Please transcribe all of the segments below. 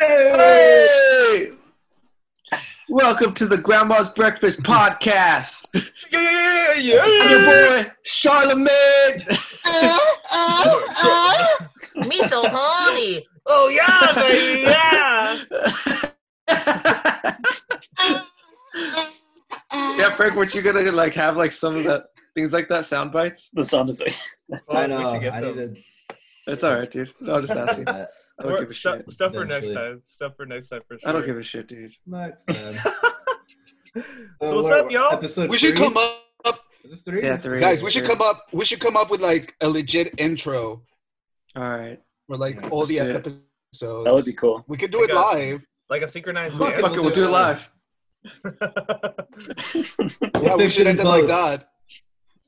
Hey! Welcome to the Grandma's Breakfast Podcast. Yeah, yeah, I'm your boy, Charlemagne. Me so horny. Oh yeah, baby, yeah. yeah, Frank, weren't you gonna like have like some of that things like that sound bites? The sound effect. Well, I know. I some. need to. That's all right, dude. No, I'm just asking. Uh, I don't Or give a stuff, shit. stuff for next time. Stuff for next time for sure. I don't give a shit, dude. next time. so what's up, y'all? Episode We should three? come up, Is this three? Yeah, three. guys. We should come up. We should come up with like a legit intro All right. for like Yeah, all the let's it. episodes. That would be cool. We could do it a- live. Like a synchronized Fuck it, we'll do it live. Yeah, We'll we fix should end it like post.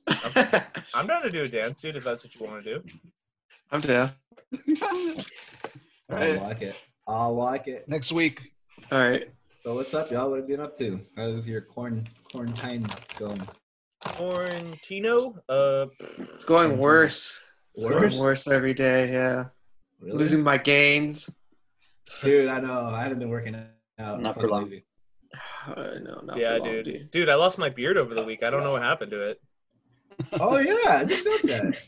that. I'm down to do a dance, dude, if that's what you want to do. I'm down. All I right. like it. I like it. Next week. All right. So what's up, y'all? What have you been up to? How's your corn quarantine going? Quarantino? Uh, It's going worse. It's Worse? going worse every day, yeah. Really? Losing my gains. Dude, I know. I haven't been working out. Not for fucking long. lazy. Uh, no, not yeah, for long, dude. Dude, I lost my beard over the week. I don't know what happened to it. Oh yeah, I didn't know that.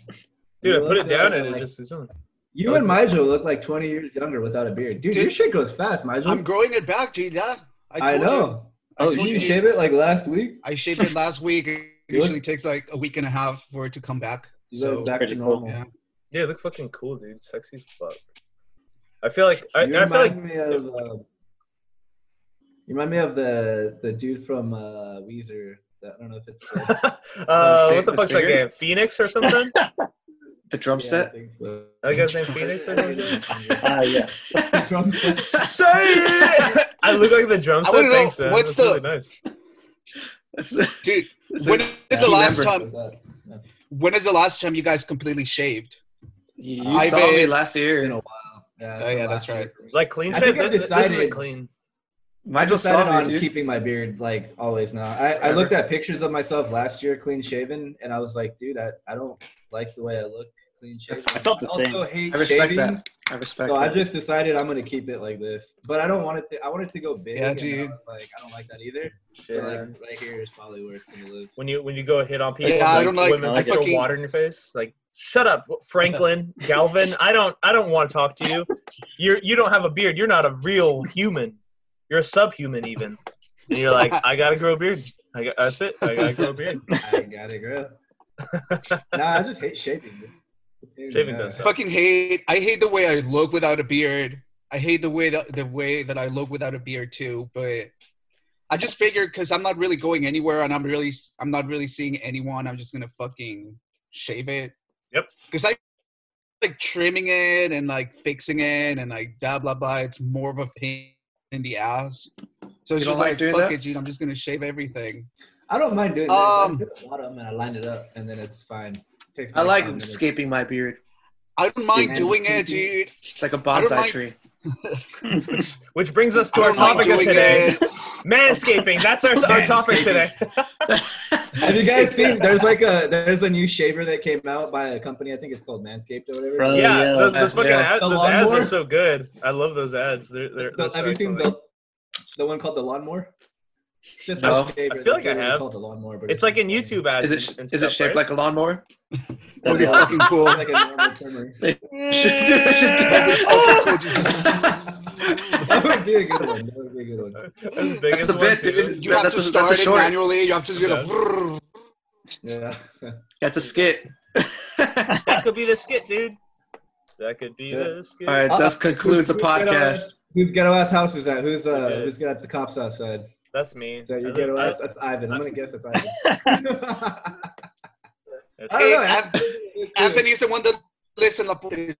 Dude, I put it down and it just is on. You and Mijo look like 20 years younger without a beard. Dude, Dude. your shit goes fast, Mijo. I'm growing it back, G. Yeah. I, told know. You, I Oh, told Did you you. shave it like last week? I shaved it last week. It usually takes like a week and a half for it to come back. You So back pretty to cool. normal. yeah. Yeah, look fucking cool, dude. Sexy as fuck. I feel like I, I you feel remind like me of. Uh, you remind me of the the dude from uh, Weezer. I don't know if it's. Uh, uh, what the the fuck's that game? Phoenix or something? The drum yeah, I set? think so. That guy's name Phoenix or something? Ah, yes. Drum set. Say it! I look like the drum set. wanna know, Thanks, man. what's That's really the- nice. Dude, that's when a is the last member. time? When is the last time you guys completely shaved? You I saw me bet- last Been a while. Yeah, Oh, yeah, that's right. Like clean I think I've This, this decided- clean. I I just decided saw on dude. keeping my beard like always now. I, I looked at pictures of myself last year clean shaven, and I was like, dude, I, I don't like the way I look clean shaven. I felt the also same. hate I respect shaving, that. I respect So I just decided I'm gonna keep it like this, but I don't want it to. I want it to go big. Yeah, and I was like I don't like that either. So like right here is probably where it's gonna live. When you when you go hit on people, Yeah, I don't like- women I like like throw fucking- water in your face. Like, shut up, Franklin, Galvin. I don't I don't want to talk to you. You're you don't have a beard. You're not a real human. You're a subhuman even. And you're like, I gotta grow a beard. I got, that's it. I gotta grow a beard. I got it, girl. nah, I just hate shaving. dude. Shaving Yeah. does suck. fucking hate. I hate the way I look without a beard. I hate the way that the way that I look without a beard too. But I just figured because I'm not really going anywhere and I'm really I'm not really seeing anyone. I'm just gonna fucking shave it. Yep. Because I like trimming it and like fixing it and like blah blah blah. It's more of a pain in the ass. So it's You don't just like like, doing fuck that? it, dude. I'm just gonna shave everything. I don't mind doing this. I Um, do of them and I line it up, and then it's fine. Takes I like five minutes. scaping my beard. I don't mind doing it, dude. It's like a bonsai tree. Which brings us to our topic of today. Manscaping. That's our, our topic today. Have you guys seen? There's like a there's a new shaver that came out by a company. I think it's called Manscaped or whatever. Bro, yeah, yeah. those, those fucking Yeah. ads, those ads are so good. I love those ads. They're, they're, they're so have you seen the the one called the lawnmower? It's just No. a shaver. I feel like I have. Called the lawnmower, but It's like in YouTube ads. Is it and- and is it shaped right? like a lawnmower? That'd That'd be be fucking cool. like a normal trimmer. They should do- they should do- That would be a good one. That would be a good one. As big That's as the bit, too. dude. You That- have that's to a- that's a start it short. manually. You have to, you Yeah. know, Yeah. That's a skit. That could be the skit, dude. That could be Yeah. the skit. All right, Uh, that concludes the podcast. Who's Whose ghetto ass house is that? Who's uh Okay. who's got the cops outside? That's me. Is that your I ghetto ass? That's Ivan. I'm gonna guess it's Ivan. I- I don't Hey, know. Anthony's the one that lives in La Puente.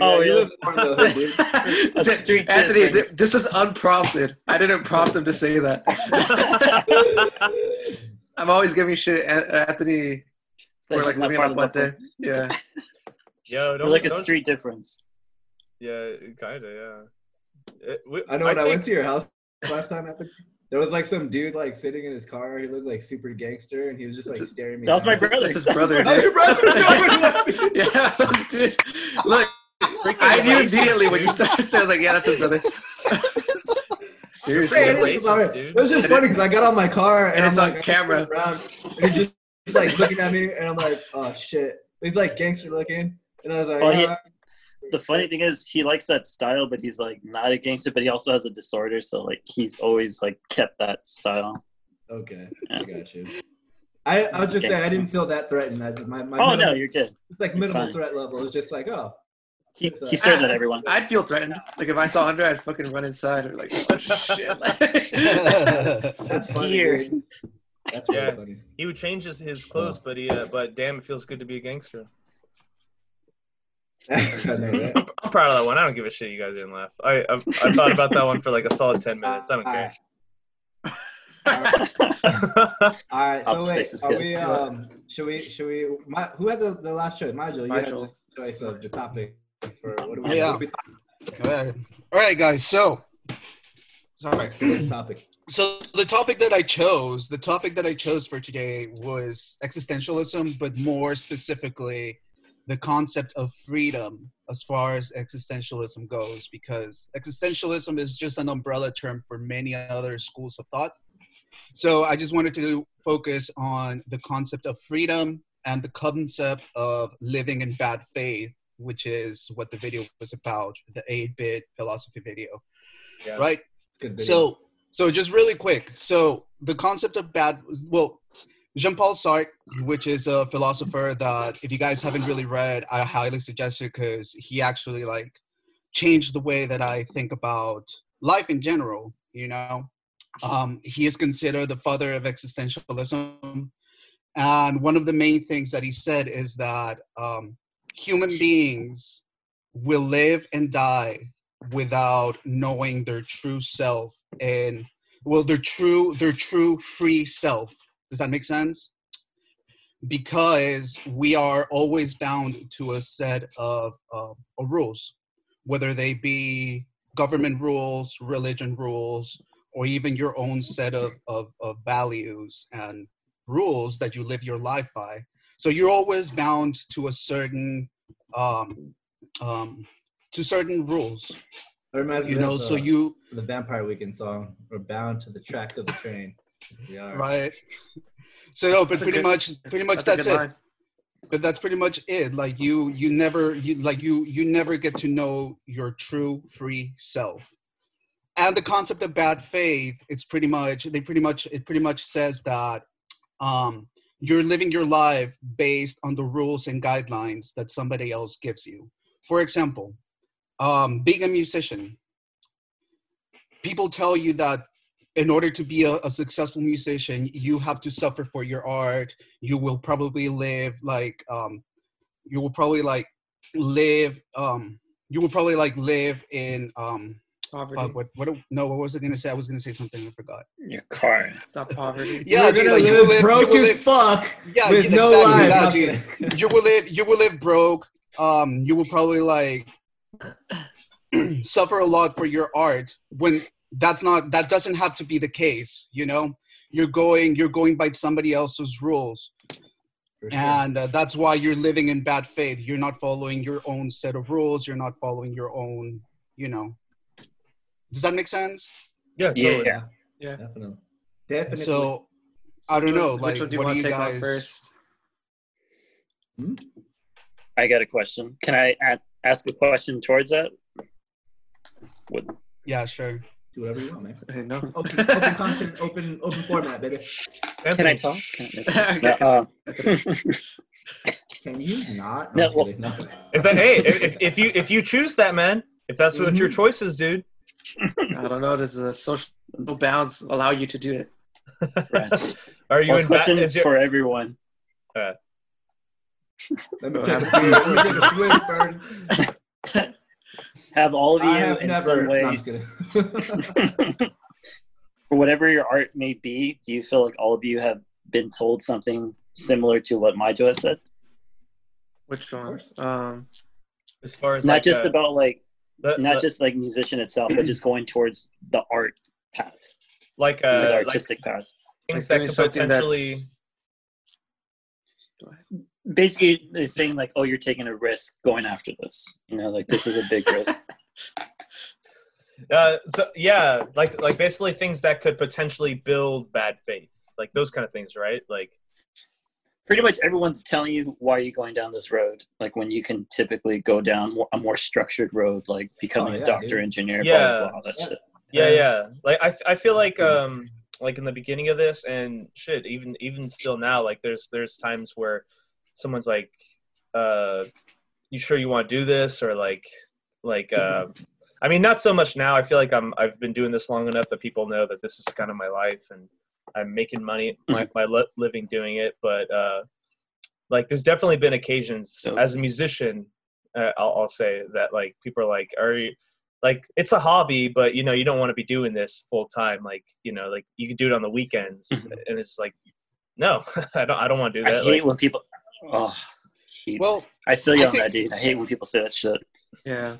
Oh, you yeah. live in part of the hood, dude. That's Say- street Anthony, th- this was unprompted. I didn't prompt him to say that. I'm always giving shit, Anthony. Or That's like living part on of what the day? Yeah. Yo, We're don't, like a don't- street difference. Yeah, kinda. Yeah. It- we- I know when I, went to your house last time at the there was like some dude like sitting in his car. He looked like super gangster, and he was just like That's a- staring me. That was my brother. That's his brother, That was your brother? No, it wasn't. yeah, dude. Look, I knew immediately when you started saying, I was like, yeah, that's his brother. Seriously. Man, Racist, it's it. dude. It was just funny because I got on my car and, And I'm it's like, on camera. looking Around, and he's just he's like looking at me, and I'm like, oh shit. He's like gangster looking, and I was like, Well, he- "Ah." The funny thing is he likes that style, but he's like not a gangster, but he also has a disorder, so like he's always like kept that style. okay, Yeah. I got you. I, I was just saying I didn't feel that threatened. I, my, my Oh minimal, no, you're good. it's like minimal fine. threat level. It's just like, oh, He It's, uh, he stares at everyone. I'd feel threatened. Like if I saw Andre, I'd fucking run inside or like, oh shit. that's funny. Dear. dude. That's really Yeah. funny. He would change his, his clothes, but he uh, but damn, it feels good to be a gangster. I know, right? I'm, I'm proud of that one. I don't give a shit. You guys didn't laugh. I I, I thought about that one for like a solid ten minutes. I don't care. All right, so wait, are good. we? Um, should we? Should we? My, who had the, the last choice? Nigel, you had Nigel. the choice of the topic for what do we? Oh, yeah. What do All right. All right, guys. So, sorry. topic. So the topic that I chose, the topic that I chose for today was existentialism, but more specifically, the concept of freedom as far as existentialism goes, because existentialism is just an umbrella term for many other schools of thought. So I just wanted to focus on the concept of freedom and the concept of living in bad faith, which is what the video was about, the 8-bit philosophy video. Yeah. Right? Video. So, so just really quick. So the concept of bad, well, Jean-Paul Sartre, which is a philosopher that if you guys haven't really read, I highly suggest it because he actually like changed the way that I think about life in general. You know, um, he is considered the father of existentialism, and one of the main things that he said is that um, human beings will live and die without knowing their true self and well their true their true free self does that make sense because we are always bound to a set of, uh, of rules whether they be government rules religion rules or even your own set of, of, of values and rules that you live your life by so you're always bound to a certain um, um, to certain rules It reminds you me know of, so uh, you the Vampire Weekend song. We're bound to the tracks of the train. We are. right? So no but That's pretty good- much pretty much a that's, it. line. but that's pretty much it. Like you you never you like you you never get to know your true free self. And the concept of bad faith it's pretty much they pretty much it pretty much says that um you're living your life based on the rules and guidelines that somebody else gives you. For example um being a musician people tell you that in order to be a, a successful musician you have to suffer for your art you will probably live like um you will probably like live um you will probably like live in um Poverty. uh, what what no what was i gonna say i was gonna say something i forgot Your car. It's not poverty. yeah We're gonna like, you live will live, broke you will as live, fuck yeah with you- no exactly, life. yeah, dude. you will live you will live broke um you will probably like suffer a lot for your art when that's not that doesn't have to be the case you know you're going you're going by somebody else's rules sure. and uh, that's why you're living in bad faith you're not following your own set of rules you're not following your own you know does that make sense Yeah, Yeah. totally. Yeah. Definitely. Definitely. so I don't know, like, which one do you what do want you to take on guys- first? I got a question. Can i ask a question towards that? What, yeah sure do whatever you want, man. I didn't. Open, open content, open open format, baby. can Anthony, I talk? Can Okay. I, uh, Can you not? No, I'm well- No. If that, hey, if, if, if you if you choose that, man, if that's what your Mhm. choice is, dude. I don't know. Does the social bounds allow you to do it? right. Are you Well, in ba- questions is your, for everyone. Let me take a have- Let me take a swig first. Have all of you I have in never. some No, way, I'm just kidding. for whatever your art may be, do you feel like all of you have been told something similar to what Majo has said? Which one? Um, as far as Not like, just uh, about like the- not the- just like musician itself, but just going towards the art path, like the uh, like artistic path. things Like that doing could potentially that's- Go ahead. Basically they're saying like, oh, you're taking a risk going after this. You know, like this is a big risk. Uh, so yeah, like like basically things that could potentially build bad faith, like those kind of things, right? Like Pretty much everyone's telling you why are you going down this road, like when you can typically go down a more structured road, like becoming Oh, a doctor, dude. engineer, Yeah. blah, blah, blah, Yeah. yeah, yeah. Like I I feel like um like in the beginning of this and shit, even even still now, like there's there's times where someone's like, uh, you sure you want to do this or like like uh. I mean, not so much now. I feel like I'm. I've been doing this long enough that people know that this is kind of my life, and I'm making money, my my li- living doing it. But uh, like, there's definitely been occasions So- as a musician. Uh, I'll, I'll say that like people are like, are you like it's a hobby, but you know you don't want to be doing this full time. Like you know, like you can do it on the weekends, Mhm. and it's like, no, I don't. I don't want to do I that. hate Like, when people. Oh, hate- Well, I feel you I on think- that, dude. I hate when people say that shit. Yeah,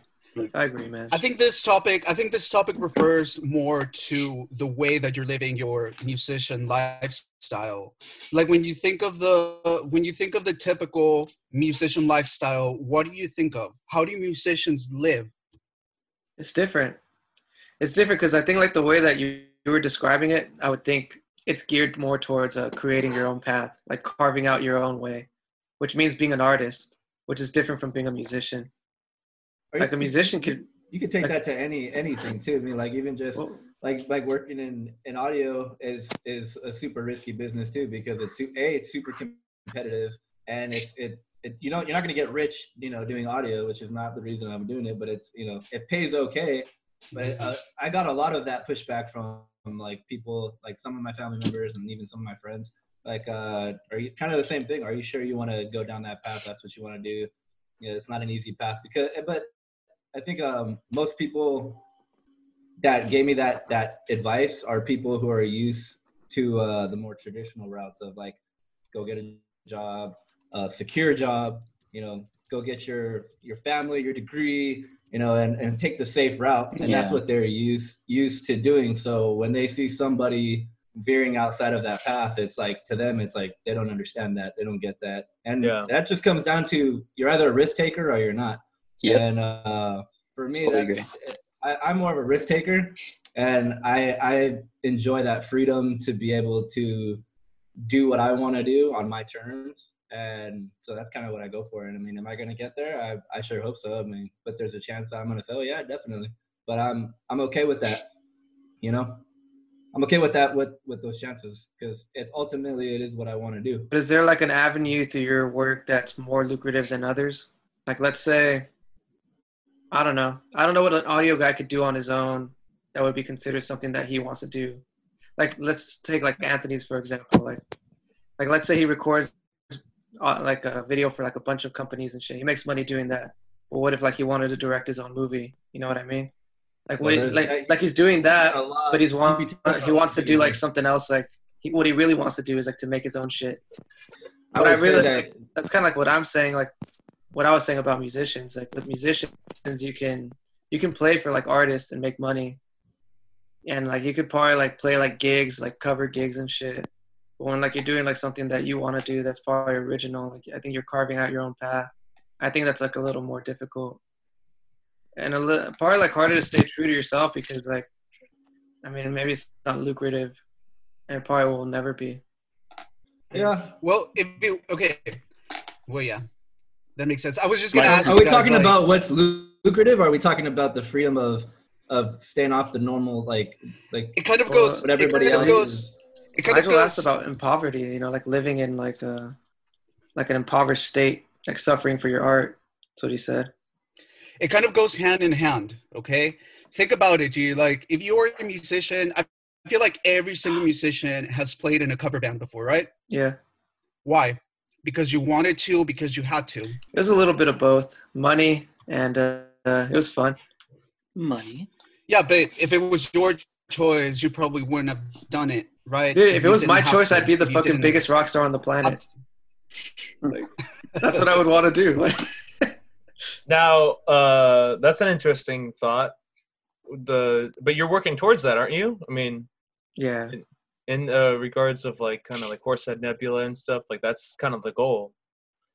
I agree, man. I think this topic I think this topic refers more to the way that you're living your musician lifestyle. Like when you think of the when you think of the typical musician lifestyle, what do you think of? How do musicians live? It's different. It's different because I think like the way that you, you were describing it, I would think it's geared more towards uh, creating your own path, like carving out your own way, which means being an artist, which is different from being a musician. Or Like a musician you- could, You could take like- that to any anything too. I mean, like even just well, like like working in in audio is is a super risky business too because it's a it's super competitive and it's it, it you know you're not gonna get rich you know doing audio which is not the reason I'm doing it but it's you know it pays okay but uh, I got a lot of that pushback from, from like people like some of my family members and even some of my friends like uh are you kind of the same thing are you sure you want to go down that path that's what you want to do yeah it's not an easy path because but I think um most people that gave me that that advice are people who are used to uh, the more traditional routes of like go get a job, uh, secure job, you know, go get your your family, your degree, you know, and, and take the safe route. And that's what they're used used to doing. So when they see somebody veering outside of that path, it's like to them, it's like they don't understand that, they don't get that, and Yeah. that just comes down to you're either a risk taker or you're not. Yep. And uh, for me, Totally that, I, I'm more of a risk taker, and I I enjoy that freedom to be able to do what I want to do on my terms. And so that's kind of what I go for. And I mean, am I going to get there? I, I sure hope so. I mean, but there's a chance that I'm going to fail. Yeah, definitely. But I'm I'm okay with that. You know, I'm okay with that with with those chances because it's ultimately it is what I want to do. But is there like an avenue through your work that's more lucrative than others? Like, let's say, I don't know. I don't know what an audio guy could do on his own that would be considered something that he wants to do. Like, let's take like Anthony's for example. Like, like let's say he records uh, like a video for like a bunch of companies and shit. He makes money doing that. But what if like he wanted to direct his own movie? You know what I mean? Like, what, Well, like, like he's doing that, but he's want be uh, he wants to do like something else. Like, he, what he really wants to do is like to make his own shit. I But I really that- that's kind of like what I'm saying. Like what I was saying about musicians. Like with musicians, you can you can play for like artists and make money, and like you could probably like play like gigs, like cover gigs and shit. But when like you're doing like something that you want to do, that's probably original. Like I think you're carving out your own path. I think that's like a little more difficult, and a li- probably like harder to stay true to yourself because like, I mean maybe it's not lucrative, and it probably will never be. yeah. Well, if you okay, well, yeah, that makes sense. I was just gonna Like, ask. Are we guys, talking like- about what's lucrative? Or are we talking about the freedom of of staying off the normal like like It kind of goes. what It everybody kind of else goes. is? It kind of Nigel goes. asked about in poverty, you know, like living in like a like an impoverished state, like suffering for your art. That's what he said. It kind of goes hand in hand okay think about it G. like if you're a musician i feel like every single musician has played in a cover band before right Yeah, why because you wanted to because you had to it was a little bit of both, money and uh, uh, it was fun. Money. yeah but if it was your choice you probably wouldn't have done it right Dude, if it was my choice, to. I'd be the fucking biggest rock star on the planet. I'm- That's what I would want to do. Like, Now, uh, that's an interesting thought. The but you're working towards that, aren't you? I mean, yeah, in uh, regards of like kind of like Horsehead Nebula and stuff, like that's kind of the goal.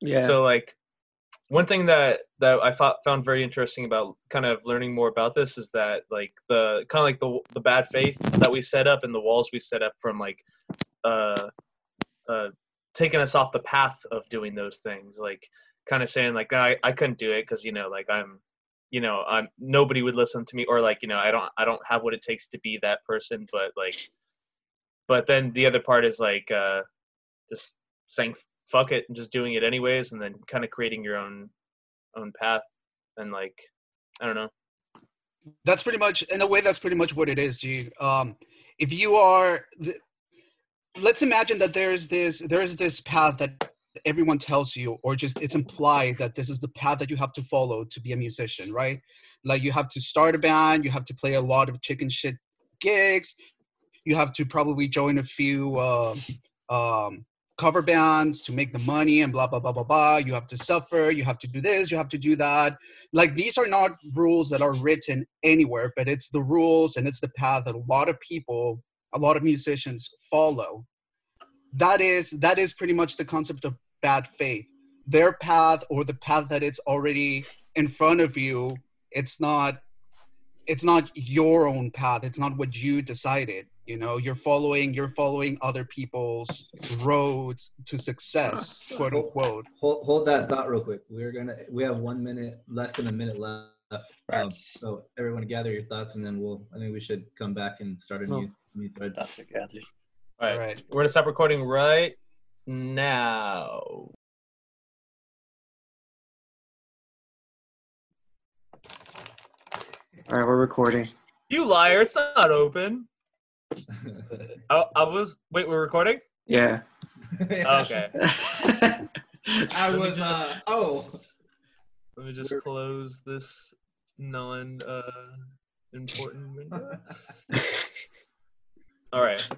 Yeah. So like one thing that that I fo- found very interesting about kind of learning more about this is that like the kind of like the the bad faith that we set up and the walls we set up from like uh uh taking us off the path of doing those things like kind of saying like I I couldn't do it because you know like I'm you know I'm nobody would listen to me or like you know I don't I don't have what it takes to be that person but like but then the other part is like uh just saying fuck it and just doing it anyways and then kind of creating your own own path and like i don't know. That's pretty much in a way that's pretty much what it is dude um if you are let's imagine that there's this there's this path that everyone tells you or just it's implied that this is the path that you have to follow to be a musician right? Like you have to start a band you have to play a lot of chicken shit gigs you have to probably join a few uh, um cover bands to make the money and blah blah blah blah blah. You have to suffer you have to do this you have to do that. Like these are not rules that are written anywhere but it's the rules and it's the path that a lot of people a lot of musicians follow that is that is pretty much the concept of bad faith their path or the path that it's already in front of you it's not it's not your own path it's not what you decided you know you're following you're following other people's roads to success quote unquote Hold, hold that thought real quick. We're gonna we have one minute, less than a minute left. Um, so everyone gather your thoughts, and then we'll. I think we should come back and start a No. new new thread. That's what gathered. All right all right we're gonna stop recording right now All right, we're recording. you liar it's not open i, I was wait we're recording Yeah. okay I was. Uh, oh. let me just close this non uh important window all right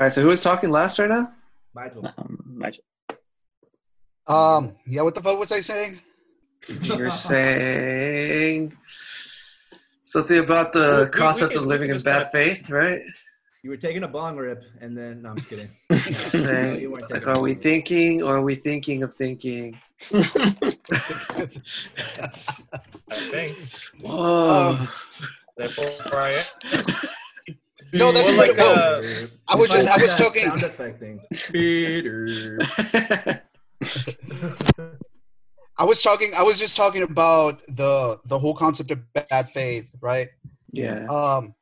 All right. So who was talking last right now? Nigel. Um, my- um yeah what the fuck was i saying You're saying something about We- the we- concept we can- of living in bad kinda- faith, right? You were taking a bong rip, and then no, I'm just kidding. Saying you weren't like, are we rip. thinking or are we thinking of thinking? i think Whoa. Um, therefore i am no that's Well, what- like, no, uh, I was just- I was That talking- Sound effect thing. Peter. I was talking. I was just talking about the the whole concept of bad faith, right? yeah. Um,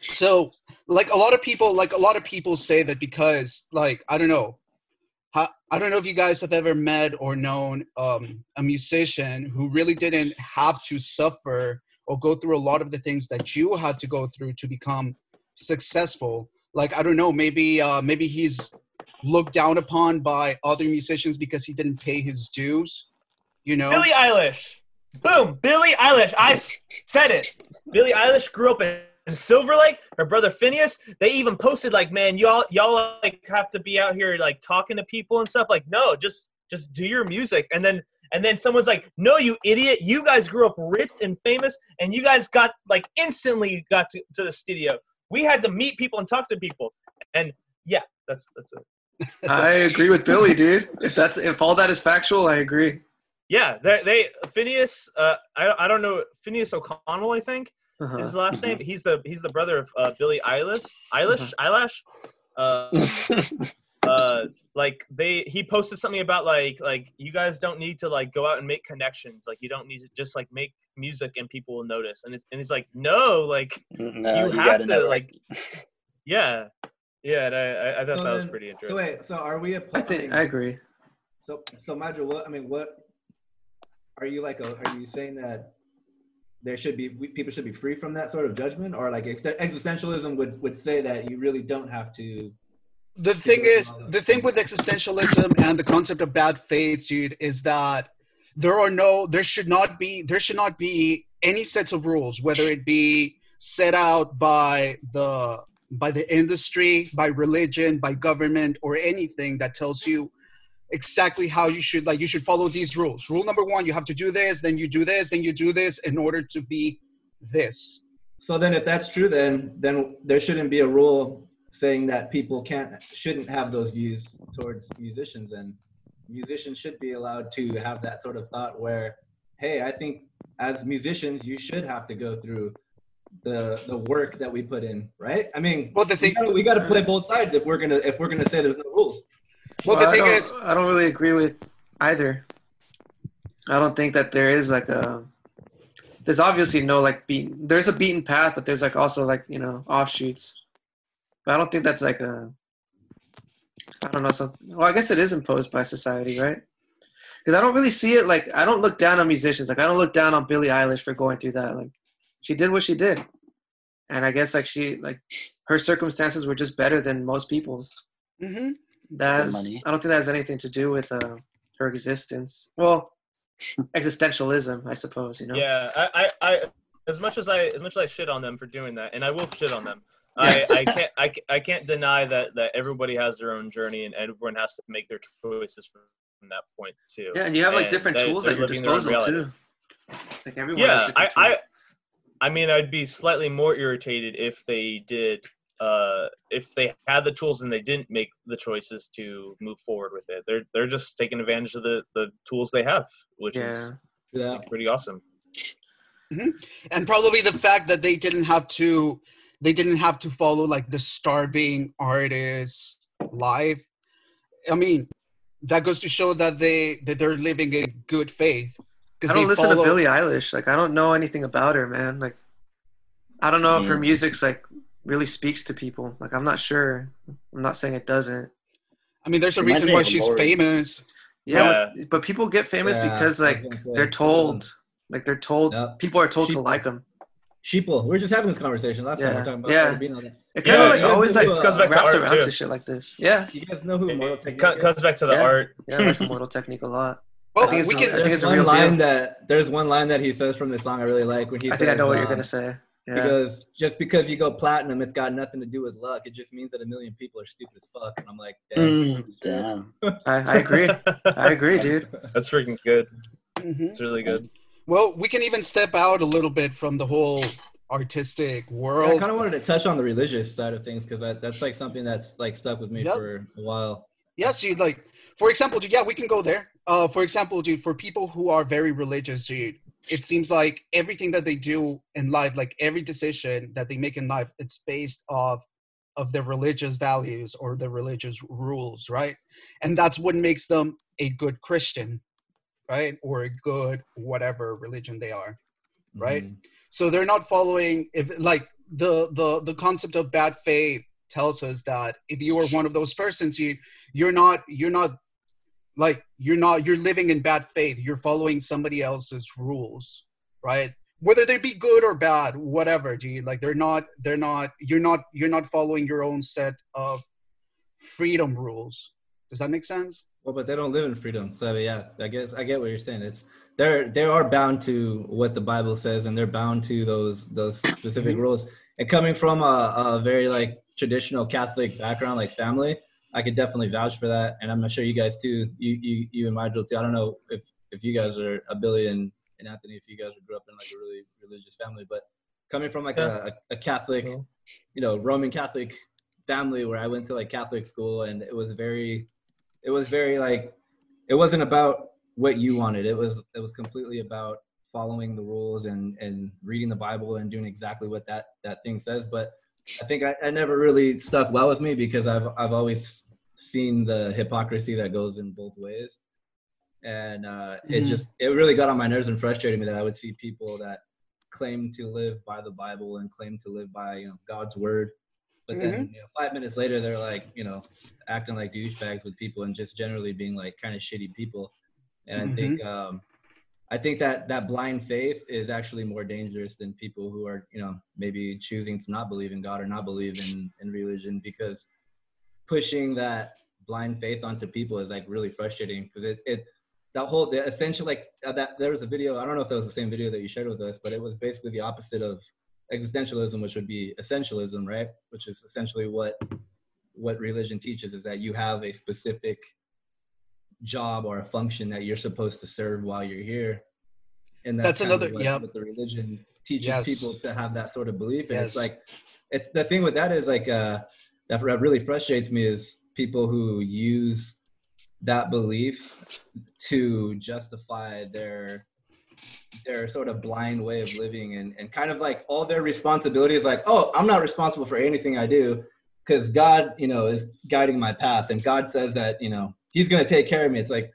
so like a lot of people, like a lot of people say that because like I don't know, how, I don't know if you guys have ever met or known um, a musician who really didn't have to suffer or go through a lot of the things that you had to go through to become successful. Like I don't know, maybe uh, maybe he's looked down upon by other musicians because he didn't pay his dues. You know, Billie Eilish. Boom, Billie Eilish. i said it. Billie Eilish grew up in, Silver Lake. Her brother Finneas. They even posted like, "Man, y'all y'all like have to be out here like talking to people and stuff." Like, no, just just do your music. And then and then someone's like, "No, you idiot! You guys grew up rich and famous, and you guys got like instantly got to, to the studio. We had to meet people and talk to people." And yeah, that's that's it. I agree with Billie, dude. If that's if all that is factual, I agree. Yeah, they, they Finneas. Uh, I I don't know Finneas O'Connell. I think. Uh-huh. is his last name. He's the he's the brother of uh, Billie Eilish. Eilish, Eyelash. Uh, uh, like they he posted something about like like you guys don't need to like go out and make connections. Like you don't need to just like make music and people will notice. And it's and he's like no, like no, You you, have gotta to, know. like- yeah, yeah. And I I, I thought So that was then- pretty So interesting. wait, so are we? A, I think I agree. So, so Madra, what I mean, what are you like? A, are you saying that there should be we, people should be free from that sort of judgment, or like ex- existentialism would would say that you really don't have to? The thing is the thing with existentialism and the concept of bad faith dude is that there are no there should not be there should not be any sets of rules whether it be set out by the by the industry by religion by government or anything that tells you exactly how you should like you should follow these rules. Rule number one you have to do this then you do this then you do this in order to be this. So then, if that's true, then then there shouldn't be a rule saying that people can't shouldn't have those views towards musicians. And musicians should be allowed to have that sort of thought where, hey, I think as musicians you should have to go through the the work that we put in, right? I mean, Well, the we thing, gotta, we gotta play both sides if we're gonna if we're gonna say there's no rules. well, the I thing don't- is, I don't really agree with either. I don't think that there is like a. There's obviously no like beat. There's a beaten path, but there's like also like you know offshoots. But I don't think that's like a. I don't know something. Well, I guess it is imposed by society, right? Because I don't really see it like I don't look down on musicians. Like I don't look down on Billie Eilish for going through that. Like she did what she did, and I guess like she like her circumstances were just better than most people's Mhm. that Some has, money. I don't think that has anything to do with uh, her existence. Well, existentialism, I suppose. You know. Yeah, I, I, I, as much as I, as much as I shit on them for doing that, and I will shit on them. I, I can't, I, I can't deny that that everybody has their own journey, and everyone has to make their choices from, from that point too. Yeah, and you have like And different they- tools they're at your living their disposal reality. too. Like everyone. Yeah, has I- I- I mean, I'd be slightly more irritated if they did, uh, if they had the tools and they didn't make the choices to move forward with it. They're they're just taking advantage of the the tools they have, which yeah. is Yeah. pretty awesome. and probably the fact that they didn't have to, they didn't have to follow like the starving artist life. I mean, that goes to show that they that they're living in good faith. I don't listen follow- to Billie Eilish. Like I don't know anything about her, man. Like I don't know if her mm. music's like really speaks to people. Like I'm not sure. I'm not saying it doesn't. I mean, there's a reason why she's Lorde. famous. Yeah, But, but people get famous Yeah, because like say, they're told, like they're told. Yep. People are told to like them. Sheeple. We were just having this conversation last time. We Yeah. were talking about Yeah. being on that. It Yeah, kind of like you guys always know like who, comes back to wraps art, around too. to shit like this. Yeah, You guys know who Mortal Technique co- is? comes back to the Yeah. art. yeah, I like Immortal Technique a lot. Well, I think it's we a- can. I think There's it's a one real line deal. that there's one line that he says from the song I really like when he I says, think I know what you're um, gonna say. Yeah, Because just because you go platinum, it's got nothing to do with luck. It just means that a million people are stupid as fuck. And I'm like, damn. Mm, damn. I, I agree. I agree, dude. That's freaking good. Mhm. It's really good. Well, we can even step out a little bit from the whole artistic world. I kind of wanted to touch on the religious side of things because that, that's like something that's like stuck with me Yep. for a while. Yes, dude. Like, for example, dude. Yeah, we can go there. Uh, for example, dude, for people who are very religious, dude, it seems like everything that they do in life, like every decision that they make in life, it's based off of their religious values or their religious rules, right? And that's what makes them a good Christian, right? Or a good whatever religion they are. Right. Mhm. so they're not following if like the the the concept of bad faith tells us that if you are one of those persons you you're not you're not like you're not you're living in bad faith you're following somebody else's rules right whether they be good or bad whatever dude like they're not they're not you're not you're not following your own set of freedom rules does that make sense Well, but they don't live in freedom. So yeah, I guess I get what you're saying. It's they're they are bound to what the Bible says, and they're bound to those those specific Mhm. rules. And coming from a, a very like traditional Catholic background, like family, I could definitely vouch for that. And I'm sure you guys too. You you you and Nigel too. I don't know if if you guys are a billion and Anthony, if you guys grew up in like a really religious family, but coming from like a, a Catholic, you know, Roman Catholic family where I went to like Catholic school, and it was very it was very like it wasn't about what you wanted. It was it was completely about following the rules and and reading the bible and doing exactly what that that thing says. But i think i, I never really stuck well with me because i've i've always seen the hypocrisy that goes in both ways. And uh it Mhm. just it really got on my nerves and frustrated me that i would see people that claim to live by the bible and claim to live by you know god's word but then you know five minutes later they're like you know acting like douchebags with people and just generally being like kind of shitty people. And I think um, I think that that blind faith is actually more dangerous than people who are you know maybe choosing to not believe in God or not believe in in religion because pushing that blind faith onto people is like really frustrating because it it that whole the essential like uh, that there was a video I don't know if that was the same video that you shared with us but it was basically the opposite of existentialism which would be essentialism right which is essentially what what religion teaches is that you have a specific job or a function that you're supposed to serve while you're here and That's of another- what, yep. what the religion teaches Yes. people to have that sort of belief and Yes. it's like it's the thing with that is like uh that really frustrates me is people who use that belief to justify their their sort of blind way of living and, and kind of like all their responsibility is like oh i'm not responsible for anything i do because god you know is guiding my path. And god says that you know he's going to take care of me. It's like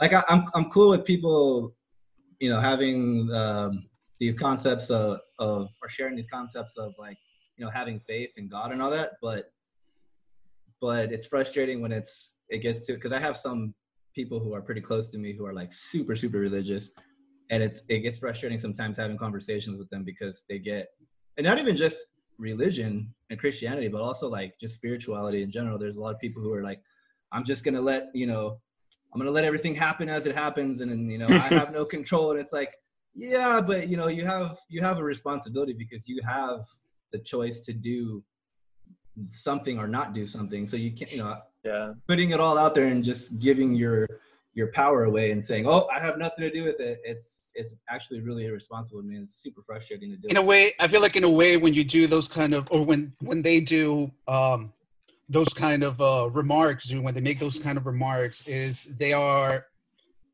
like I, I'm, I'm cool with people you know having um, these concepts of, of or sharing these concepts of like you know having faith in god and all that but but it's frustrating when it's it gets to because i have some people who are pretty close to me who are like super super religious and it's it gets frustrating sometimes having conversations with them because they get and not even just religion and christianity but also like just spirituality in general. There's a lot of people who are like i'm just gonna let you know i'm gonna let everything happen as it happens and then you know i have no control. And it's like yeah but you know you have you have a responsibility because you have the choice to do something or not do something. So you can't you know Yeah. putting it all out there and just giving your your power away and saying oh i have nothing to do with it. It's it's actually really irresponsible. I mean, it's super frustrating to do. In a way i feel like in a way when you do those kind of or when when they do um those kind of uh remarks when they make those kind of remarks is they are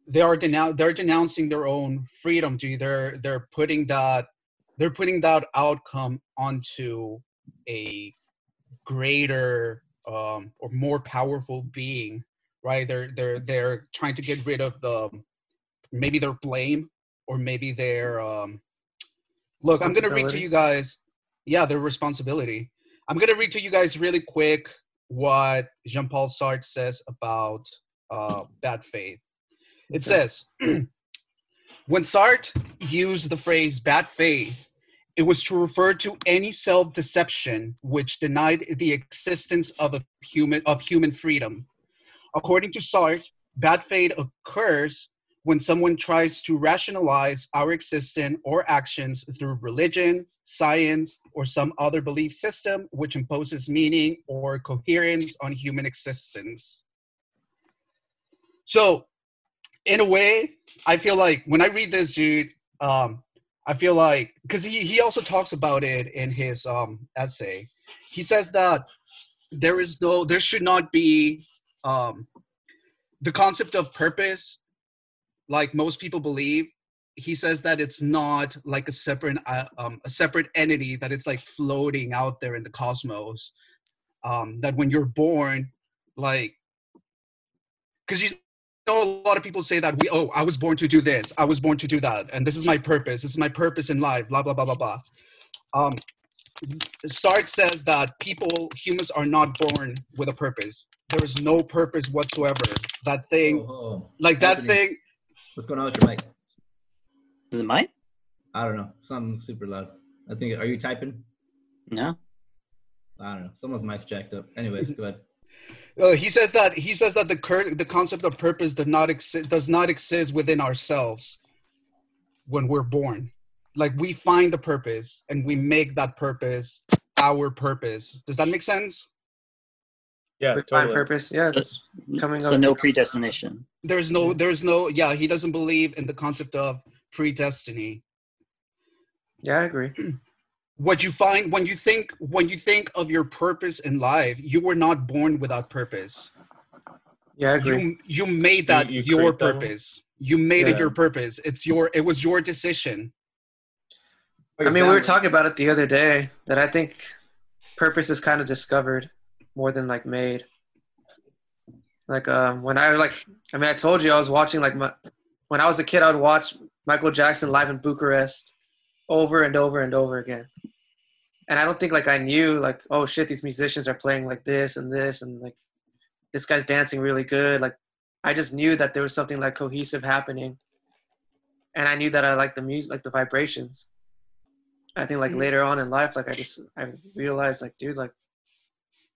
they are denoun- they're denouncing their own freedom to they're they're putting that they're putting that outcome onto a greater um or more powerful being right? They're they're they're trying to get rid of the maybe their blame or maybe their um look i'm gonna read to you guys yeah their responsibility. I'm gonna read to you guys really quick what jean-paul sartre says about uh bad faith. It Okay. says when sartre used the phrase bad faith it was to refer to any self-deception which denied the existence of a human of human freedom according to sartre bad faith occurs when someone tries to rationalize our existence or actions through religion science or some other belief system which imposes meaning or coherence on human existence. So in a way i feel like when i read this dude um i feel like because he, he also talks about it in his um essay. He says that there is no there should not be um the concept of purpose like most people believe he says that it's not like a separate uh, um, a separate entity that it's like floating out there in the cosmos. Um that when you're born like because you know a lot of people say that we oh i was born to do this i was born to do that and this is my purpose this is my purpose in life blah blah blah blah blah. Um Sartre says that people humans are not born with a purpose. There is no purpose whatsoever. That thing Oh, oh. like that Anthony, thing. What's going on with your mic? Is it mine? i don't know. Something super loud. I think are you typing? No. i don't know. Someone's mic's jacked up. Anyways go ahead. Uh, he says that he says that the cur- the concept of purpose does not exist does not exist within ourselves when we're born. Like we find the purpose and we make that purpose our purpose. Does that make sense? Yeah, With my totally. purpose, yeah. So- that's coming so up no predestination. There's no there's no yeah, he doesn't believe in the concept of predestiny. yeah, I agree. What you find when you think when you think of your purpose in life, you were not born without purpose. Yeah, I agree. You you made that you your create that purpose. You made it your purpose. It's your it was your decision. I mean, we were talking about it the other day that I think purpose is kind of discovered more than like made. Like um, when I like, I mean, I told you I was watching like my, when I was a kid, I would watch Michael Jackson live in Bucharest over and over and over again. And I don't think like I knew like, oh shit, these musicians are playing like this and this and like this guy's dancing really good. Like I just knew that there was something like cohesive happening. And I knew that I liked the music, like the vibrations. I think like later on in life, like I just I realized like, dude, like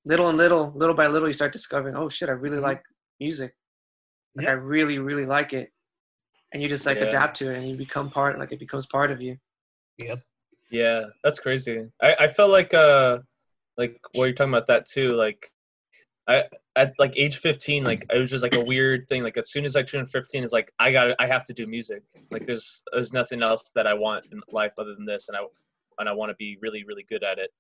little and little, little by little, you start discovering, oh shit, I really Mhm. like music. Like Yeah. I really, really like it, and you just like Yeah. adapt to it, and you become part, like it becomes part of you. Yep. Yeah, that's crazy. I, I felt like uh like what you're talking about that too. Like I at like age 15, like it was just like a weird thing. Like as soon as I turned 15, it's like I got to I have to do music. Like there's there's nothing else that I want in life other than this, and I and I want to be really really good at it.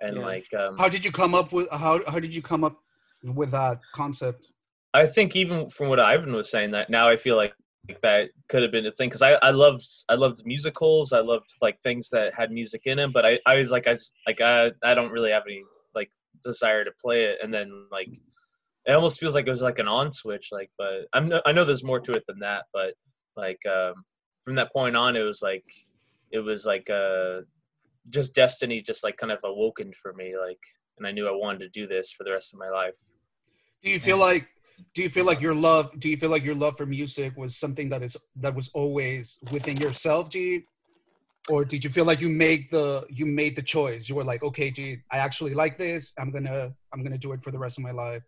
And Yeah. like um, How did you come up with how how did you come up with that concept? I think even from what Ivan was saying, that now I feel like, that could have been a thing because I I loved I loved musicals. I loved like things that had music in them, but I I was like I like I I don't really have any like desire to play it, and then like it almost feels like it was like an on switch. Like, but I'm I know there's more to it than that, but like um, from that point on, it was like it was like uh just destiny, just like kind of awoken for me, like, and I knew I wanted to do this for the rest of my life. Do you feel like do you feel like your love do you feel like your love for music was something that is that was always within yourself, G? Or did you feel like you made the you made the choice? You were like, okay, G, I actually like this. I'm gonna I'm gonna do it for the rest of my life.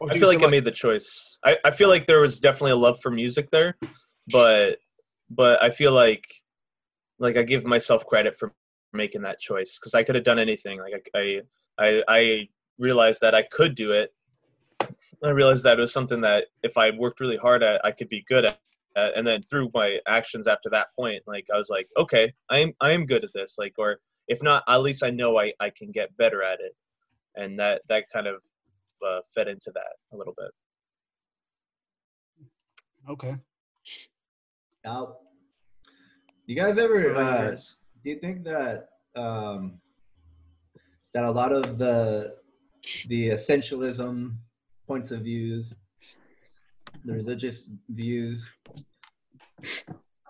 Or I do feel you like I made the choice. I, I feel like there was definitely a love for music there, but but I feel like like I give myself credit for making that choice because I could have done anything. Like I I I realized that I could do it. I realized that it was something that if I worked really hard at, I could be good at. at. And then through my actions after that point, like I was like, okay, I am I am good at this. Like or if not, at least I know I, I can get better at it. And that that kind of uh, fed into that a little bit. Okay. Now, you guys ever What uh, yours? Do you think that um, that a lot of the the essentialism points of views, the religious views,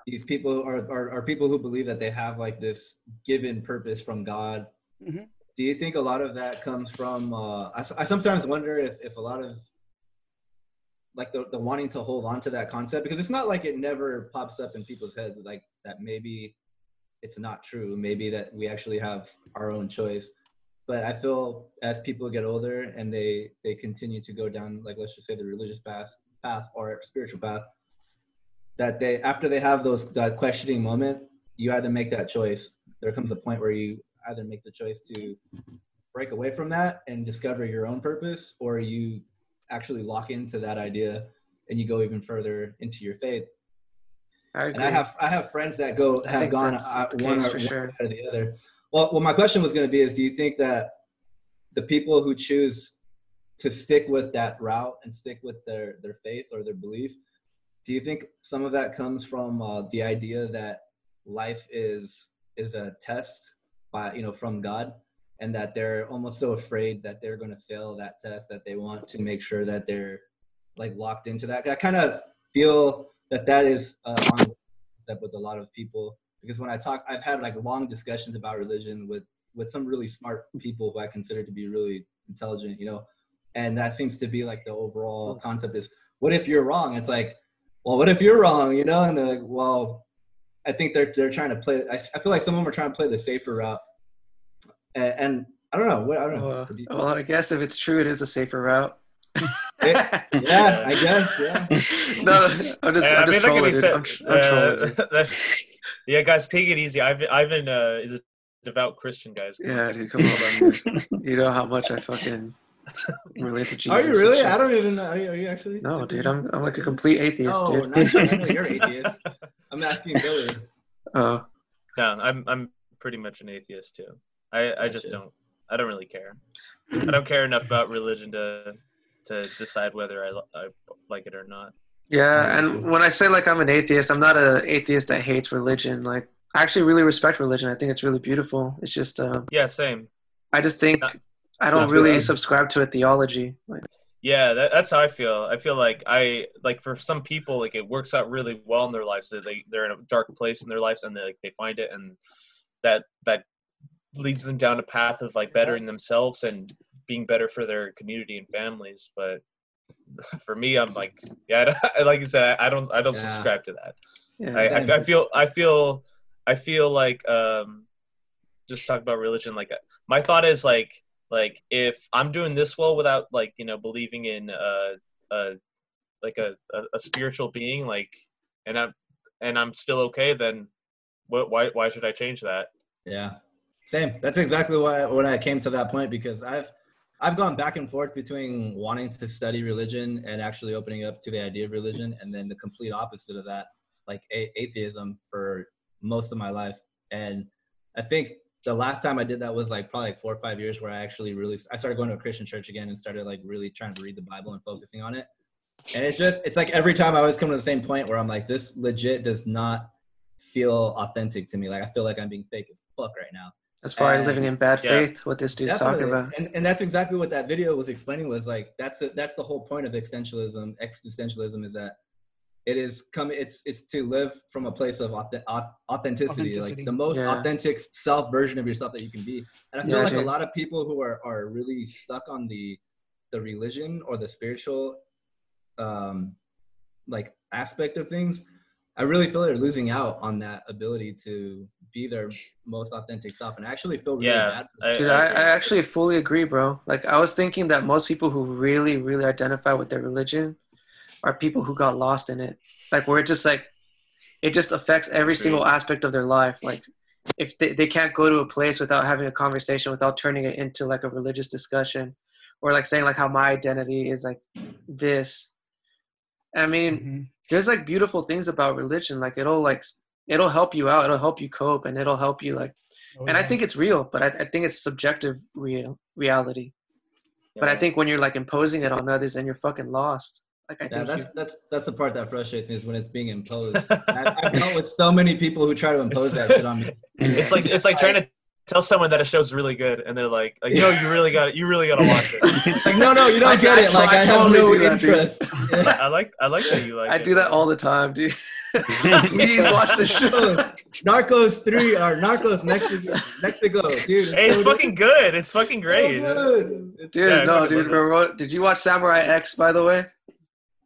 these people are, are, are people who believe that they have like this given purpose from God. Mhm. Do you think a lot of that comes from? Uh, I, I sometimes wonder if, if a lot of like the, the wanting to hold on to that concept because it's not like it never pops up in people's heads like that maybe it's not true. Maybe that we actually have our own choice. But i feel as people get older and they they continue to go down like let's just say the religious path path or spiritual path that they after they have those that questioning moment you either make that choice. There comes a point where you either make the choice to break away from that and discover your own purpose or you actually lock into that idea and you go even further into your faith I agree. and I have I have friends that go have gone uh, one, or, one or the other. Well, well, my question was going to be: Is do you think that the people who choose to stick with that route and stick with their their faith or their belief, do you think some of that comes from uh, the idea that life is is a test by you know from God, and that they're almost so afraid that they're going to fail that test that they want to make sure that they're like locked into that. I kind of feel that that is uh, on step with a lot of people because when I talk, I've had like long discussions about religion with with some really smart people who I consider to be really intelligent, you know, and that seems to be like the overall concept is what if you're wrong? It's like, well, what if you're wrong, you know? And they're like, well, I think they're they're trying to play. I, I feel like some of them are trying to play the safer route, and, and I don't know. What I don't know. well, well, I guess if it's true, it is a safer route. yeah, I guess. Yeah. no, I'm just, Yeah, I'm just that can trolling, said- I'm, I'm trolling. uh, that- yeah, guys, take it easy. Ivan, Ivan uh, is a devout Christian, guys. Yeah, dude, come on. You know how much I fucking relate to Jesus. Are you really? I don't even know. Are you, are you actually? No, dude, I'm, I'm like a complete atheist, No, dude. not you. I know you're atheist. I'm asking Billie. Oh, No, I'm I'm pretty much an atheist too. I I just don't I don't really care. I don't care enough about religion to to decide whether I, I like it or not. yeah, Yeah, and when I say like I'm an atheist, I'm not an atheist that hates religion. Like, I actually really respect religion. I think it's really beautiful. It's just, um, Yeah, same. I just think Not- I don't not really good. subscribe to a theology. Like, Yeah, that, that's how I feel. I feel like I like for some people like it works out really well in their lives. That they they're in a dark place in their lives and they like they find it and that that leads them down a path of like bettering themselves and being better for their community and families. But for me, I'm like yeah, I, like you said, I, I don't I don't Yeah. subscribe to that. yeah, I, I, I feel I feel I feel like um just talk about religion like my thought is like like if I'm doing this well without like you know believing in uh uh like a, a, a spiritual being like and I'm and I'm still okay then what why why should I change that Yeah, same. That's exactly why when I came to that point because I've I've gone back and forth between wanting to study religion and actually opening up to the idea of religion, and then the complete opposite of that, like a- atheism for most of my life. And I think the last time I did that was like probably like four or five years where I actually really I started going to a Christian church again and started like really trying to read the Bible and focusing on it. and it's just it's like every time I always come to the same point where I'm like, this legit does not feel authentic to me. Like I feel like I'm being fake as fuck right now. That's probably And- living in bad Yeah. faith. What this dude's talking about. And and that's exactly what that video was explaining was like that's the that's the whole point of existentialism. Existentialism is that it is come it's it's to live from a place of authenticity, Authenticity. like the most Yeah. authentic self version of yourself that you can be. And I feel Yeah, like dude. a lot of people who are are really stuck on the the religion or the spiritual um like aspect of things i really feel they're losing out on that ability to be their most authentic self and I actually feel really Yeah, bad for them. I- Dude, I, I actually fully agree, bro. Like, I was thinking that most people who really, really identify with their religion are people who got lost in it. Like, where it just like, it just affects every single aspect of their life. Like, if they, they can't go to a place without having a conversation, without turning it into like a religious discussion, or like saying like how my identity is like this. I mean, Mhm. There's like beautiful things about religion. Like, it'll like, it'll help you out. It'll help you cope, and it'll help you like Oh, and I think it's real, but I, I think it's subjective real reality. But I think when you're like imposing it on others, then you're fucking lost. Like I Yeah, think that's you, that's that's the part that frustrates me is when it's being imposed. I've, I've dealt with so many people who try to impose that shit on me. It's like it's like trying to tell someone that a show's really good, and they're like, like no, you really got it. You really got to watch it. Like, no, no, you don't I- get I it. Like try- I I have no do that, dude. interest. Yeah. I like I like that you like. I it. do that all the time, dude. Please watch the show. Narcos three or Narcos Mexico, Mexico, dude. Hey, it's fucking good. It's fucking great. good. It's- Dude, Yeah, no, dude. love remember- Did you watch Samurai X, by the way?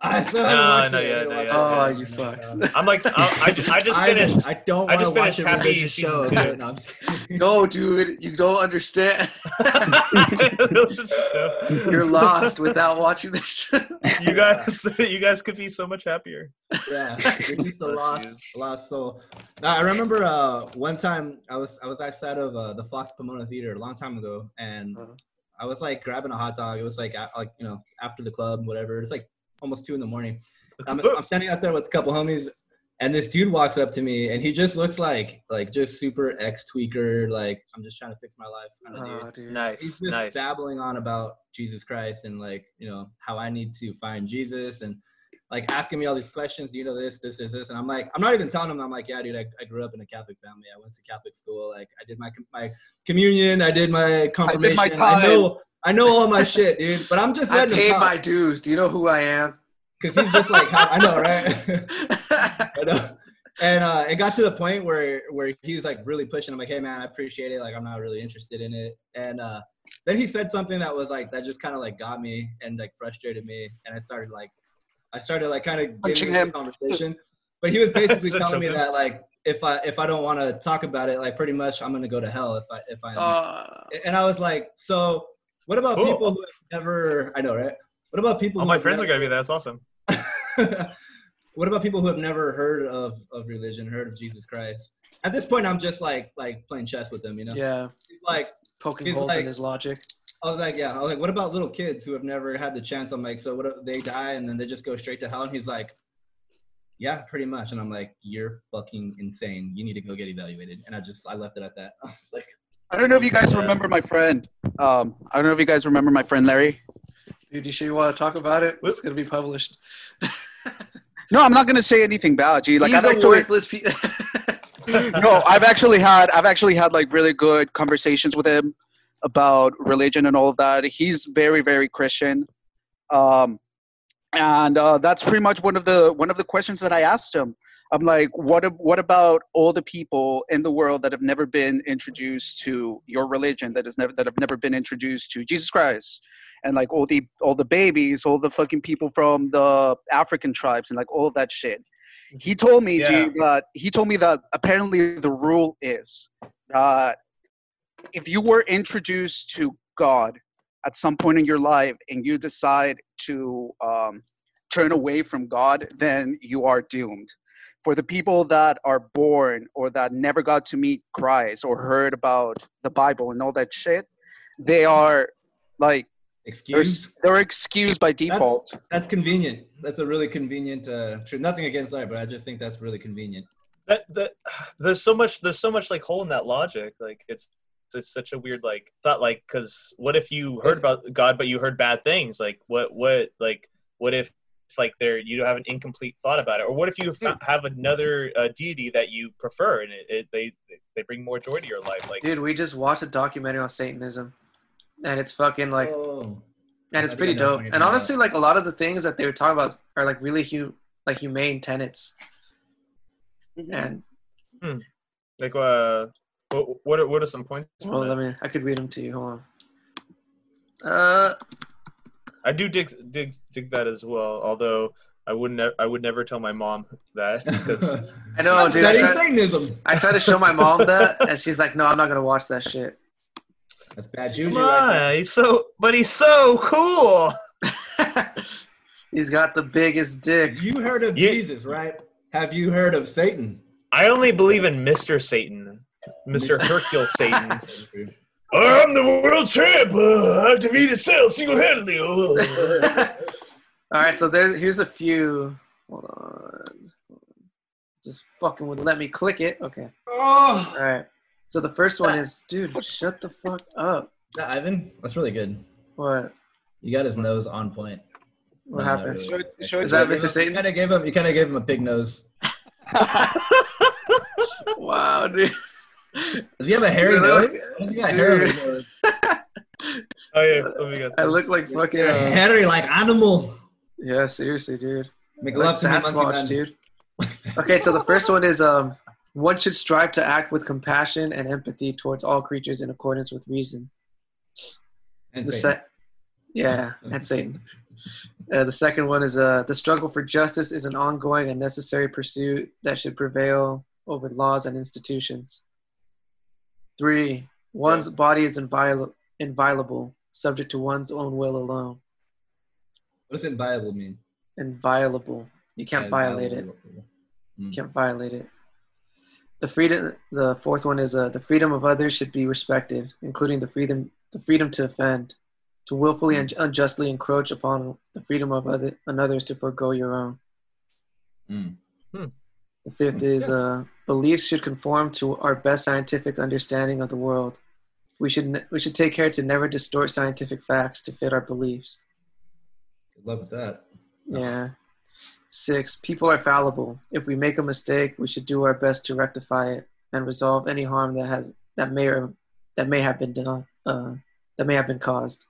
I still No, haven't watched no, it. I yeah, need to no, watch yeah, it. Oh, yeah. you No, no, fucks. no. I'm like I, I just I just finished. I don't I want to just watch finished a Happy show. dude. No, I'm just kidding. No, dude, you don't understand. You're lost without watching this show. you guys, you guys could be so much happier. yeah, you're just a lost, lost soul. Now, I remember uh, one time I was I was outside of uh, the Fox Pomona Theater a long time ago, and Uh-huh. I was like grabbing a hot dog. It was like like you know after the club, whatever. It's like almost two in the morning. I'm, I'm standing out there with a couple homies, and this dude walks up to me, and he just looks like like just super ex tweaker. Like I'm just trying to fix my life kind of Oh, dude. he's nice, just nice. babbling on about Jesus Christ and like you know how I need to find Jesus and like asking me all these questions. Do you know this, this, is this? And I'm like, I'm not even telling them. I'm like, yeah, dude, I, I grew up in a Catholic family. I went to Catholic school. Like I did my my communion. I did my confirmation. I, time. know I know all my shit, dude. But I'm just I letting paid talk my dues. Do you know who I am? because he's just like, I know, right? I know. And uh, it got to the point where where he was like really pushing. I'm like, hey man, I appreciate it. Like I'm not really interested in it. And uh, then he said something that was like that just kind of like got me and like frustrated me. And I started like I started like kind of Punching getting into him. the conversation. But he was basically telling me a- that like if I if I don't want to talk about it, like pretty much I'm gonna go to hell if I if I. Uh, and I was like, so what about Cool. people who have never? I know, right? What about people? All who my have friends are gonna be there. That's awesome. what about people who have never heard of, of religion, heard of Jesus Christ? At this point, I'm just like like playing chess with them, you know. yeah, It's like poking he's holes like- in his logic. I was like, yeah. I was like, what about little kids who have never had the chance? I'm like, so what? if They die and then they just go straight to hell? And he's like, yeah, pretty much. And I'm like, you're fucking insane. You need to go get evaluated. And I just I left it at that. I was like, I don't know if you guys remember my friend. Um, I don't know if you guys remember my friend Larry. Dude, you sure you want to talk about it? It's gonna be published. No, I'm not gonna say anything bad. G. Like He's I've a actually, worthless piece. no, I've actually had I've actually had like really good conversations with him about religion and all of that. He's very very Christian, um, and uh, that's pretty much one of the one of the questions that I asked him. I'm like, what what about all the people in the world that have never been introduced to your religion, that has never that have never been introduced to Jesus Christ, and like all the all the babies, all the fucking people from the African tribes, and like all of that shit. He told me, Yeah. G, that he told me that apparently the rule is that if you were introduced to God at some point in your life and you decide to um, turn away from God, then you are doomed. For the people that are born or that never got to meet Christ or heard about the Bible and all that shit, they are like they're, excuse. they're excused by default. That's convenient. That's a really convenient uh truth. Nothing against that, but I just think that's really convenient. That that there's so much there's so much like hole in that logic. Like it's it's such a weird like thought. Like because what if you heard about God but you heard bad things? Like what what like what if like there you don't have an incomplete thought about it, or what if you fa- have another uh, deity that you prefer and it, it, they they bring more joy to your life? Like Dude, we just watched a documentary on Satanism, and it's fucking like, oh. and it's I pretty dope. And talking honestly, like a lot of the things that they were talking about are like really hu- like humane tenets. And like uh, what what are, what are some points? from well, it? let me, I could read them to you. Hold on. Uh, I do dig dig dig that as well. Although I wouldn't ne- I would never tell my mom that because I know, dude. I Studying tried, Satanism. I tried to show my mom that, and she's like, "No, I'm not gonna watch that shit." That's bad juju. come right on, he's so but he's so cool. He's got the biggest dick. You heard of You- Jesus, right? Have you heard of Satan? I only believe in Mister Satan, Mister Hercule Satan. I'm the world champ. Uh, I've defeated Cell single-handedly. Uh. All right, so there's here's a few. Hold on. Just fucking would let me click it. Okay. Oh, All right. So the first one is, dude, shut the fuck up. Yeah, Ivan, that's really good. What? You got his nose on point. What No, happened? really. Show it- show it Is that. Mr. Satan? You kind of gave him. You kind of gave him a pig nose. Wow, dude. Does he have a hairy Dude, I nose? does he got hair on his dude. nose? Oh yeah, let me get I look like fucking. Uh, hairy like animal. yeah, seriously, dude. Make Like love to me, monkey Sasquatch, dude. Okay, so the first one is um, one should strive to act with compassion and empathy towards all creatures in accordance with reason. And The Satan. se- yeah, and Satan. Uh, the second one is uh, the struggle for justice is an ongoing and necessary pursuit that should prevail over laws and institutions. Three, one's body is inviol- inviolable, subject to one's own will alone. What does inviolable mean? Inviolable. You can't Yeah, violate it. inviolable. can't violate it. The freedom. The fourth one is uh, the freedom of others should be respected, including the freedom the freedom to offend, to willfully and unjustly encroach upon the freedom of other and others to forego your own. Mm. The fifth is uh, beliefs should conform to our best scientific understanding of the world. We should we should take care to never distort scientific facts to fit our beliefs. With that. Yeah. Six, people are fallible. If we make a mistake, we should do our best to rectify it and resolve any harm that has that may or that may have been done uh, that may have been caused.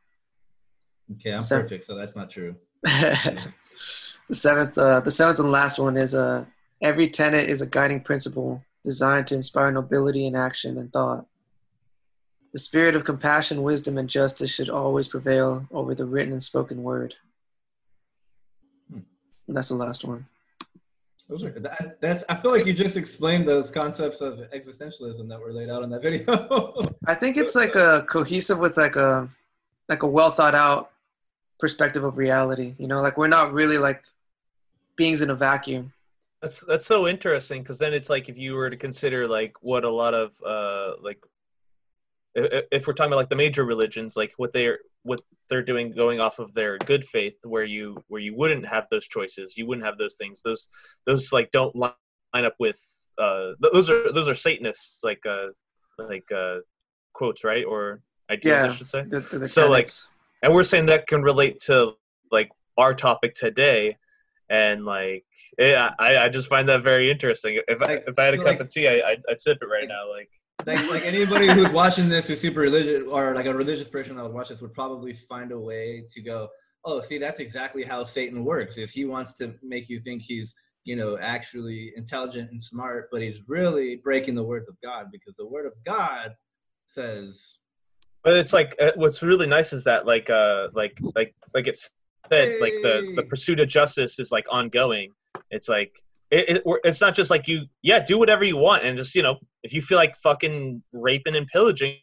Okay, I'm Seven. perfect, so that's not true. the seventh, uh, the seventh and last one is uh, every tenet is a guiding principle designed to inspire nobility in action and thought. The spirit of compassion, wisdom, and justice should always prevail over the written and spoken word. Hmm. And that's the last one. Those are that, that's. I feel like you just explained those concepts of existentialism that were laid out in that video. I think it's like a cohesive with like a like a well thought out perspective of reality. You know, like we're not really like beings in a vacuum. That's that's so interesting because then it's like if you were to consider like what a lot of uh like if, if we're talking about like the major religions like what they're what they're doing going off of their good faith where you where you wouldn't have those choices you wouldn't have those things those those like don't line up with uh those are those are satanists like uh like uh quotes right or ideas Yeah. I should say The, the, the So, like, and we're saying that can relate to like our topic today and like yeah i i just find that very interesting if I, Like, if i had a so, cup like- of tea I, I'd, I'd sip it right now like like, like anybody who's watching this who's super religious or like a religious person that would watch this would probably find a way to go, oh, see, that's exactly how Satan works. If he wants to make you think he's, you know, actually intelligent and smart, but he's really breaking the words of God because the word of God says, but it's like uh, what's really nice is that like uh like like like it's said like the the pursuit of justice is like ongoing. It's like it, it, it's not just like you yeah do whatever you want and just you know if you feel like fucking raping and pillaging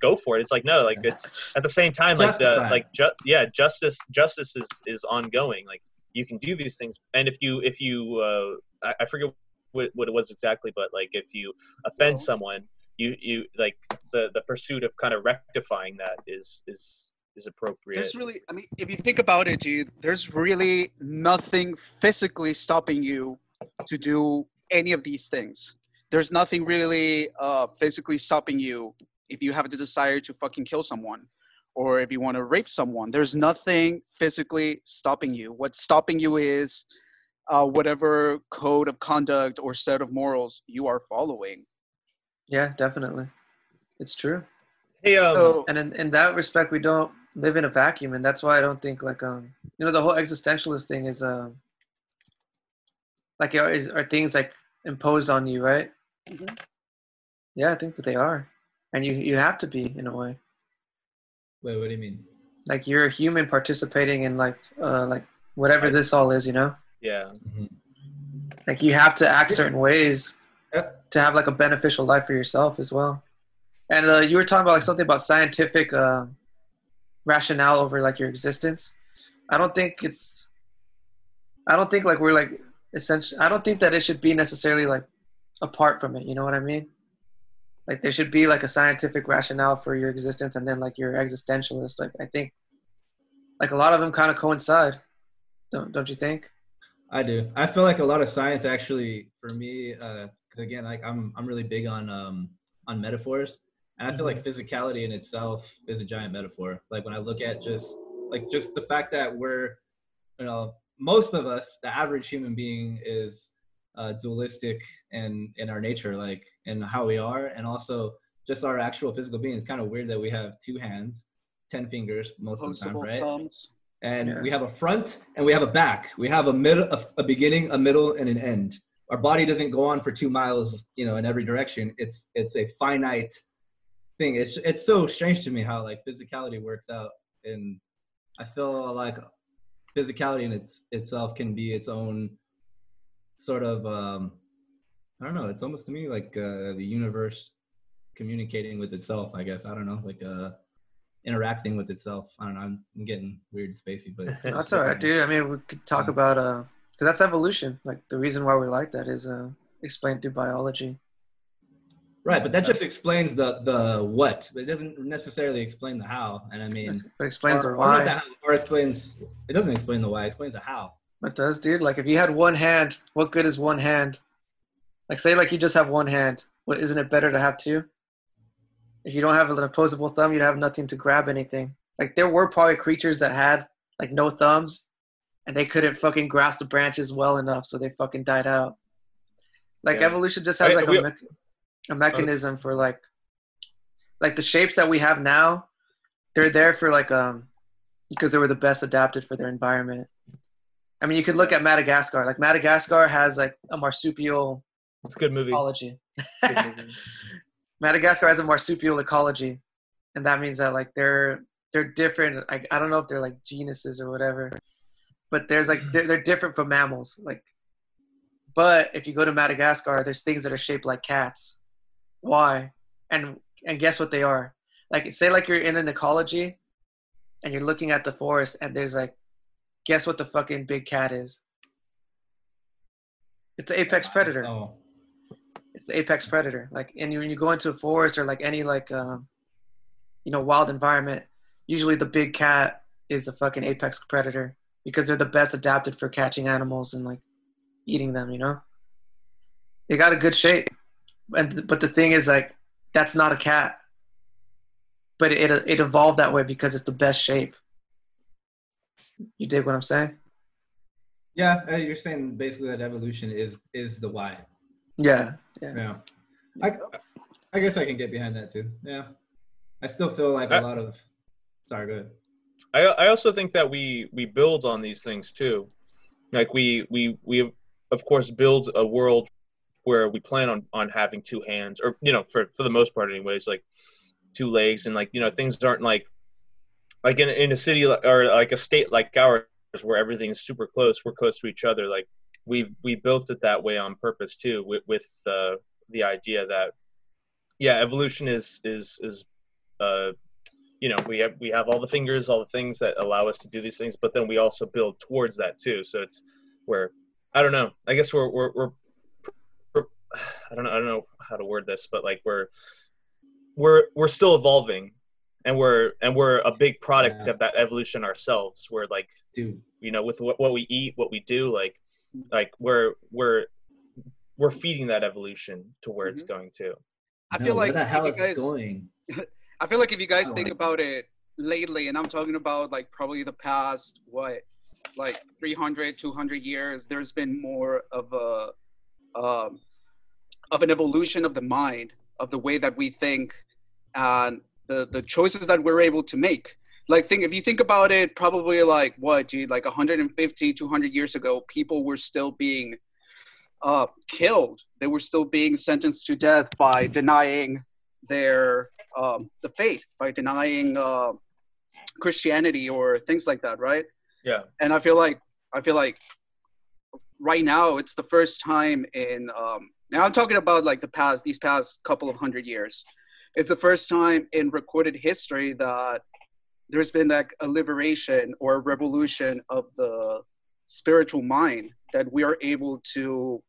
go for it. It's like no like it's at the same time like the like ju- yeah justice justice is is ongoing. Like you can do these things. And if you if you uh i, I forget what, what it was exactly but like if you offend someone you you like the the pursuit of kind of rectifying that is is is appropriate There's really, I mean, if you think about it, dude, there's really nothing physically stopping you to do any of these things. There's nothing really uh, physically stopping you if you have the desire to fucking kill someone or if you want to rape someone. There's nothing physically stopping you. What's stopping you is uh, whatever code of conduct or set of morals you are following. Yeah, definitely. It's true. Hey, um, So, And in, in that respect, we don't live in a vacuum, and that's why I don't think like um you know the whole existentialist thing is um like are, is, are things like imposed on you, right? Mhm. Yeah, I think that they are, and you you have to be in a way. Wait, what do you mean? Like you're a human participating in like uh like whatever this all is, you know. yeah, Like you have to act certain ways Yeah. to have like a beneficial life for yourself as well. And uh, you were talking about like something about scientific uh, rationale over like your existence. I don't think it's. I don't think like we're like essentially. I don't think that it should be necessarily like apart from it. You know what I mean? Like there should be like a scientific rationale for your existence, and then like your existentialist. Like I think, like a lot of them kind of coincide. Don't don't you think? I do. I feel like a lot of science actually, for me, uh, again, like I'm, I'm really big on, um, on metaphors, and I feel like physicality in itself is a giant metaphor. Like when I look at just, like just the fact that we're, you know, most of us, the average human being is uh, dualistic in in our nature, like in how we are, and also just our actual physical being. It's kind of weird that we have two hands, ten fingers most of the time, right? thumbs. and Yeah. we have a front and we have a back. We have a middle, a, a beginning, a middle, and an end. Our body doesn't go on for two miles, you know, in every direction. It's it's a finite thing. It's it's so strange to me how like physicality works out, and I feel like physicality in its itself can be its own sort of um, I don't know. It's almost to me like uh, the universe communicating with itself. I guess I don't know, like uh, interacting with itself. I don't know. I'm, I'm getting weird and spacey, but That's all right, dude. I mean, we could talk Yeah. about uh, 'cause that's evolution. Like the reason why we're like that is uh, explained through biology. Right, but that just explains the the what, but it doesn't necessarily explain the how. And I mean, It explains or, the or the why. how, or explains it doesn't explain the why. It explains the how. It does, dude. Like if you had one hand, what good is one hand? Like say like you just have one hand. What isn't it better to have two? If you don't have an opposable thumb, you'd have nothing to grab anything. Like there were probably creatures that had like no thumbs, and they couldn't fucking grasp the branches well enough, so they fucking died out. Like Yeah. evolution just has I- like we- a, mech- a mechanism for like, like the shapes that we have now, they're there for like um, because they were the best adapted for their environment. I mean, you could look at Madagascar. Like Madagascar has like a marsupial it's a good movie. ecology. Good movie. Madagascar has a marsupial ecology, and that means that like they're they're different. Like I don't know if they're like genuses or whatever, but there's like they're, they're different from mammals. Like, but if you go to Madagascar, there's things that are shaped like cats. Why? And and guess what they are? Like say like you're in an ecology, and you're looking at the forest, and there's like, guess what the fucking big cat is? It's the apex predator Oh, it's the apex predator. Like, and when you go into a forest or like any like, um, you know, wild environment, usually the big cat is the fucking apex predator because they're the best adapted for catching animals and like eating them. You know, they got a good shape, and but the thing is like, that's not a cat, but it it evolved that way because it's the best shape. You dig what I'm saying? yeah. uh, You're saying basically that evolution is is the why. Yeah. Yeah. I I guess I can get behind that too. Yeah. I still feel like a I- lot of. Sorry, go ahead. I I also think that we we build on these things too. Like we we we of course build a world where we plan on on having two hands or you know for for the most part anyways like two legs and like you know things aren't like like in in a city or like a state like ours where everything's super close we're close to each other like we've we built it that way on purpose too with with uh, the idea that yeah evolution is is is uh you know we have we have all the fingers all the things that allow us to do these things but then we also build towards that too. So it's where i don't know i guess we're, we're, we're i don't know i don't know how to word this but like we're we're we're still evolving and we're and we're a big product Yeah. of that evolution ourselves we're like Dude. you know with what, what we eat what we do like like we're we're we're feeding that evolution to where it's going to I No, feel like where the hell if is you it guys, going? I feel like if you guys think like about it lately, and I'm talking about like probably the past what, like 300, 200 years. There's been more of a, um, of an evolution of the mind, of the way that we think, and the the choices that we're able to make. Like think if you think about it, probably like what, gee, like 150, 200 years ago, people were still being uh, killed. They were still being sentenced to death by denying their um, the faith, by denying uh, Christianity or things like that, right? Yeah. And I feel like I feel like right now it's the first time in um, now I'm talking about like the past these past couple of hundred years. It's the first time in recorded history that there's been like a liberation or a revolution of the spiritual mind that we are able to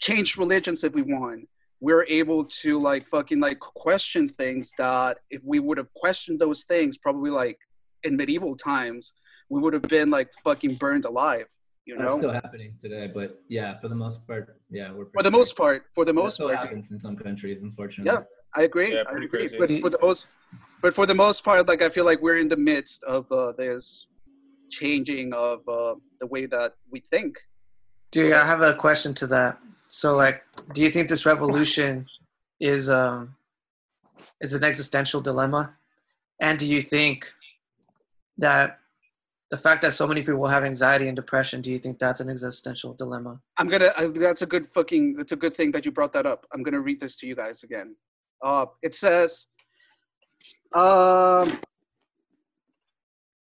change religions if we want we're able to like fucking like question things that if we would have questioned those things probably like in medieval times we would have been like fucking burned alive you That's still happening today, but yeah, for the most part, yeah, we're for the most part for the That most still part happens in some countries, unfortunately. Yeah. I agree. Yeah, I agree. crazy. But for the most, but for the most part, like I feel like we're in the midst of uh, this changing of uh, the way that we think. Dude, I have a question to that. So, like, do you think this revolution is um is an existential dilemma? And do you think that the fact that so many people have anxiety and depression, do you think that's an existential dilemma? I'm gonna. Uh, that's a good fucking. That's a good thing that you brought that up. I'm gonna read this to you guys again. Uh, it says, um,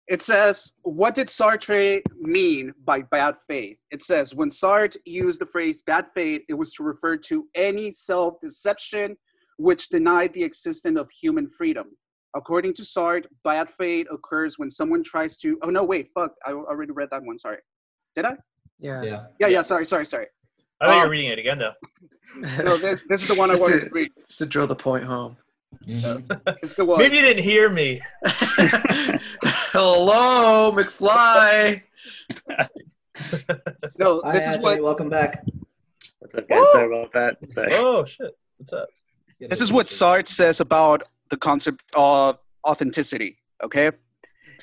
it says, what did Sartre mean by bad faith? It says, when Sartre used the phrase bad faith, it was to refer to any self deception which denied the existence of human freedom. According to Sartre, bad faith occurs when someone tries to. Oh, no, wait, fuck. I already read that one. Sorry. Did I? Yeah. Yeah. Yeah, yeah, sorry, sorry, sorry. I thought you Um, were reading it again though. No, this, this is the one I wanted to- to read. Just to drill the point home. Mhm. It's the one. Maybe you didn't hear me. Hello, McFly. No, Hi, this is Anthony. what Welcome back. What's up, guys? Sorry about that. Sorry. Oh shit! What's up? this is what Sartre says about the concept of authenticity. Okay.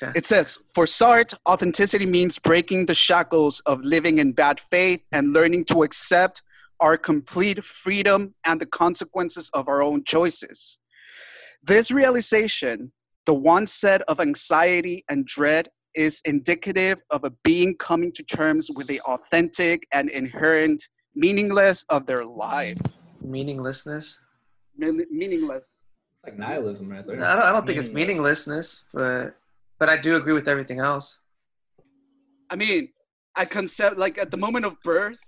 Okay. It says, for Sartre, authenticity means breaking the shackles of living in bad faith and learning to accept our complete freedom and the consequences of our own choices. This realization, the one set of anxiety and dread, is indicative of a being coming to terms with the authentic and inherent meaningless of their life. Meaninglessness. Mean- Meaningless. It's like nihilism right there. I don't, I don't think it's meaninglessness, but but I do agree with everything else. I mean, I concept like at the moment of birth,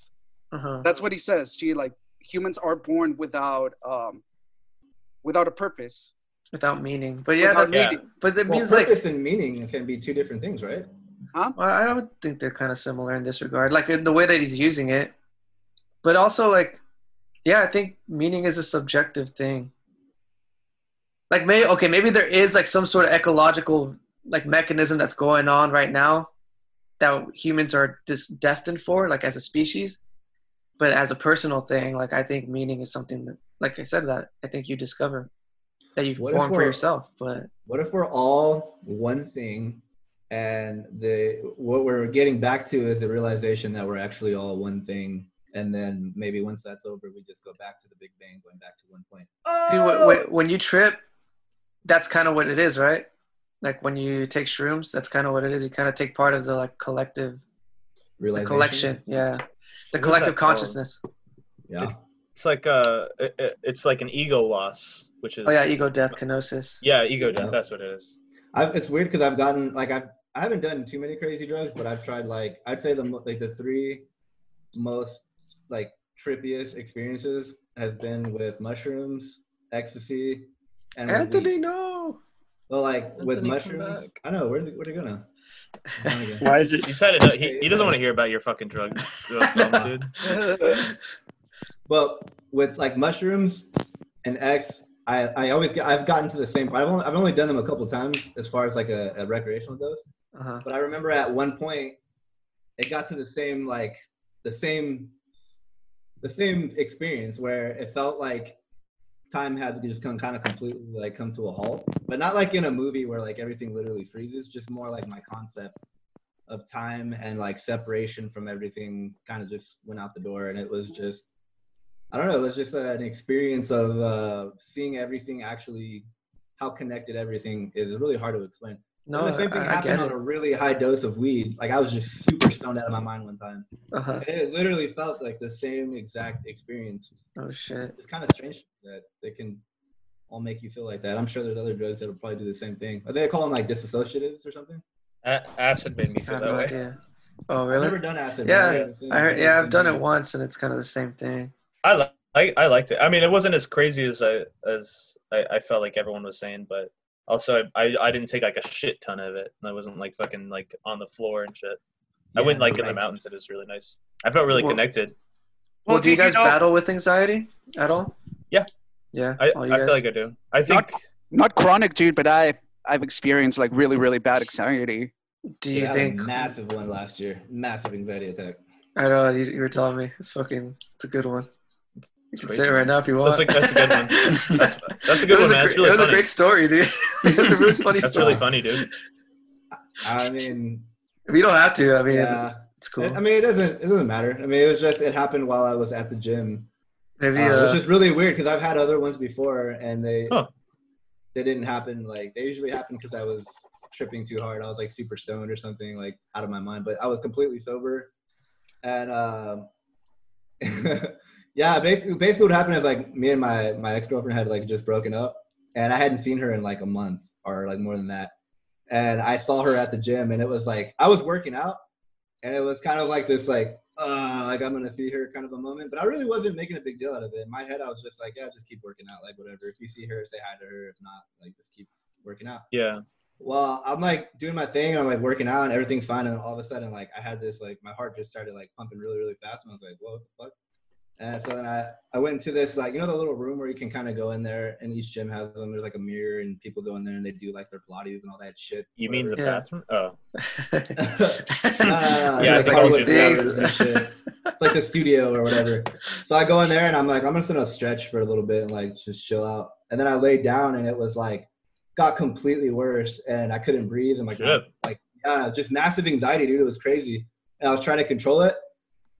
Uh-huh. that's what he says. Gee, like humans are born without um without a purpose. Without meaning, but yeah, Without that means. meaning. But that Well, means like purpose and meaning can be two different things, right? Well, I would think they're kind of similar in this regard, like in the way that he's using it. But also, like, yeah, I think meaning is a subjective thing. Like, maybe okay, maybe there is like some sort of ecological like mechanism that's going on right now that humans are dis- destined for, like as a species. But as a personal thing, like I think meaning is something that, like I said, that I think you discover that you form for yourself. But What if we're all one thing, and the what we're getting back to is the realization that we're actually all one thing, and then maybe once that's over, we just go back to the Big Bang, going back to one point. Dude, wh- wh- when you trip, that's kind of what it is, right? Like when you take shrooms, that's kind of what it is. You kind of take part of the like collective, the collection, yeah, the What's collective that called? consciousness. Yeah. It's like uh, it, it- it's like an ego loss, which is Oh yeah, ego, death, kenosis. yeah, ego Yeah. death. That's what it is. I've, it's weird because I've gotten like I've I haven't done too many crazy drugs, but I've tried like I'd say the like the three most like trippiest experiences has been with mushrooms, ecstasy, and Anthony, weed. no. Well, like with Anthony, come mushrooms. I know where's it, where'd it go now? Why is it? You said it. He, he doesn't want to hear about your fucking drug, drug problem, dude. But with like mushrooms and X, I, I always get I've gotten to the same point. I've only, I've only done them a couple times as far as like a, a recreational dose. uh-huh. But I remember at one point it got to the same like the same the same experience where it felt like time has just come kind of completely like come to a halt, but not like in a movie where like everything literally freezes. Just more like my concept of time and like separation from everything kind of just went out the door, and it was just I don't know. It was just an experience of uh, seeing everything actually how connected everything is. It's really hard to explain. No, and the same thing I, I happened get on a really high dose of weed. Like I was just super stoned out of my mind one time. Uh-huh. And it literally felt like the same exact experience. Oh shit. It's kind of strange that they can all make you feel like that. I'm sure there's other drugs that'll probably do the same thing. Are they call them like disassociatives or something. A- acid made me I feel that no way. idea. Oh I've really? never done acid. Yeah, but heard the I heard, same- yeah, I've done it once, and it's kind of the same thing. I like I, I liked it. I mean, it wasn't as crazy as I as I, I felt like everyone was saying, but also I, I didn't take like a shit ton of it. I wasn't like fucking like on the floor and shit. I went like in the right. mountains. It was really nice. I felt really Well- connected. Well, do you dude, guys know, battle with anxiety at all? Yeah. Yeah. I, I feel like I do. I think Not- Not chronic, dude, but I I've experienced like really really bad anxiety. do you Yeah, I a think? massive one last year? Massive anxiety attack. I know you, you were telling me it's fucking. It's a good one. You can say it right now if you want. That's a- that's a good one. That's- that's a good It one, man. A It's great, really it was a great story, dude. it's a really funny that's story. really funny, dude. I mean, If you don't have to, I mean, yeah. it's cool. I mean, it doesn't. It doesn't matter. I mean, it was just. It happened while I was at the gym. Maybe. Uh, Uh, it's just really weird because I've had other ones before, and they Huh. they didn't happen. Like they usually happen because I was tripping too hard. I was like super stoned or something, like out of my mind. But I was completely sober, and um, yeah, basically, basically what happened is like me and my my ex girlfriend had like just broken up, and I hadn't seen her in like a month or like more than that. And I saw her at the gym, and it was like I was working out, and it was kind of like this like uh like I'm gonna see her kind of a moment. But I really wasn't making a big deal out of it. In my head, I was just like, yeah, just keep working out, like whatever. If you see her, say hi to her. If not, like just keep working out. Yeah. Well, I'm like doing my thing and I'm like working out and everything's fine. And then all of a sudden, like I had this, like my heart just started like pumping really, really fast. And I was like, whoa, what the fuck? And so then I, I went into this, like, you know, the little room where you can kind of go in there and each gym has them. There's like a mirror and people go in there and they do like their Pilates and all that shit. You mean the. Yeah. bathroom? Oh. Uh, Yeah, it's I like think all you the should stairs and shit. It's like the studio or whatever. So I go in there and I'm like, I'm just gonna send a stretch for a little bit and like just chill out. And then I laid down and it was like got completely worse and I couldn't breathe and like Shit. like yeah, just massive anxiety, dude. It was crazy. And I was trying to control it.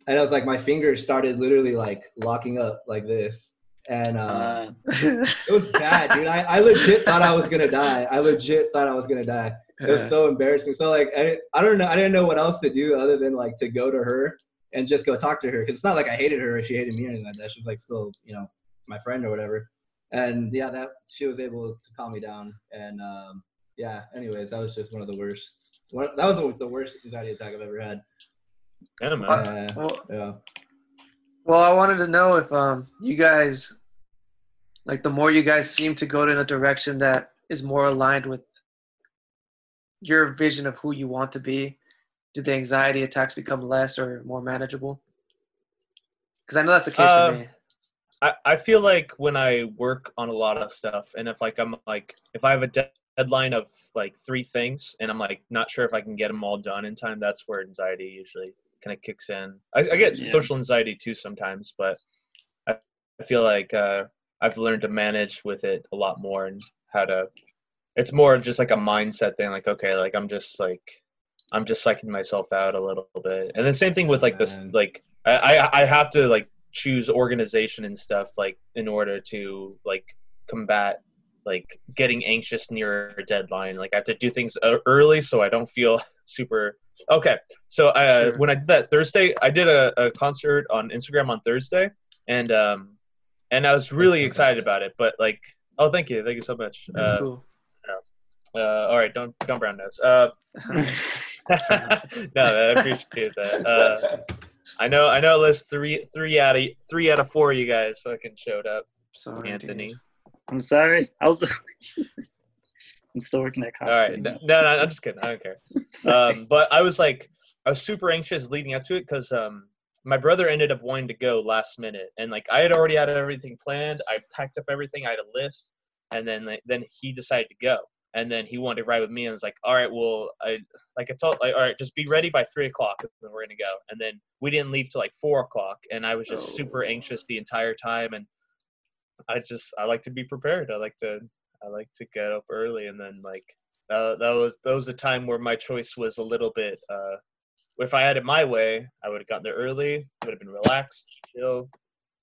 And I was like my fingers started literally like locking up like this. And uh, Uh, it was bad, dude. I, I legit thought I was gonna die. I legit thought I was gonna die. It was so embarrassing. So like I, I don't know. I didn't know what else to do other than like to go to her and just go talk to her because it's not like I hated her or she hated me or anything like that. She's like still you know my friend or whatever. And yeah, that she was able to calm me down. And um, yeah. Anyways, that was just one of the worst. One, that was the worst anxiety attack I've ever had. Yeah, man. Uh, well, yeah. well, I wanted to know if um you guys, like, the more you guys seem to go in a direction that is more aligned with your vision of who you want to be, do the anxiety attacks become less or more manageable? Because I know that's the case Uh, for me. I, I feel like when I work on a lot of stuff, and if like I'm like if I have a de- deadline of like three things, and I'm like not sure if I can get them all done in time, that's where anxiety usually kind of kicks in. I, I get Yeah. social anxiety too sometimes, but I, I feel like uh, I've learned to manage with it a lot more and how to. It's more just like a mindset thing. Like okay, like I'm just like I'm just psyching myself out a little bit, and the same thing with like this like I, I have to like choose organization and stuff like in order to like combat like getting anxious near a deadline like i have to do things early so i don't feel super okay so uh, Sure. when i did that thursday i did a, a concert on instagram on thursday and um and i was really so excited about it but like oh thank you thank you so much That's uh, cool. uh all right don't don't brown nose uh no i appreciate that uh I know, I know. At least three, three out of three out of four of you guys fucking showed up. Sorry, Anthony. dude. I'm sorry. I was. I'm still working at All right, no, no, no, I'm just kidding. I don't care. Um, but I was like, I was super anxious leading up to it because um, my brother ended up wanting to go last minute, and like I had already had everything planned. I packed up everything. I had a list, and then like, then he decided to go, and then he wanted to ride with me, and I was like, all right, well, I like I told, like, all right, just be ready by three o'clock, and then we're gonna go. And then we didn't leave till like four o'clock, and I was just Oh. super anxious the entire time, and I just I like to be prepared. I like to I like to get up early and then like uh, that was that was a time where my choice was a little bit. Uh, if I had it my way, I would have gotten there early. Would have been relaxed, chill,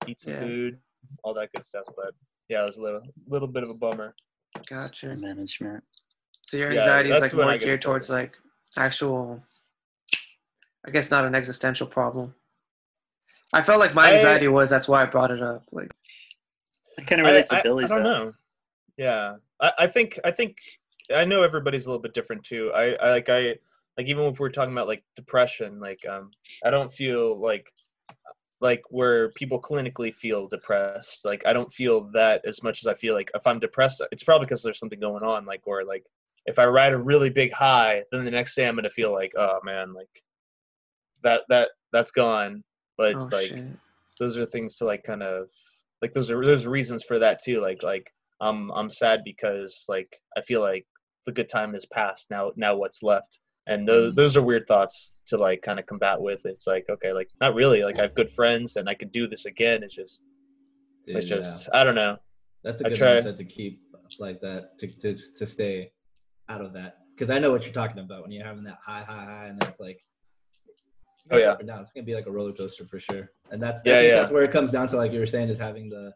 eat some Yeah. food, all that good stuff. But yeah, it was a little little bit of a bummer. Gotcha. management. So your Yeah, anxiety is like more geared in trouble. towards like actual. I guess not an existential problem. I felt like my I- anxiety was. That's why I brought it up. Like, I kind of I, relate to I, I Billie's. don't though. know. Yeah, I, I think I think I know everybody's a little bit different too. I, I like I like even if we're talking about like depression, like um, I don't feel like like where people clinically feel depressed. Like I don't feel that as much as I feel like if I'm depressed, it's probably because there's something going on. Like or like if I ride a really big high, then the next day I'm gonna feel like oh man, like that that that's gone. But it's oh like shit. those are things to like kind of like those are those reasons for that too like like i'm i'm sad because like i feel like the good time has passed. now now what's left and those Mm. those are weird thoughts to like kind of combat with it's like okay like not really like i have good friends and i could do this again it's just Dude, it's yeah. just i don't know That's a good try- mindset to keep like that to to, to stay out of that because I know what you're talking about when you're having that high high high and then it's like Oh, yeah. up and down. It's gonna be like a roller coaster for sure. And that's Yeah, yeah. that's where it comes down to like you were saying is having the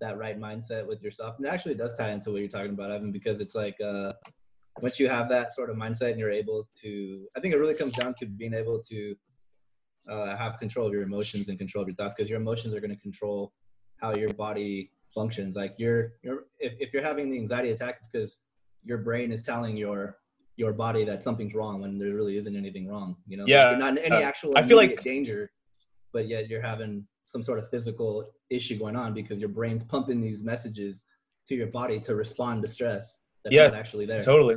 that right mindset with yourself. And it actually does tie into what you're talking about, Evan, because it's like uh once you have that sort of mindset and you're able to I think it really comes down to being able to uh, have control of your emotions and control of your thoughts because your emotions are going to control how your body functions. Like you're you're if, if you're having the anxiety attack it's because your brain is telling your your body that something's wrong when there really isn't anything wrong you know? Like, Yeah, you're not in any uh, actual I feel like- danger but yet you're having some sort of physical issue going on because your brain's pumping these messages to your body to respond to stress that's Yeah, not actually there totally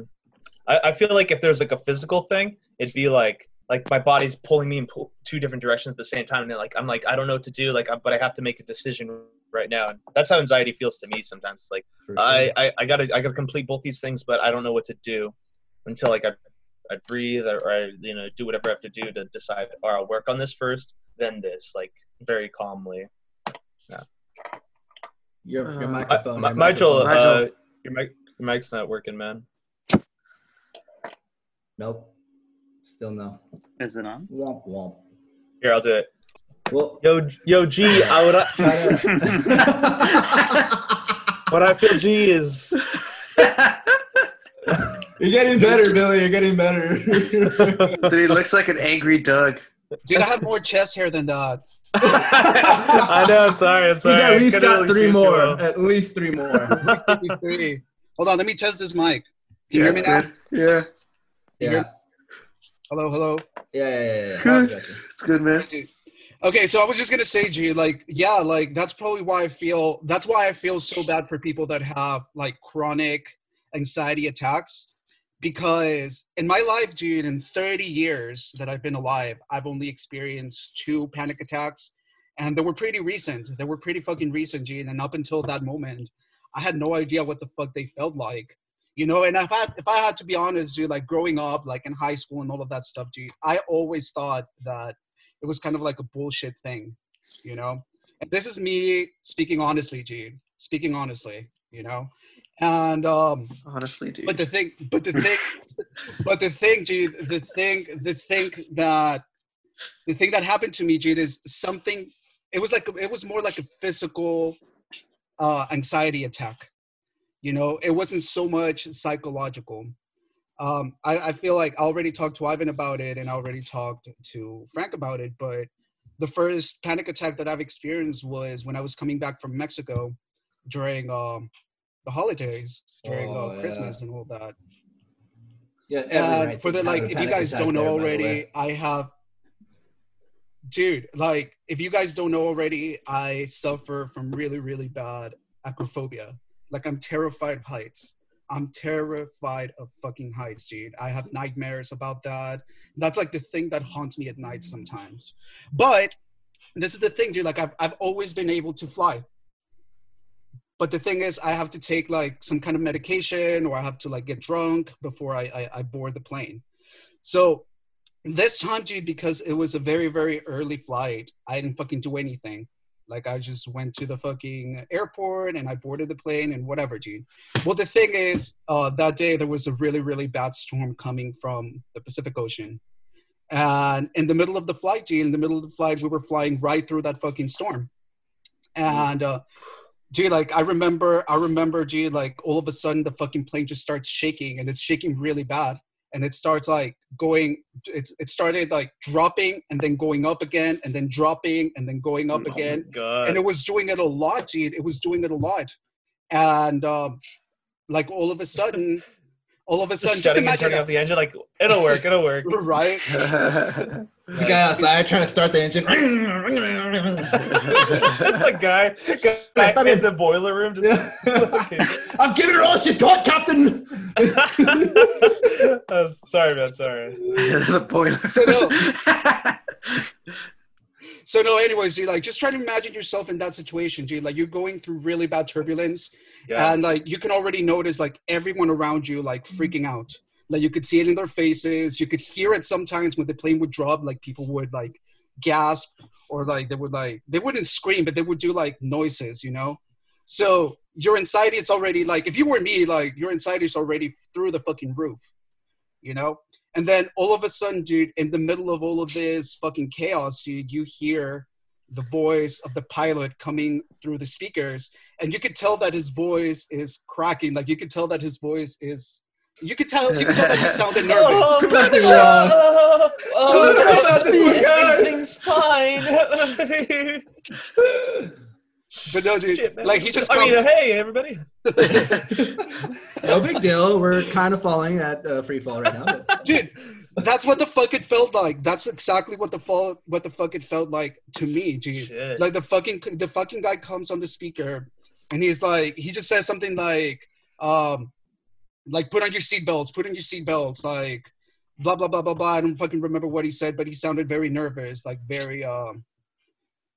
I, I feel like if there's like a physical thing it'd be like like my body's pulling me in two different directions at the same time and like i'm like i don't know what to do like but i have to make a decision right now and that's how anxiety feels to me sometimes It's like sure. I, I I gotta I gotta complete both these things, but I don't know what to do until like I I breathe or, or I you know do whatever I have to do to decide. Or I'll work on this first, then this, like very calmly. your, your Uh, microphone My, your Michael, microphone- uh, your mic your mic's not working, man. nope still no Is it on? womp womp Here, I'll do it. well Yo yo G, I would what I feel G is You're getting better, Billy. You're getting better. Dude, he looks like an angry Doug. Dude, I have more chest hair than that. I know. I'm sorry. I'm He's sorry. at least got three see it too more. well. At least three more. 53. Hold on, let me test this mic. Can you yeah, hear me now? good. Yeah, Yeah. Hello, hello. Yeah, yeah, yeah, yeah. Good. It's good, man. Okay, so I was just gonna say, G, like, yeah, like that's probably why I feel that's why I feel so bad for people that have like chronic anxiety attacks. Because in my life, G, in 30 years that I've been alive, I've only experienced two panic attacks. And they were pretty recent. They were pretty fucking recent, G. And up until that moment, I had no idea what the fuck they felt like. You know, and if I if I had to be honest, G, like growing up, like in high school and all of that stuff, dude, I always thought that it was kind of like a bullshit thing, you know. And this is me speaking honestly, G. Speaking honestly, you know. And um, Honestly, dude. but the thing, but the thing, but the thing, G, the thing, the thing that, the thing that happened to me, G, is something. It was like it was more like a physical uh, anxiety attack. You know, it wasn't so much psychological. Um, I, I feel like I already talked to Ivan about it, and I already talked to Frank about it. But the first panic attack that I've experienced was when I was coming back from Mexico during um, the holidays, during Oh, uh, yeah. Christmas and all that. Yeah, every And right for the like, if you guys don't know there, by the already. I have, dude. Like, if you guys don't know already, I suffer from really, really bad acrophobia. Like, I'm terrified of heights. I'm terrified of fucking heights, dude. I have nightmares about that. That's like the thing that haunts me at night sometimes. But this is the thing, dude. Like, I've I've always been able to fly. But the thing is, I have to take like some kind of medication, or I have to like get drunk before I I, I board the plane. So this time, dude, because it was a very very early flight, I didn't fucking do anything. Like I just went to the fucking airport and I boarded the plane and whatever, Gene. Well, the thing is, uh, that day there was a really, really bad storm coming from the Pacific Ocean. And in the middle of the flight, Gene, in the middle of the flight, we were flying right through that fucking storm. And uh, gee, like I remember, I remember, gee, like all of a sudden the fucking plane just starts shaking and it's shaking really bad. And it starts like going, it's, it started like dropping and then going up again and then dropping and then going up Oh again. God. And it was doing it a lot, gee. It was doing it a lot. And um, like all of a sudden, all of a sudden, just shutting and imagine turning that, off the engine. Like it'll work. It'll work. right? There's a guy outside trying to start the engine. That's a guy, guy in the boiler room. Just, I'm giving her all she's got, Captain. Uh, sorry, man. Sorry. the boiler. So no. So no, anyways, you like just try to imagine yourself in that situation, dude. Like you're going through really bad turbulence, Yeah. and like you can already notice like everyone around you like mm-hmm. freaking out. Like you could see it in their faces. You could hear it sometimes when the plane would drop. Like people would like gasp or like they would like they wouldn't scream, but they would do like noises, you know. So your anxiety is already like if you were me, like your anxiety is already through the fucking roof, you know. And then all of a sudden, dude, in the middle of all of this fucking chaos, dude, you hear the voice of the pilot coming through the speakers, and you could tell that his voice is cracking. Like you could tell that his voice is. You could tell. You could tell that he sounded nervous. Oh, Nothing oh, oh, Look at oh, that everything's fine. But no, dude, Shit, like he just I comes. mean, hey, everybody. no big deal. We're kind of falling at uh, free fall right now. But dude that's what the fuck it felt like that's exactly what the fall what the fuck it felt like to me dude Shit. like the fucking the fucking guy comes on the speaker and he's like he just says something like um like put on your seatbelts put on your seatbelts like blah blah blah blah blah i don't fucking remember what he said but he sounded very nervous like very um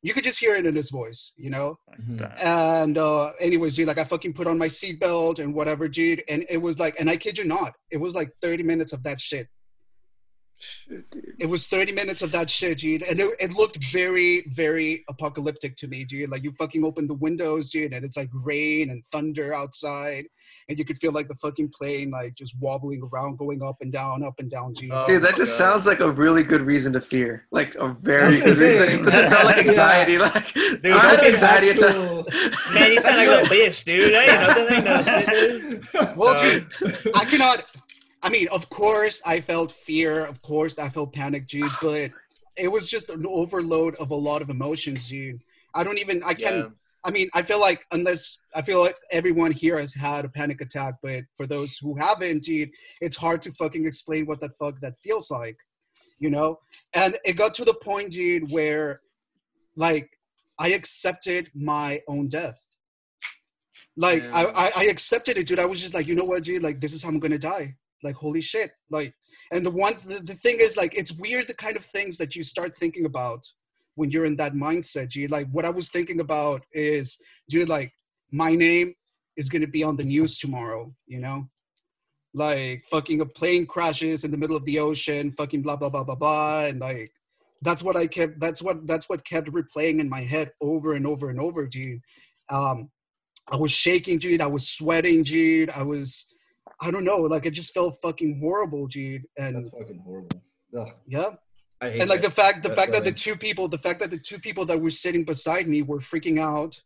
you could just hear it in his voice you know? And uh anyways dude like i fucking put on my seatbelt and whatever dude and it was like and i kid you not it was like 30 minutes of that shit Shit, dude. it was 30 minutes of that shit, dude. And it, it looked very, very apocalyptic to me, dude. Like you fucking open the windows, dude, and it's like rain and thunder outside. And you could feel like the fucking plane like just wobbling around, going up and down, up and down, dude. Oh. Dude, that just God. sounds like a really good reason to fear. Like a very good reason. It doesn't sound like yeah. anxiety. Like Dude, I had anxiety attack. Actual- Man, you sound like a bitch, dude. That ain't nothing. Ain't nothing. Well, dude, I cannot. I mean, of course, I felt fear. Of course, I felt panic, dude. But it was just an overload of a lot of emotions, dude. I don't even. I can't. Yeah. I mean, I feel like unless I feel like everyone here has had a panic attack, but for those who haven't, dude, it's hard to fucking explain what the fuck that feels like, you know. And it got to the point, dude, where like I accepted my own death. Like I, I, I accepted it, dude. I was just like, you know what, dude? Like this is how I'm gonna die. Like holy shit. Like, and the one, the, the thing is, like, it's weird the kind of things that you start thinking about when you're in that mindset, G. Like what I was thinking about is, dude, like my name is gonna be on the news tomorrow, you know? Like fucking a plane crashes in the middle of the ocean, fucking blah blah blah blah blah. And like that's what I kept that's what that's what kept replaying in my head over and over and over, dude. Um I was shaking, dude. I was sweating, dude. I was I don't know, like it just felt fucking horrible, dude. And That's fucking horrible. Ugh, yeah I hate and like the fact the That's fact that the two people the fact that the two people that were sitting beside me were freaking out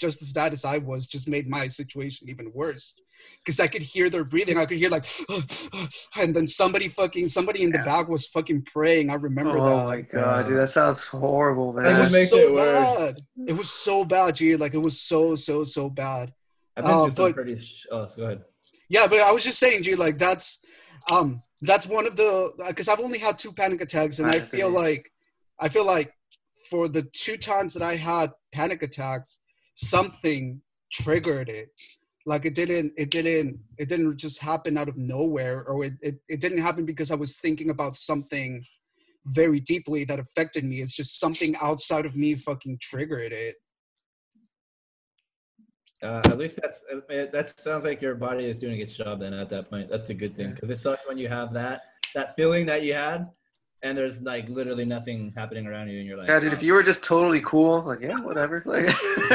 just as bad as i was just made my situation even worse because i could hear their breathing i could hear like and then somebody fucking somebody in the Yeah. back was fucking praying i remember Oh that my god, dude, that sounds horrible, man. it was makes so it worse. bad it was so bad dude like it was so so so bad I've been uh, through some but- pretty. Sh- oh, so go ahead. Yeah but i was just saying dude like that's um that's one of the because i've only had two panic attacks and i I feel like i feel like for the two times that i had panic attacks something triggered it. Like it didn't it didn't it didn't just happen out of nowhere or it, it, it didn't happen because i was thinking about something very deeply that affected me. It's just something outside of me fucking triggered it Uh, at least that's uh, that sounds like your body is doing its job. Then at that point, that's a good thing because it sucks when you have that that feeling that you had, and there's like literally nothing happening around you, and you're like, Yeah, dude. If you were just totally cool, like yeah, whatever. Like,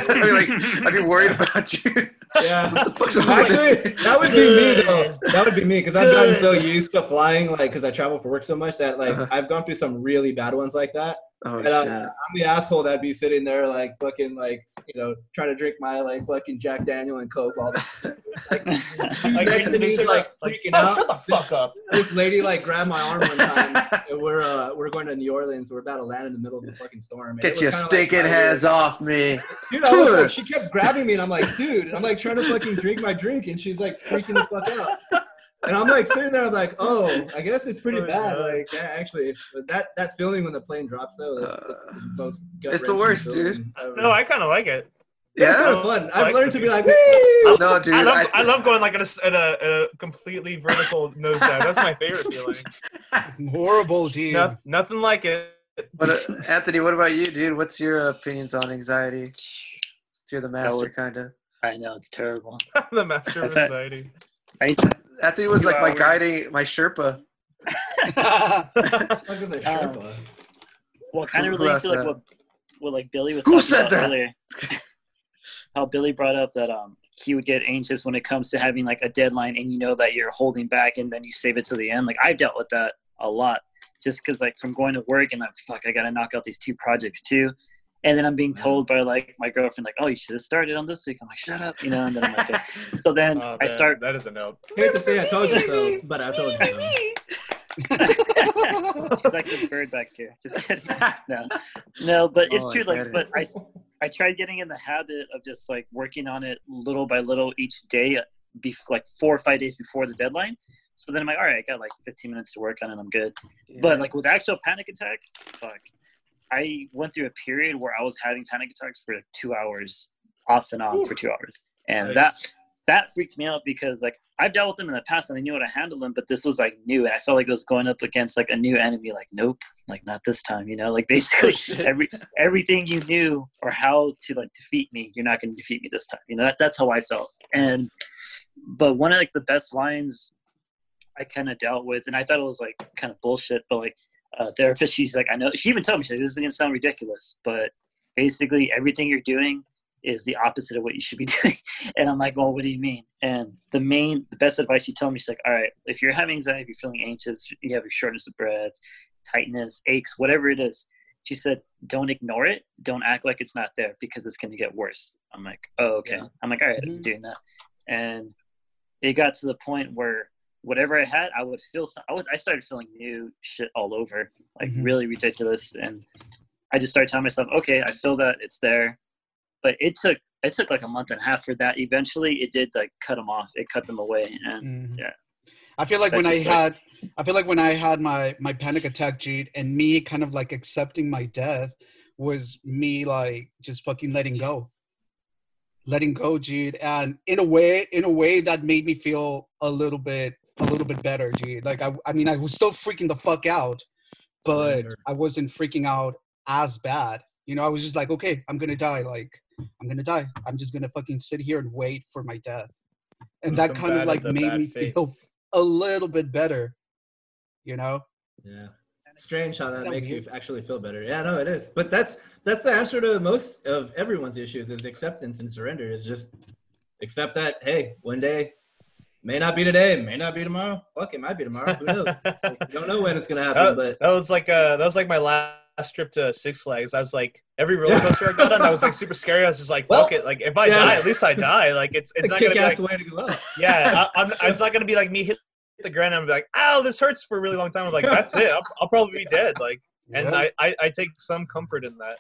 I'd be like, I'd be worried about you. yeah. What the fuck's Actually, that would be me though. That would be me because I've gotten so used to flying, like, because I travel for work so much that like Uh-huh. I've gone through some really bad ones like that. Oh And uh, shit. I'm the asshole that'd be sitting there like fucking like you know trying to drink my like fucking Jack Daniel and Coke all the like, Like, next to me like, like like, freaking oh, out. shut the fuck up. This lady like grabbed my arm one time. and we're uh we're going to New Orleans. We're about to land in the middle of the fucking storm. Get your kinda, like, stinking hands off me. Dude, I was like, she kept grabbing me, and I'm like, dude, I'm like trying to fucking drink my drink, and she's like freaking the fuck out. And I'm like sitting there, I'm like, oh, I guess it's pretty Oh, bad. God. Like, yeah, actually, that that feeling when the plane drops, though, that's, that's the most. It's the worst, dude. feeling ever. No, I kind of like it. yeah, it's kind of fun. I I've like learned to be like, I- Wee! No, dude. I love I, I, love going like at a, at a, at a completely vertical nosedive. That's my favorite feeling. Horrible, dude. No, nothing like it. But uh, Anthony, what about you, dude? What's your opinions on anxiety? You're the master, kind of. I know it's terrible. the master of anxiety. I used to, Anthony was like my guiding, my Sherpa. Fuck is a Um, Sherpa? well, kind of relates to like what what like Billy was Who talking said about that? earlier. How Billy brought up that um he would get anxious when it comes to having like a deadline and you know that you're holding back and then you save it to the end. Like I've dealt with that a lot just because like from going to work and like fuck I gotta knock out these two projects too. And then I'm being told by like my girlfriend like oh you should have started on this week. I'm like shut up you know and then I'm like okay. so then Oh, I start That is a no. hate to say I told you so, but I told you so. She's like this bird back here. Just kidding. No, no, but it's Oh, true. Like, it. but I, I tried getting in the habit of just like working on it little by little each day, uh, be like four or five days before the deadline. So then I'm like, all right, I got like 15 minutes to work on it. I'm good. But like with actual panic attacks, fuck. I went through a period where I was having panic attacks for two hours, off and on for two hours, and Nice. that that freaked me out because like I've dealt with them in the past and I knew how to handle them, but this was like new, and I felt like it was going up against like a new enemy. Like, nope, like not this time. You know, like basically oh, every everything you knew or how to like defeat me, you're not going to defeat me this time. You know, that, that's how I felt. And but one of like the best lines I kind of dealt with, and I thought it was like kind of bullshit, but like a therapist, she's like, I know. She even told me, she's like, this is gonna sound ridiculous, but basically everything you're doing is the opposite of what you should be doing. And I'm like, well, what do you mean? And the main, the best advice she told me, she's like, all right, if you're having anxiety, if you're feeling anxious, you have your shortness of breath, tightness, aches, whatever it is. She said, don't ignore it. Don't act like it's not there because it's going to get worse. I'm like, oh, okay. Yeah. I'm like, all right, I'm Mhm. doing that. And it got to the point where whatever I had, I would feel, some, I was, I started feeling new shit all over, like Mhm. really ridiculous. And I just started telling myself, okay, I feel that it's there. But it took, it took like a month and a half for that. Eventually it did like cut them off. It cut them away. And Mhm. yeah. I feel like That's when I like- had, I feel like when I had my my panic attack, Jade, and me kind of like accepting my death was me like just fucking letting go, letting go, Jude, and in a way, in a way that made me feel a little bit, a little bit better, Jude. Like I, I mean, I was still freaking the fuck out, but I wasn't freaking out as bad. You know, I was just like, okay, I'm gonna die. Like I'm gonna die. I'm just gonna fucking sit here and wait for my death, and that kind of like made me faith. feel a little bit better. You know? Yeah. Strange how that that makes weird? you actually feel better. Yeah, no, it is. But that's that's the answer to most of everyone's issues is acceptance and surrender. Is just accept that, hey, one day may not be today, may not be tomorrow. Fuck, it might be tomorrow. Who knows? Like, don't know when it's gonna happen, That, but that was like uh that was like my last trip to Six Flags. I was like every roller coaster I got on, I was like super scary. I was just like, Well, fuck it. Like if I yeah. die, at least I die. Like it's it's a not gonna be like way to go yeah. I, I'm it's not gonna be like me hit the ground and I'm like, ow, this hurts for a really long time. I'm like, that's it. I'll, I'll probably be dead. Like, and Yeah. I, I I take some comfort in that.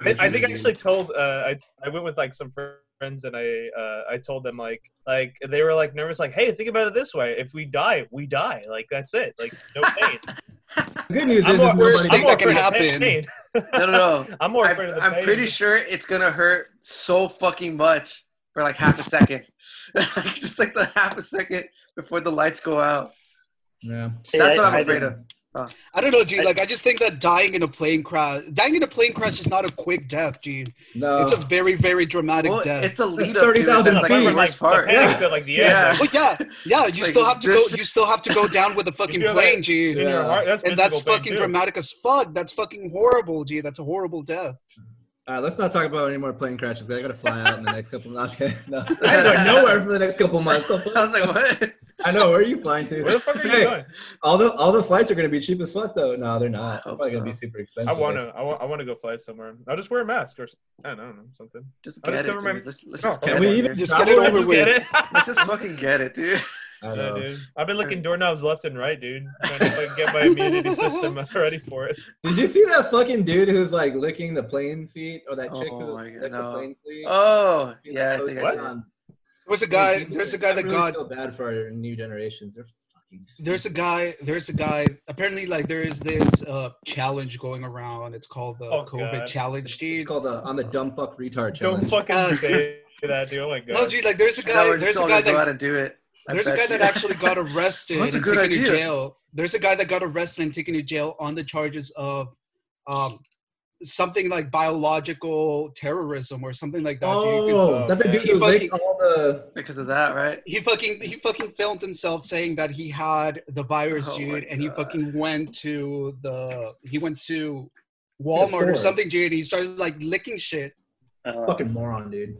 I, I think I actually told uh, I I went with like some friends and I uh, I told them like like they were like nervous like hey think about it this way if we die we die like that's it like no pain good news I'm is more- Worst thing that can happen. pain. No, no, no. I'm more I'm, afraid of the I'm pain. pretty sure it's gonna hurt so fucking much for like half a second, just like the half a second before the lights go out. Yeah. That's what I'm I- afraid of. I don't know, G. Like, I just think that dying in a plane crash, dying in a plane crash is not a quick death, G. No, It's a very, very dramatic Well, death. it's the lead That's up to it. 30,000 That's like feet. like, part. The panic at, like the end. Yeah. like, But yeah, yeah, you Like, still have to go. this- You still have to go down with a fucking plane, that G. Yeah. heart, that's And that's fucking too. dramatic as fuck. That's fucking horrible, G. That's a horrible death. All right, let's not talk about any more plane crashes. I gotta fly out in the next couple months. No, I ain't going nowhere for the next couple months. I was like, what? I know. Where are you flying to? Where the fuck are you Hey, going? All the all the flights are gonna be cheap as fuck though. No, they're not. I They're hope probably gonna be super expensive. I want to. I want. I want to go fly somewhere. I'll just wear a mask or s- I don't know something. Just I'll get just it, cover my- dude. Let's, let's No, just can get we it, even. Just get it over Just with. get it. Let's just fucking get it, dude. I Yeah, know. dude. I've been licking doorknobs left and right, dude. Trying to like, get my immunity system ready for it. Did you see that fucking dude who's like licking the plane seat or that chick Oh who licked God, the no. plane seat? Oh, He, yeah, I like, think What? did. on- There's a guy. There's a I guy that really got. feel bad for our new generations. They're fucking. There's a guy. There's a guy. Apparently, like there is this uh challenge going around. It's called the Oh, COVID God. challenge, It's called the I'm a dumb fuck retard challenge. Don't challenge. fucking say that, dude. Oh my god. No, G. Like there's a guy. we're There's a guy gonna go that out and do it. I There's a guy you. that actually got arrested That's a and good taken to jail. There's a guy that got arrested and taken to jail on the charges of um, something like biological terrorism or something like that. dude, 'cause, Oh, uh, that's the dude fucking- licked all the. because of that, right? he fucking he fucking filmed himself saying that he had the virus, Oh dude, and he fucking went to the he went to Walmart or something, dude. And he started like licking shit. Uh, Fucking moron, dude.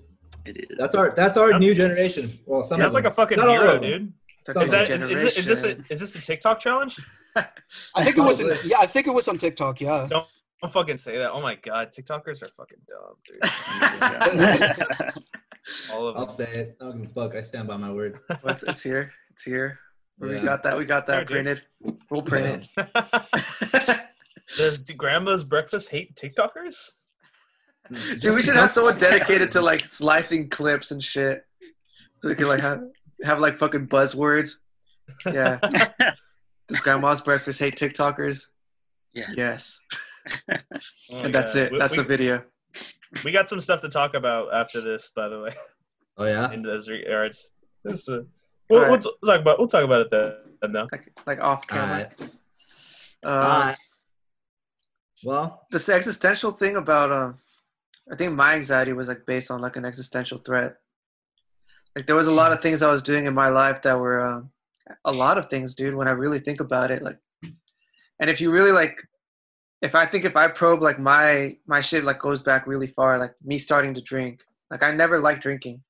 Idiot. That's our that's our That's- new generation. Well, some Sounds of like a fucking Not all hero, of dude. It's like Is a that is, is, it, is this a, is this a TikTok challenge? I think it was in, yeah, I think it was on TikTok. Yeah. Don't don't fucking say that. Oh my god, TikTokers are fucking dumb, dude. All of I'll them. say it. I don't fuck. I stand by my word. Well, it's, it's here. It's here. We got that. We got that There, dude. printed. We'll print it. Does grandma's breakfast hate TikTokers? Dude, we should have someone dedicated to like slicing clips and shit, so we can like have have like fucking buzzwords. Yeah. Does grandma's breakfast hate TikTokers? Yeah. Yes. Oh and that's God. it. That's we, the video. we got some stuff to talk about after this, by the way. Oh yeah. In those regards, this, uh, we'll, All we'll right. t- talk about we'll talk about it then. Now. Like, like off camera. Alright. Uh, Alright. Well, this existential thing about um I think my anxiety was like based on like an existential threat. Like there was a lot of things I was doing in my life that were um, a lot of things, dude. When I really think about it, like, and if you really like, if I think if I probe like my my shit like goes back really far, like me starting to drink. Like I never liked drinking.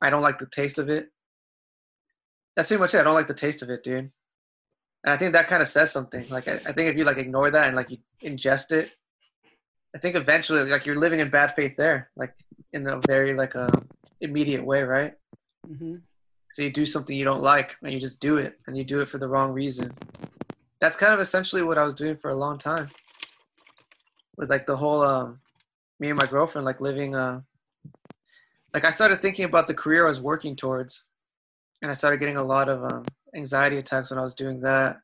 I don't like the taste of it. That's pretty much it. I don't like the taste of it, dude. And I think that kind of says something. Like I, I think if you like ignore that and like you ingest it, I think eventually like you're living in bad faith there, like in a very like a immediate way, right? Mm-hmm. So you do something you don't like and you just do it and you do it for the wrong reason. That's kind of essentially what I was doing for a long time. With like the whole um me and my girlfriend like living uh like I started thinking about the career I was working towards and I started getting a lot of um anxiety attacks when I was doing that.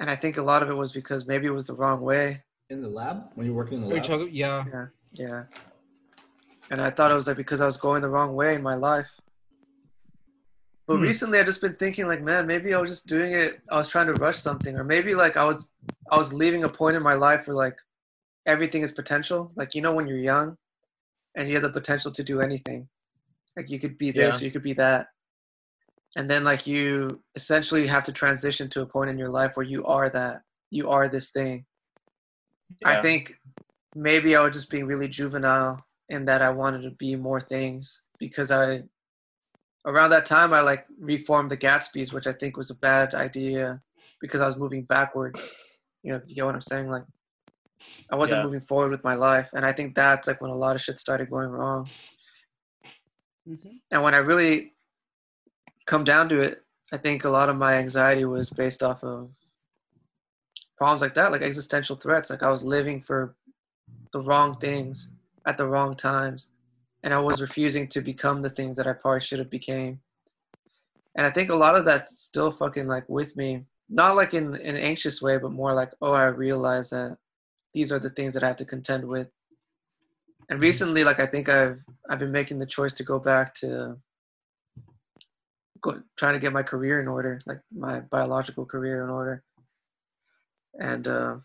And I think a lot of it was because maybe it was the wrong way. In the lab when you're working in the lab. talking- yeah. Yeah. And I thought it was like because I was going the wrong way in my life. But Hmm. recently I just been thinking like, man, maybe I was just doing it I was trying to rush something or maybe like I was I was leaving a point in my life where like everything is potential. Like you know when you're young and you have the potential to do anything. Like you could be this, Yeah. you could be that. And then like you essentially have to transition to a point in your life where you are that. You are this thing. I think maybe I was just being really juvenile in that I wanted to be more things because I around that time I like reformed the Gatsby's, which I think was a bad idea because I was moving backwards. You know, you know what I'm saying? Like I wasn't Yeah. moving forward with my life. And I think that's like when a lot of shit started going wrong. Mm-hmm. And when I really come down to it, I think a lot of my anxiety was based off of problems like that, like existential threats. Like I was living for the wrong things at the wrong times, and I was refusing to become the things that I probably should have became. And I think a lot of that's still fucking like with me, not like in, in an anxious way, but more like, oh, I realize that these are the things that I have to contend with. And mm-hmm. recently, like I think I've I've been making the choice to go back to go, trying to get my career in order, like my biological career in order. And uh,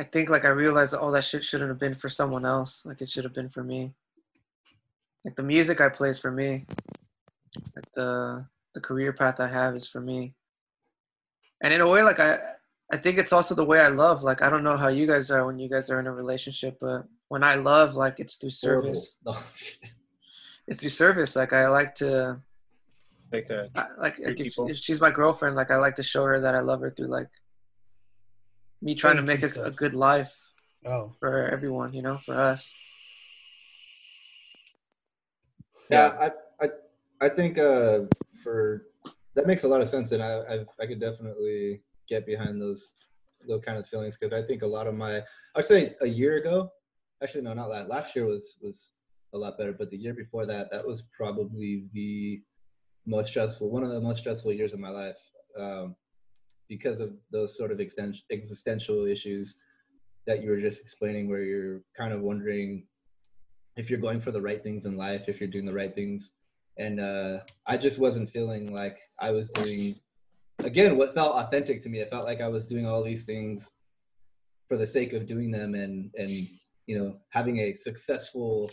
I think like I realized that all that shit shouldn't have been for someone else. Like it should have been for me. Like the music I play is for me. Like the the career path I have is for me. And in a way, like I I think it's also the way I love. Like I don't know how you guys are when you guys are in a relationship, but when I love, like it's through service. Horrible. It's through service. Like I like to Like that. I, like, like if, if she's my girlfriend, like I like to show her that I love her through like me trying to make a, a good life Oh, for everyone, you know, for us. Yeah, I, I, I think uh, for that makes a lot of sense, and I, I've, I could definitely get behind those, those kind of feelings because I think a lot of my, I'd say a year ago, actually no, not last. Last year was was a lot better, but the year before that, that was probably the most stressful, one of the most stressful years of my life, um, because of those sort of existential issues that you were just explaining, where you're kind of wondering if you're going for the right things in life, if you're doing the right things. And uh, I just wasn't feeling like I was doing, again, what felt authentic to me. It felt like I was doing all these things for the sake of doing them and, and, you know, having a successful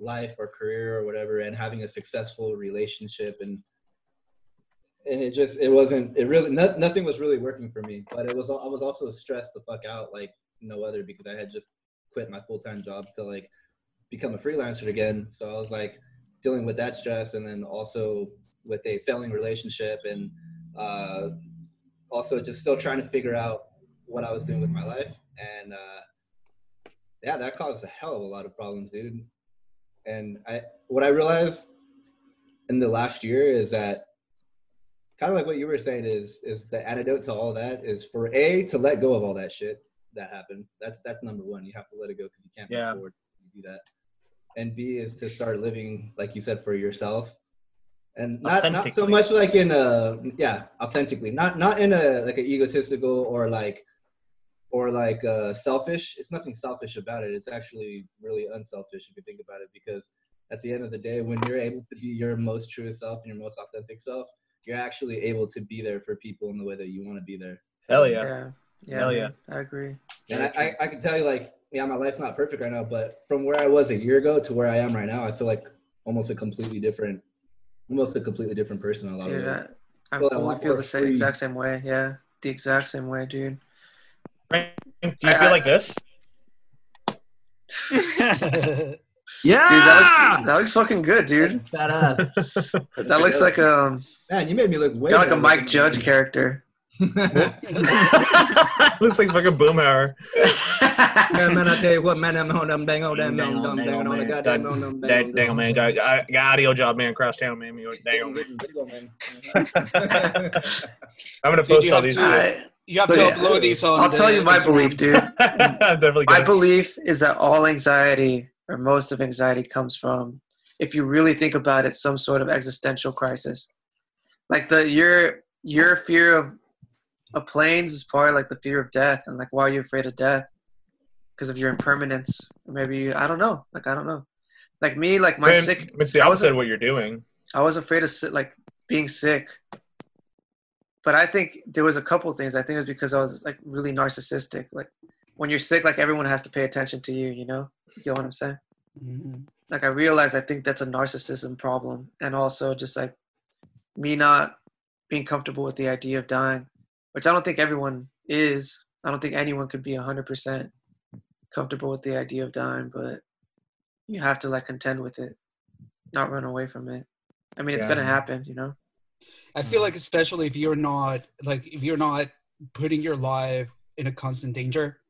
life or career or whatever, and having a successful relationship. And, and it just, it wasn't, it really, no, nothing was really working for me, but it was, I was also stressed the fuck out like no other because I had just quit my full-time job to like become a freelancer again. So I was like dealing with that stress and then also with a failing relationship and uh, also just still trying to figure out what I was doing with my life. And uh, yeah, that caused a hell of a lot of problems, dude. And I, what I realized in the last year is that kind of like what you were saying is, is the antidote to all that is for a, to let go of all that shit that happened. That's, that's number one. You have to let it go because you can't Yeah. move forward do that and B is to start living, like you said, for yourself, and not not so much like in a yeah, authentically, not not in a like an egotistical or like or like uh, selfish. It's nothing selfish about it. It's actually really unselfish if you think about it, because at the end of the day, when you're able to be your most truest self and your most authentic self, you're actually able to be there for people in the way that you want to be there. Hell yeah. Yeah. Yeah. Hell man, yeah. I agree. And I, I, I can tell you, like, yeah, my life's not perfect right now, but from where I was a year ago to where I am right now, I feel like almost a completely different, almost a completely different person a lot Dude, of ways. I, I feel a fully feel the same free. exact same way. Yeah. The exact same way, dude. Frank, do you I- feel like this? Yeah. Dude, that looks that looks fucking good, dude. badass. That looks like um Man, you made me look way kind like a Mike Judge character. Looks like fucking Boomhauer. man, man, I tell you what, man, I'm on them bang on them, Dang them, on, them, dang banging on, on the man. goddamn God- on them, Dang, bang dang, on man, them. got, got, got audio job, man, across town, man. Dang on, man. Way to go, man. I'm gonna Dude, post you all have these. to- I, you have Look, to yeah. upload these on. I'll tell the you my Instagram. belief, dude. I'm definitely My gonna. belief is that all anxiety or most of anxiety comes from if you really think about it some sort of existential crisis like the your your fear of of planes is part like the fear of death and like why are you afraid of death because of your impermanence maybe you, i don't know like i don't know like me like my Man, sick It's the I was opposite of what you're doing. I was afraid of like being sick. But I think there was a couple things. I think it was because I was like really narcissistic. Like when you're sick, like everyone has to pay attention to you. You know, you know what I'm saying? Mhm. Like I realized I think that's a narcissism problem, and also just like me not being comfortable with the idea of dying, which I don't think everyone is. I don't think anyone could be 100% comfortable with the idea of dying, but you have to like contend with it, not run away from it. I mean, it's Yeah. gonna happen, you know. I feel like especially if you're not like if you're not putting your life in a constant danger.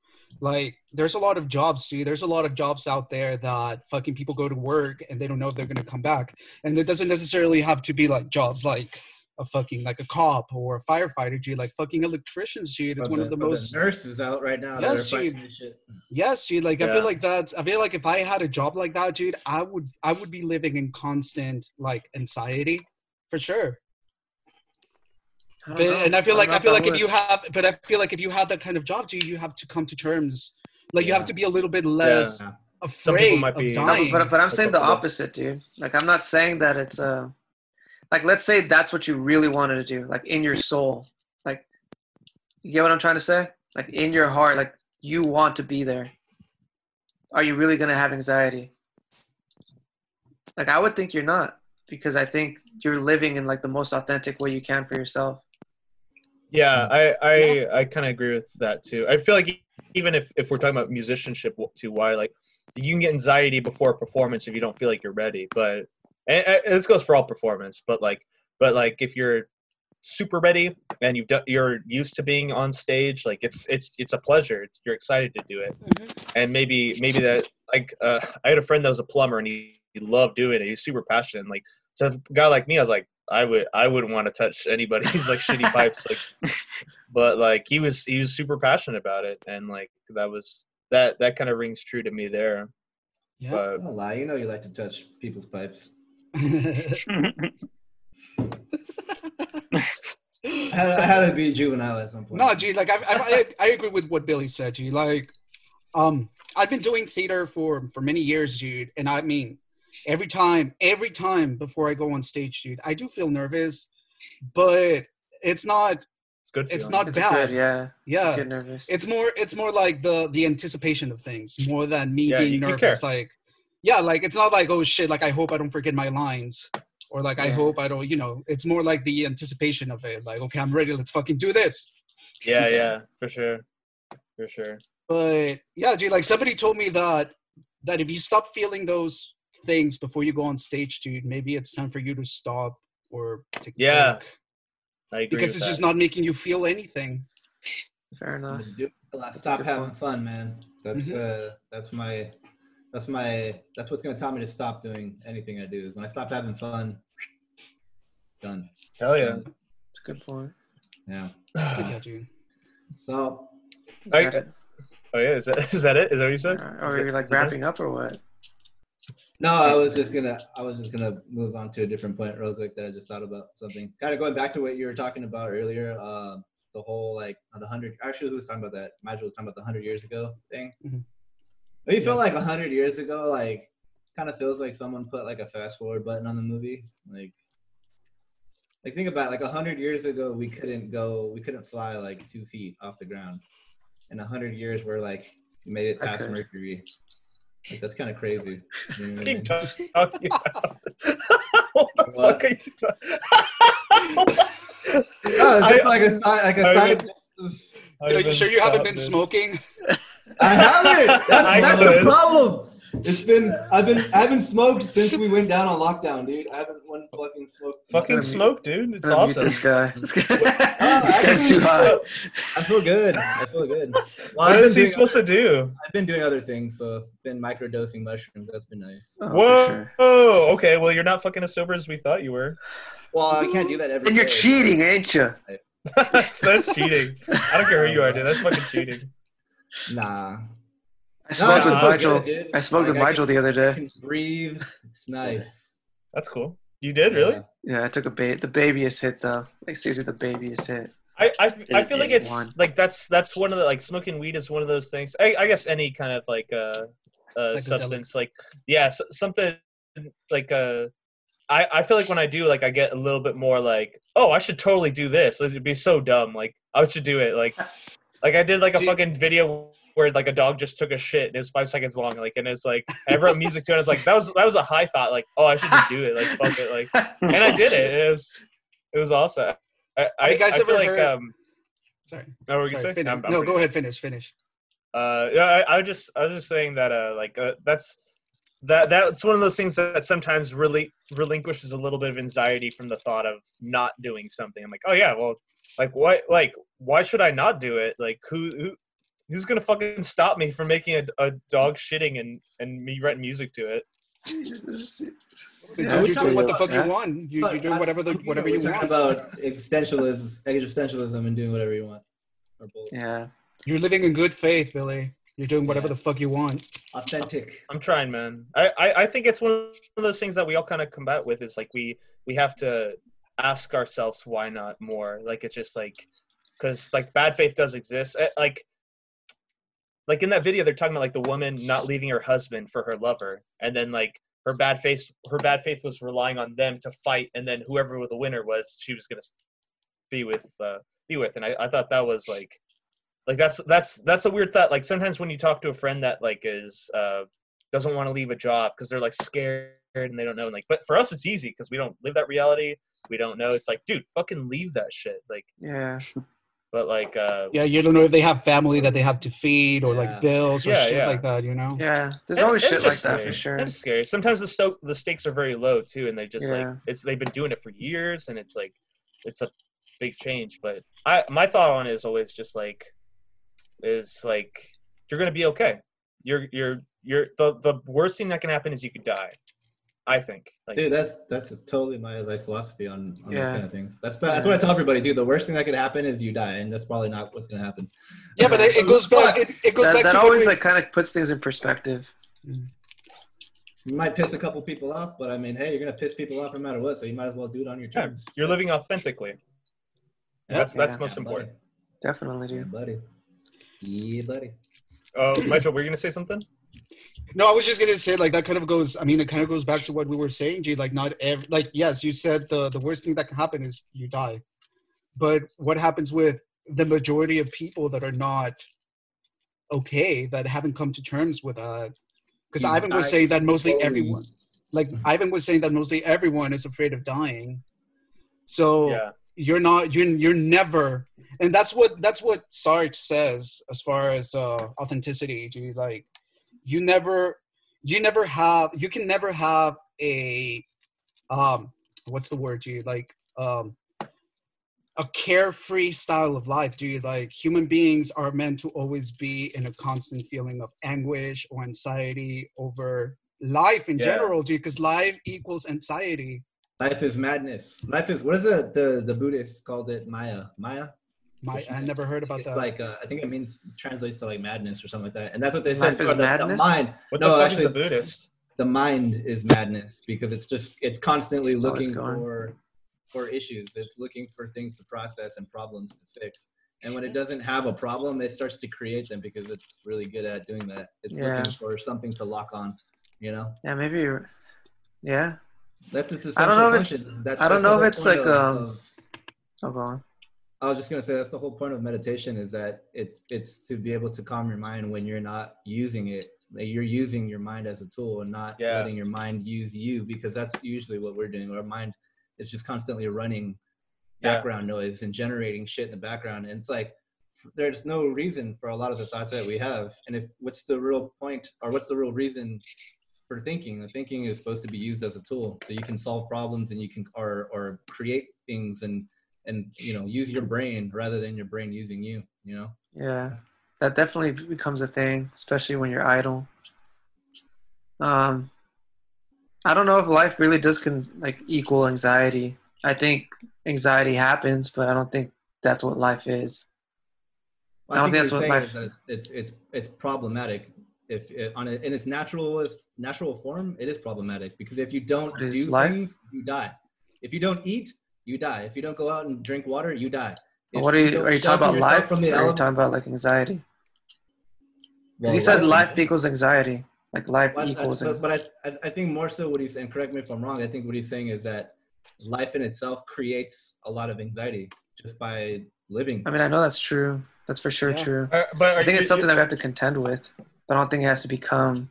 Like there's a lot of jobs, dude. There's a lot of jobs out there that fucking people go to work and they don't know if they're gonna come back. And it doesn't necessarily have to be like jobs like a fucking like a cop or a firefighter, dude. Like fucking electricians, dude. It's But one of the most nurses out right now. Yes, dude. Yes, dude. Like I feel like that's. I feel like if I had a job like that, dude, I would. I would be living in constant like anxiety, for sure. I But, know. and I feel like know I feel like if would. you have, but I feel like if you have that kind of job, dude, you have to come to terms. Like you have to be a little bit less Yeah. afraid might be- No, No, dying. but, but, but I'm saying the opposite, dude. Like I'm not saying that it's a, like let's say that's what you really wanted to do, like in your soul. Like You get what I'm trying to say? Like in your heart, like you want to be there. Are you really gonna have anxiety? Like I would think you're not, because I think you're living in like the most authentic way you can for yourself. Yeah, I I, I kind of agree with that too. I feel like e- even if, if we're talking about musicianship too, why like you can get anxiety before a performance if you don't feel like you're ready. But and, and this goes for all performance. But like but like if you're super ready and you've done, you're used to being on stage, like it's it's it's a pleasure. It's, you're excited to do it. And maybe maybe that like uh, I had a friend that was a plumber and he, he loved doing it. He's super passionate. And, like so a guy like me, I was like I would I wouldn't want to touch anybody's like shitty pipes like but like he was he was super passionate about it and like that was that that kind of rings true to me there Yeah. but Don't lie. You know you like to touch people's pipes. I had, to be juvenile at some point. no, G, like I, I, I, I agree with what Billy said, G. Like, um, I've been doing theater for for many years, dude, and I mean, every time, every time before I go on stage, dude, I do feel nervous, but it's not, it's good it's not It's bad. good, yeah. Yeah, Get nervous. it's more, it's more like the the anticipation of things more than me Yeah, being you- you nervous. care. Like, yeah, like it's not like oh shit, like I hope I don't forget my lines. Or like I hope I don't, you know. It's more like the anticipation of it. Like, okay, I'm ready. Let's fucking do this. yeah yeah for sure for sure but yeah dude like somebody told me that that if you stop feeling those things before you go on stage dude maybe it's time for you to stop or take a Yeah, break. i agree because it's that. just not making you feel anything Fair enough. Just do it. That's a Stop having point. fun, man. That's Mhm. uh, that's my, that's my, that's what's gonna tell me to stop doing anything I do. Is when I stop having fun, done. hell yeah It's a good point. Yeah. Good yeah, dude. So Is I- that it? oh yeah is that, is that it is that what you said Or are you it- like wrapping up or what? No, I was just gonna, I was just gonna move on to a different point real quick that I just thought about something. Kind of going back to what you were talking about earlier. Uh, the whole like the hundred. Actually, who was talking about that? Nigel was talking about the hundred years ago thing. Mhm. Don't you feel like a hundred years ago, like kind of feels like someone put like a fast forward button on the movie, like. Like think about it, like a hundred years ago, we couldn't go, we couldn't fly like two feet off the ground. In a hundred years, we're like we made it past. Mercury. Like that's kind of crazy. You know what I What mean? talking about? what the What? fuck are you talking Oh, it's just like a sci- like a I scientist. Are you sure you haven't been smoking? I haven't. That's, I that's the problem. It's been I've been I haven't smoked since we went down on lockdown, dude. I haven't one fucking smoked. Fucking Gonna smoke, dude. It's I'm awesome. This guy. This, guy. Oh, this guy's too mute hot. I feel good. I feel good. Well, What I've he doing, supposed to do? I've been doing other things, so been microdosing mushrooms. That's been nice. Oh, Whoa. sure. Oh, okay. Well, you're not fucking as sober as we thought you were. Well, I can't do that every And you're day. cheating, ain't you? that's, that's cheating. I don't care who you are, dude. That's fucking cheating. Nah. I smoked No, with no, Nigel. good. I smoked with Like, I Nigel the other I day. can breathe. It's nice. That's cool. You did really? Yeah. Yeah, I took a ba- the babyest hit though. Like seriously, the babyest hit. I, I, I feel like it's one. like that's that's one of the like smoking weed is one of those things. I, I guess any kind of like uh, uh Psychedelic. substance like yeah s- something like uh I I feel like when I do like I get a little bit more like oh I should totally do this. It'd be so dumb. Like I should do it. Like like I did like a Dude. fucking video where like a dog just took a shit and it's five seconds long. Like and it's like I wrote music to it. I was like that was that was a high thought. Like oh I should just do it. Like fuck it. Like and I did it. It was it was awesome. I, I, you guys I ever like heard- um. Sorry. Oh, were you Sorry, say? finish. I'm- I'm no, pretty- go ahead. Finish. Finish. Uh, yeah, I, I was just I was just saying that uh, like uh, that's that that's one of those things that, sometimes really relinquishes a little bit of anxiety from the thought of not doing something. I'm like, oh yeah, well, like why like why should I not do it? Like who who who's gonna fucking stop me from making a, a dog shitting and and me writing music to it? Jesus. Dude, Yeah, you're doing what the fuck about- you want. You, you're doing whatever the whatever we're you talking want. about existentialism, existentialism, and doing whatever you want. Yeah, you're living in good faith, Billy. You're doing whatever Yeah. the fuck you want. Authentic. I'm trying, man. I, I, I think it's one of those things that we all kind of combat with is like we we have to ask ourselves why not more. Like it's just like because like bad faith does exist. Eh, Like like in that video they're talking about like the woman not leaving her husband for her lover, and then like her bad faith her bad faith was relying on them to fight, and then whoever the winner was, she was gonna be with uh, be with, and I, I thought that was like, like that's that's that's a weird thought. Like sometimes when you talk to a friend that like is uh doesn't want to leave a job because they're like scared and they don't know. And like, but for us it's easy because we don't live that reality. We don't know. It's like, dude, fucking leave that shit. Like, Yeah. But like, uh, Yeah, you don't know if they have family that they have to feed or Yeah. like bills or Yeah, shit yeah. like that. You know. Yeah. There's And- always shit like just that for sure. It's scary. Sometimes the sto- the stakes are very low too, and they just like it's they've been doing it for years, and it's like it's a big change. But I my thought on it is always just like is like you're gonna be okay. You're you're you're the the worst thing that can happen is you could die. I think. Like, Dude, that's that's totally my like philosophy on, on Yeah. those kind of things. That's the, that's what I tell everybody, dude. The worst thing that could happen is you die, and that's probably not what's gonna happen. Yeah, but it, it goes back. It, it goes That, back that to what always we- like kind of puts things in perspective. You might piss a couple people off, but I mean, hey, you're gonna piss people off no matter what, so you might as well do it on your yeah, terms. you're living authentically. Yeah. That's that's Yeah. most Yeah, important. Definitely, Yeah, dude. buddy. Yeah, buddy. Uh, Michael, were you gonna say something? No, I was just gonna say like that kind of goes. I mean, it kind of goes back to what we were saying, G. Like not every like yes, you said the the worst thing that can happen is you die, but what happens with the majority of people that are not okay that haven't come to terms with that? Because Ivan was saying that mostly slowly. everyone, like Ivan was saying that mostly everyone is afraid of dying. So Yeah. you're not you're you're never and that's what that's what Sartre says as far as uh authenticity dude like you never you never have you can never have a um what's the word dude like um a carefree style of life dude like human beings are meant to always be in a constant feeling of anguish or anxiety over life in Yeah. general dude because life equals anxiety Life is madness. Life is what is it? The the Buddhists called it Maya. Maya. My i never heard about it's that like uh, I think it means translates to like madness or something like that. And that's what they Life said. is oh, the, the mind. What No, the fuck actually- is a Buddhist? the mind is madness because it's just it's constantly It's looking for for issues it's looking for things to process and problems to fix and when it doesn't have a problem it starts to create them because it's really good at doing that it's Yeah. looking for something to lock on you know Yeah, maybe. You're, yeah. that's its I don't know if essential it's- That's- I don't know if it's like, of- um, of- I'll go on. I was just gonna say that's the whole point of meditation is that it's it's to be able to calm your mind when you're not using it. You're using your mind as a tool and not Yeah. letting your mind use you because that's usually what we're doing. Our mind is just constantly running Yeah. background noise and generating shit in the background. And it's like there's no reason for a lot of the thoughts that we have. And if what's the real point or what's the real reason for thinking? The thinking is supposed to be used as a tool so you can solve problems and you can or or create things and and you know use your brain rather than your brain using you you know Yeah, that definitely becomes a thing, especially when you're idle. Um, I don't know if life really does can like equal anxiety. I think anxiety happens, but I don't think that's what life is. I don't think that's what life- is it's it's it's problematic if it, on a, in its natural natural form it is problematic because if you don't do life? things you die if you don't eat you die if you don't go out and drink water you die If what are you? don't Are you talking about life? from Or the are you talking about like anxiety? Well, he said life- life equals anxiety. Like life But, equals. but, but I, I- I think more so what he's and correct me if I'm wrong. I think what he's saying is that life in itself creates a lot of anxiety just by living. I mean, I know that's true. That's for sure Yeah. true. Uh, but I think you- it's something that we have to contend with. But I don't think it has to become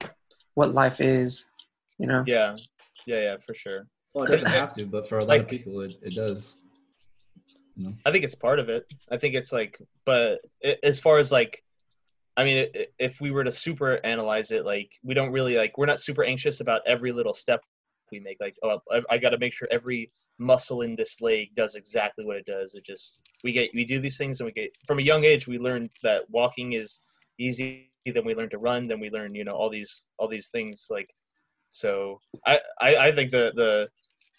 what life is. You know? Yeah, yeah, yeah, for sure. Well, it doesn't have to, but for a lot Like- of people, it, it does. You know? I think it's part of it. I think it's like, but i- as far as like, I mean, i- if we were to super analyze it, like we don't really like we're not super anxious about every little step we make. Like, oh, I, I got to make sure every muscle in this leg does exactly what it does. It just we get we do these things and we get from a young age we learn that walking is easy. Then we learn to run. Then we learn you know all these all these things like. So I I, I think the the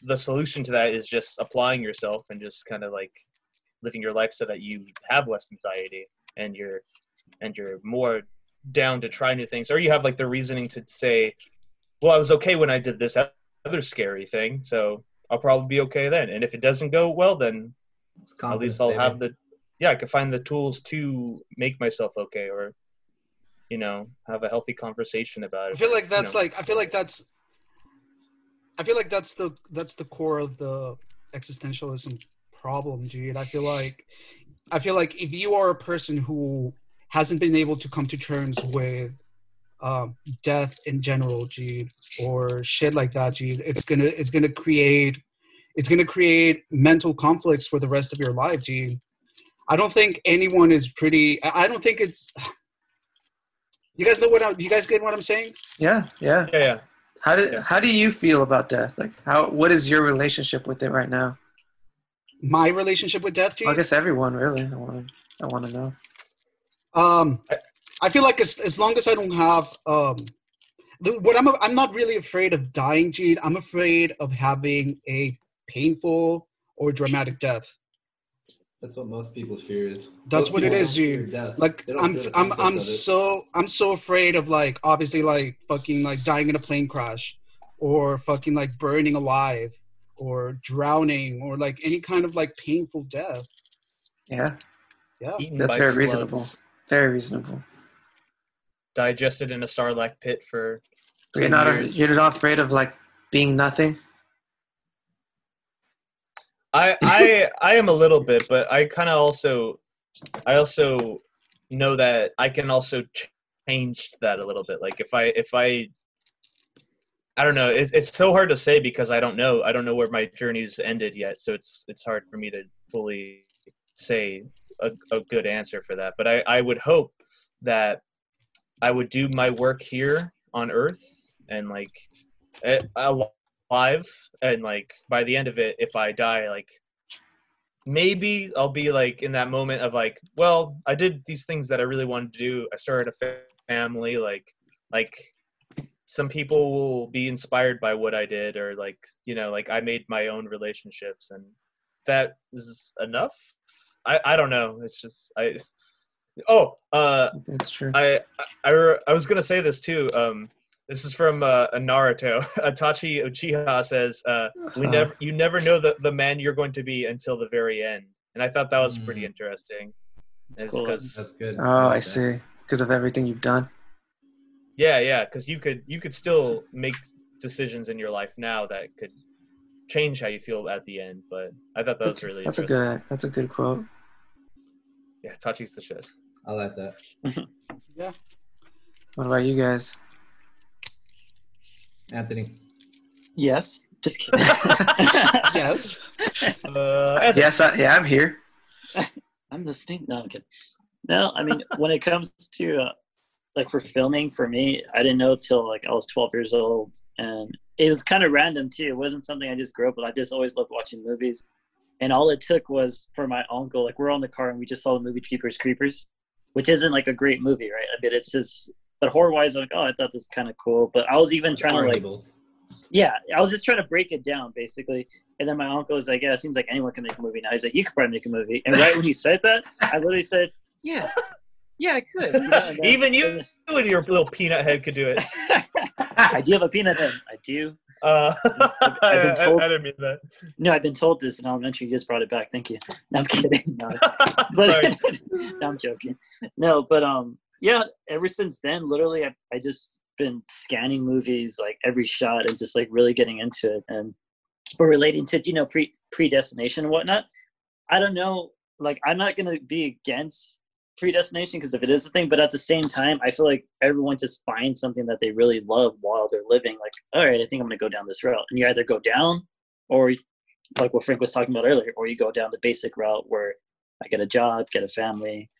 the solution to that is just applying yourself and just kind of like living your life so that you have less anxiety and you're and you're more down to try new things or you have like the reasoning to say well i was okay when i did this other scary thing so i'll probably be okay then and if it doesn't go well then at least i'll baby. have the yeah i can find the tools to make myself okay or you know have a healthy conversation about it. I feel like you that's know. like I feel like that's I feel like that's the that's the core of the existentialism problem, dude. I feel like I feel like if you are a person who hasn't been able to come to terms with um, death in general, G, or shit like that, G, it's gonna it's gonna create it's gonna create mental conflicts for the rest of your life, G. I don't think anyone is pretty. I I don't think it's. You guys know what? I, you guys get what I'm saying? Yeah, yeah. Yeah, yeah. How do Yeah. how do you feel about death? Like how what is your relationship with it right now? My relationship with death. Well, I guess everyone really. I want to I want to know. Um, I feel like as as long as I don't have um, what I'm I'm not really afraid of dying, Gene. I'm afraid of having a painful or dramatic death. That's what most people's fear is. That's Most what it is, people is, don't fear G. death. Like I'm I'm I'm of it. so I'm so afraid of like obviously like fucking like dying in a plane crash, or fucking like burning alive, or drowning, or like any kind of like painful death. Yeah, Yeah. Eaten That's very slugs, reasonable. very reasonable. Digested in a sarlacc pit for. But you're not years. you're not afraid of like being nothing. I I I am a little bit, but I kind of also I also know that I can also change that a little bit. Like if I if I I don't know, it, it's so hard to say because I don't know. I don't know where my journey's ended yet, so it's it's hard for me to fully say a, a good answer for that. But I I would hope that I would do my work here on Earth and like eh, alive and like by the end of it if i die like maybe i'll be like in that moment of like well i did these things that i really wanted to do i started a family like like some people will be inspired by what i did or like you know like i made my own relationships and that is enough i i don't know it's just i oh uh That's true. I I, re- I was gonna say this too. Um, this is from uh, a Naruto. Itachi Uchiha says, uh, "We Uh, never, you never know the the man you're going to be until the very end." And I thought that was pretty Mm. interesting. It's It's cool. 'cause- That's good. Oh, I like see. Because of everything you've done. yeah, yeah, because you could you could still make decisions in your life now that could change how you feel at the end. But I thought that was really That's a good. That's a good quote. Yeah, Itachi's the shit. I like that. Yeah. What about you guys? Anthony. Yes. Just kidding. Yes. Uh, Yes, I, yeah, I'm here. I'm listening. No, I'm kidding. No, I mean, when it comes to uh, like for filming, for me, I didn't know till like I was 12 years old, and it was kind of random too. It wasn't something I just grew up with. I just always loved watching movies, and all it took was for my uncle. Like we're on the car and we just saw the movie Jeepers Creepers, which isn't like a great movie, right? I mean, it's just. But horror wise, I'm like, oh, I thought this was kind of cool. But I was even trying to like yeah, I was just trying to break it down basically. And then my uncle was like, Yeah, it seems like anyone can make a movie now. He's like, You could probably make a movie. And right when he said that, I literally said, Yeah. Yeah, I could. You know, then- even you and your little peanut head could do it. I do have a peanut head. I do. Uh, I've I, been told- I didn't mean that. No, I've been told this in elementary. You just brought it back. Thank you. No, I'm kidding. No, but Sorry. no, I'm joking. No, but um, yeah. Ever since then, literally, I I just been scanning movies like every shot and just like really getting into it. And but relating to you know pre predestination and whatnot, I don't know. Like, I'm not gonna be against predestination because if it is a thing, but at the same time, I feel like everyone just finds something that they really love while they're living. Like, all right, I think I'm gonna go down this route, and you either go down or like what Frank was talking about earlier, or you go down the basic route where I get a job, get a family,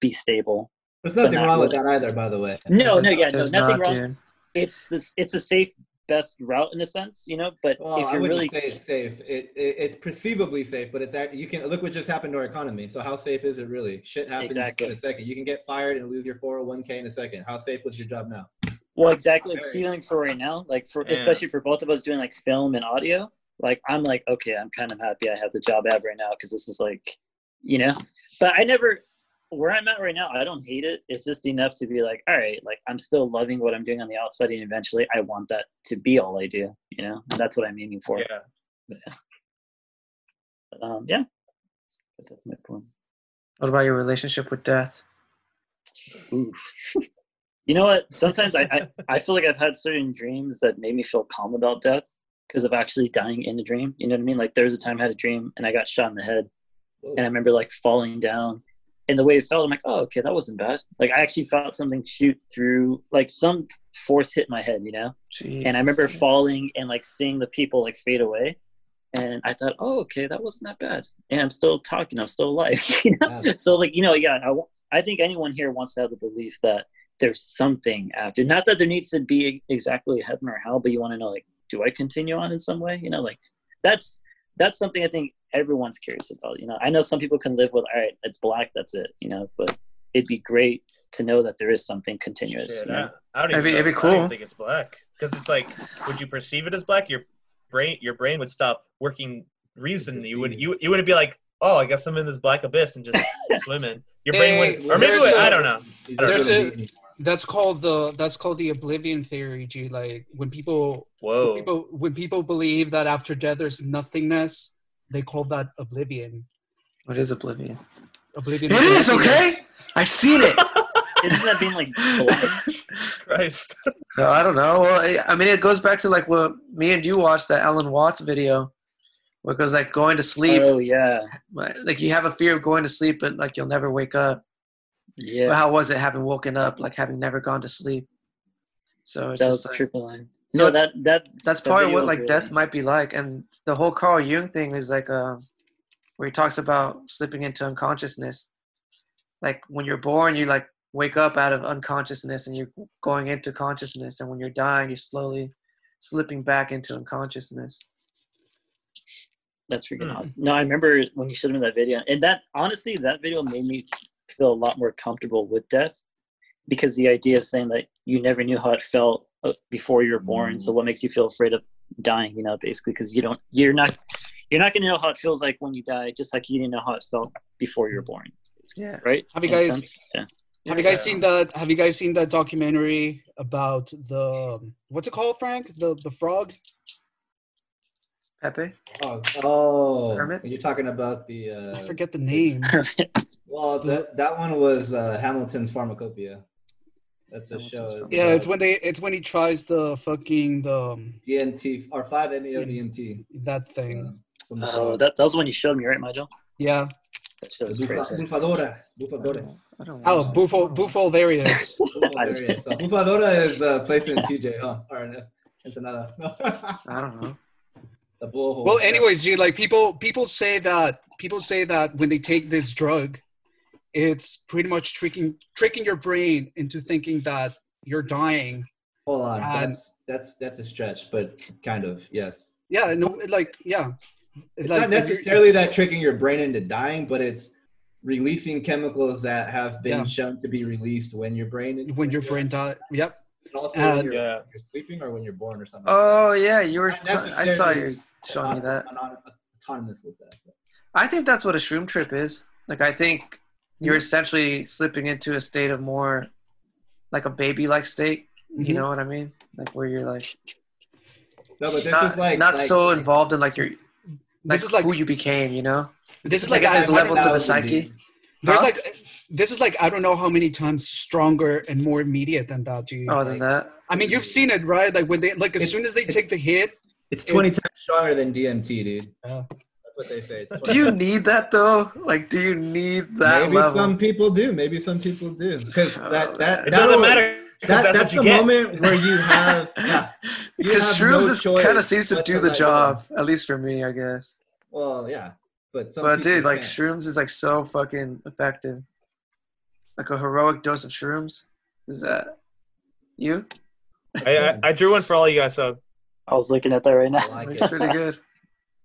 be stable. There's nothing wrong with that either, by the way. No, no, yeah, no, nothing not, wrong. dude. It's this, it's a safe, best route in a sense, you know. But Well, if you're wouldn't really, say it's safe. It, it it's perceivably safe, but it's that you can look what just happened to our economy. So how safe is it really? Shit happens Exactly. in a second. You can get fired and lose your 401k in a second. How safe was your job now? well, exactly, like Very- stealing for right now, like for Yeah. especially for both of us doing like film and audio. Like I'm like, okay, I'm kind of happy I have the job I have right now because this is like, you know. But I never, where I'm at right now, I don't hate it. It's just enough to be like, all right, like I'm still loving what I'm doing on the outside, and eventually I want that to be all I do, you know. And that's what I'm aiming for. Yeah. But, um, yeah, guess that's my point. What about your relationship with death? Oof. you know what? Sometimes I, I, I feel like I've had certain dreams that made me feel calm about death because of actually dying in a dream. You know what I mean? Like there was a time I had a dream and I got shot in the head Whoa. and I remember like falling down. And the way it felt, I'm like, oh, okay, that wasn't bad. Like I actually felt something shoot through, like some force hit my head, you know. Jeez, And I remember falling and like seeing the people like fade away. And I thought, oh, okay, that wasn't that bad. And I'm still talking, I'm still alive. You know? So like, you know, yeah, I, I think anyone here wants to have the belief that there's something after. Not that there needs to be exactly heaven or hell, but you want to know, like, do I continue on in some way? You know, like that's that's something I think everyone's curious about. You know, I know some people can live with, all right, it's black, that's it. You know, but it'd be great to know that there is something continuous. Shit, you know? I, I don't It'd even be- it'd know- be I don't cool. think it's black because it's like, would you perceive it as black? Your brain, your brain would stop working reason. You would, you, you wouldn't be like, oh, I guess I'm in this black abyss and just swimming. Your brain would, or maybe there's would, a- I don't know. You There's just a- go to the- That's called the that's called the oblivion theory, G. Like when people when Whoa. people when people believe that after death there's nothingness, they call that oblivion. What is Oblivion? Oblivion. It is okay. I've seen it. Isn't that being like? Christ. No, I don't know. Well, I- I mean, it goes back to like what me and you watched that Alan Watts video, where it goes like going to sleep. Oh yeah, like like, you have a fear of going to sleep, but like you'll never wake up. But yeah. how was it having woken up, like having never gone to sleep? So it's That was just a like, triple line. So No, it's- that that that's that probably what like really- death might be like, and the whole Carl Jung thing is like um, where he talks about slipping into unconsciousness. Like when you're born, you like wake up out of unconsciousness and you're going into consciousness, and when you're dying, you're slowly slipping back into unconsciousness. That's freaking Hmm. awesome. No, I remember when you showed me that video, and that honestly, that video made me feel a lot more comfortable with death, because the idea is saying that you never knew how it felt uh, before you were born. So what makes you feel afraid of dying? You know, basically, because you don't, you're not, you're not going to know how it feels like when you die, just like you didn't know how it felt before you were born, Yeah. right? Have you In guys- Yeah. Have you guys seen that? Have you guys seen that documentary about the what's it called, Frank? The the frog? Pepe? Oh, oh Kermit? you're talking about the. Uh, I forget the name. Well, that that one was uh, Hamilton's Pharmacopoeia. That's a Hamilton's show. Pharmacopoeia. Yeah, it's when they it's when he tries the fucking the um, DMT or five MEO DMT. that Uh, thing. from the oh, frog. that, that was when you showed me, right, Michael? Yeah. That shit was Bufa- crazy. Bufadora. I don't, Bufadores. I don't Oh, watch that. Bufo Bufo there he is. Bufadora. So Bufadora is uh, placed in TJ, huh? Or in Ensenada. I don't know. The bullhole. Well, anyways, like people people say that people say that when they take this drug, it's pretty much tricking tricking your brain into thinking that you're dying. Hold on. And- That's that's that's a stretch, but kind of yes. Yeah, no, like yeah, It's like not necessarily that tricking your brain into dying, but it's releasing chemicals that have been Yeah. shown to be released when your brain is when your brain dies. Yep. And also and- when you're, Yeah. you're sleeping or when you're born or something. Oh yeah, you were. Not T- I saw necessarily you showing me that. Autonomous with that. I think that's what a shroom trip is. Like I think you're essentially slipping into a state of more like a baby like state. You Mhm. know what I mean? Like where you're like No, but this not, is like not like, so involved in like your like This is like who you became, you know? this is like like, there's I- I levels to the psyche. dude. There's like this is like I don't know how many times stronger and more immediate than that, G. Oh, than that. I mean, you've seen it, right? Like when they like as It's- soon as they take the hit, It's twenty It's- times stronger than DMT, dude. Yeah. That's what they say. Do you need that though? Like, do you need that Maybe level? some people do. Maybe some people do. Because Oh, that that It that'll- doesn't matter. 'cause That, that's, that's the get. moment where you have. Yeah. Because shrooms no kind of seems to do the let go. job, at least for me, I guess. Well, yeah, but some but dude, like can't. shrooms is like so fucking effective. Like a heroic dose of shrooms. Who's that? You? I, I, I drew one for all you guys, so I was looking at that right now. I like It's it. pretty good.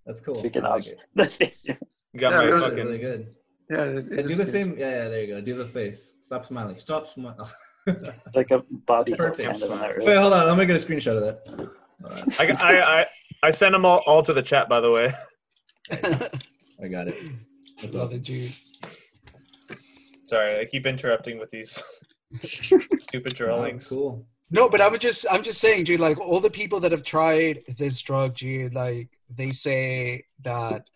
That's cool. Freaking I like awesome. it. The face. you got Yeah, my it fucking. really good. Yeah, it, it Yeah, do the good. same. Yeah, yeah. There you go. Do the face. Stop smiling. Stop smiling. It's like a body Perfect. kind of in that Wait, hold on. Let me get a screenshot of that. All right, I, I, I, I sent them all, all to the chat, by the way. I got it. That's Love awesome. It, G. Sorry, I keep interrupting with these stupid Wow, drawings. cool. No, but I was just I'm just saying, G, like all the people that have tried this drug, G, like they say that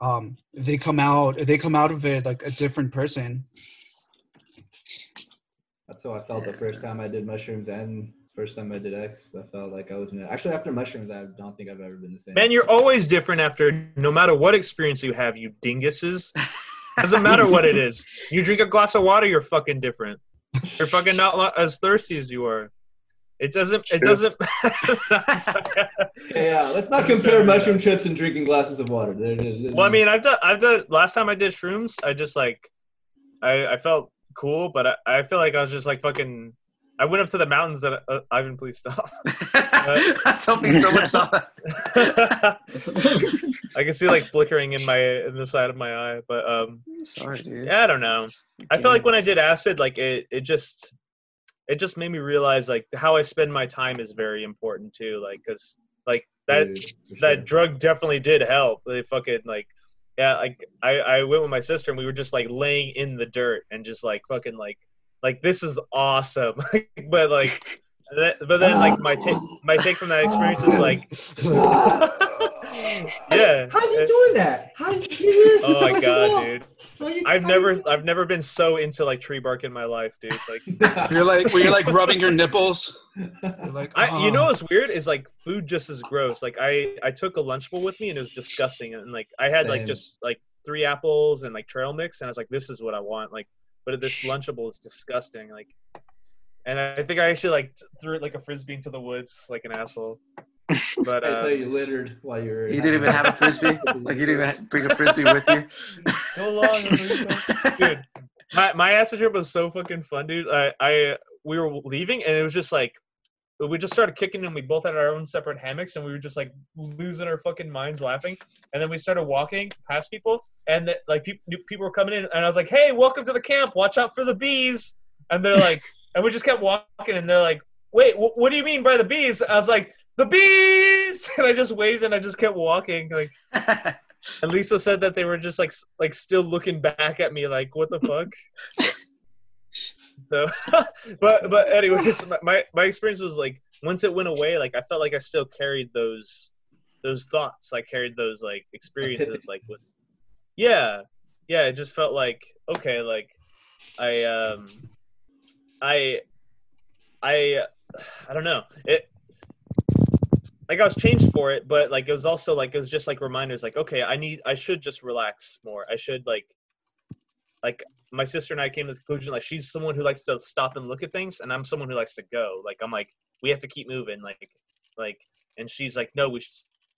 um they come out they come out of it like a different person. That's how I felt the first time I did mushrooms and First time I did X, I felt like I was in it. Actually, after mushrooms, I don't think I've ever been the same. Man, you're always different after no matter what experience you have, you dinguses. Doesn't matter what it is. You drink a glass of water, you're fucking different. You're fucking not lo- as thirsty as you are. It doesn't. It True. doesn't. yeah, let's not compare mushroom chips and drinking glasses of water. Well, I mean, I've done. I've done. Last time I did shrooms, I just like, I I felt cool, but I, I feel like I was just like fucking. I went up to the mountains that uh, Ivan, please stop. I was hoping someone saw that. I can see like flickering in my in the side of my eye, but um, Sorry, dude. yeah, I don't know. I feel like when I did acid, like it, it just, it just made me realize like how I spend my time is very important too. Like, cause like that Dude, that sure. drug definitely did help. They fucking like, yeah, like I I went with my sister and we were just like laying in the dirt and just like fucking like like this is awesome. but like, that, but then like my take my take from that experience is like, yeah. How are you doing that? How you do this? Oh my god, like, dude. you- I've never I've never been so into like tree bark in my life, dude. Like You're like, were you like rubbing your nipples? You're like, I you "Oh." know uh-huh. what's weird is like food just as gross. Like I I took a lunchable with me and it was disgusting and like I had like just like three apples and like trail mix and I was like this is what I want. Like but this lunchable is disgusting. Like and I think I actually like threw it like a frisbee into the woods like an asshole. But I uh, tell you, littered while you were. You didn't even have a frisbee? Like you didn't even bring a frisbee with you? so long, dude. My my acid trip was so fucking fun, dude. I I we were leaving and it was just like we just started kicking and we both had our own separate hammocks and we were just like losing our fucking minds laughing. And then we started walking past people and the, like people people were coming in and I was like, "Hey, welcome to the camp. Watch out for the bees." And they're like, and we just kept walking and they're like, "Wait, wh- what do you mean by the bees?" I was like, "The bees!" And I just waved and I just kept walking like. And Lisa said that they were just like s- like still looking back at me like what the fuck. so, but but anyways, my, my my experience was like once it went away, like I felt like I still carried those those thoughts. I carried those like experiences like with yeah yeah. It just felt like okay, like I um I I I don't know it like I was changed for it, but like it was also like it was just like reminders like okay, I need I should just relax more. I should like like my sister and I came to the conclusion like she's someone who likes to stop and look at things and I'm someone who likes to go. Like I'm like we have to keep moving like like and she's like no, we should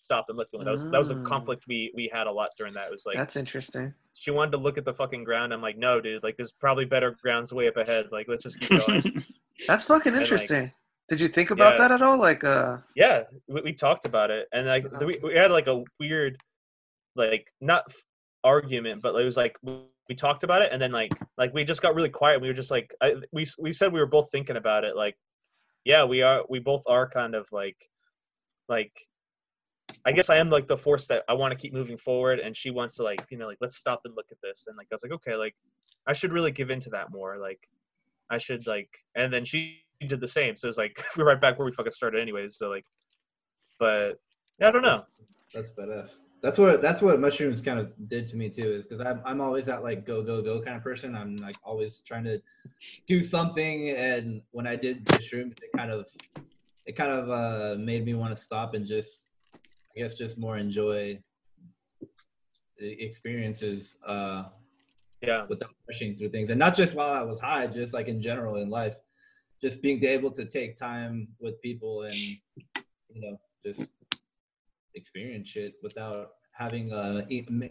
stop and look. That was that was a Mm. conflict we we had a lot during that. It was like That's interesting. she wanted to look at the fucking ground. I'm like no, dude, like there's probably better grounds way up ahead. Like let's just keep going. That's fucking like- interesting. Did you think about Yeah. that at all? Like, uh, yeah we, we talked about it and like Uh-huh. we, we had like a weird like not f- argument but it was like we, we talked about it and then like like we just got really quiet we were just like I, we we said we were both thinking about it like yeah we are we both are kind of like like i guess i am like the force that i want to keep moving forward and she wants to like you know like let's stop and look at this and like i was like okay like i should really give into that more like i should like and then she did the same so it's like we're right back where we fucking started anyways so like but yeah, i don't know That's badass. That's what that's what mushrooms kind of did to me too. Is because I'm I'm always that like go go go kind of person. I'm like always trying to do something, and when I did the shrooms, it kind of it kind of uh, made me want to stop and just I guess just more enjoy the experiences uh, yeah without rushing through things, and not just while I was high, just like in general in life, just being able to take time with people and you know just experience shit without having a,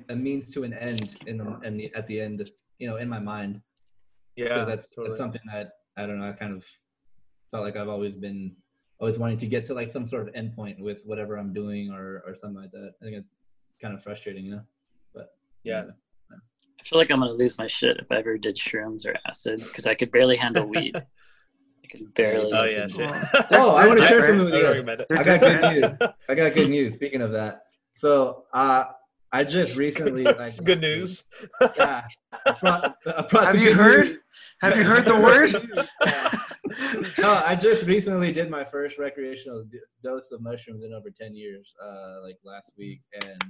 a means to an end in the, in the at the end, you know, in my mind. yeah that's totally. that's something that I don't know. I kind of felt like I've always been always wanting to get to like some sort of endpoint with whatever I'm doing or or something like that. I think it's kind of frustrating, you know. But Yeah. anyway. I feel like I'm gonna lose my shit if I ever did shrooms or acid because I could barely handle weed. I could barely. oh yeah shit Oh, I want to share something with you guys. recommend it. They're I got good news. I got good news. Speaking of that, so uh, I just recently like good news Yeah, I brought, I brought Have you good heard? news. have you heard the word? No, I just recently did my first recreational dose of mushrooms in over ten years, uh, like last week, and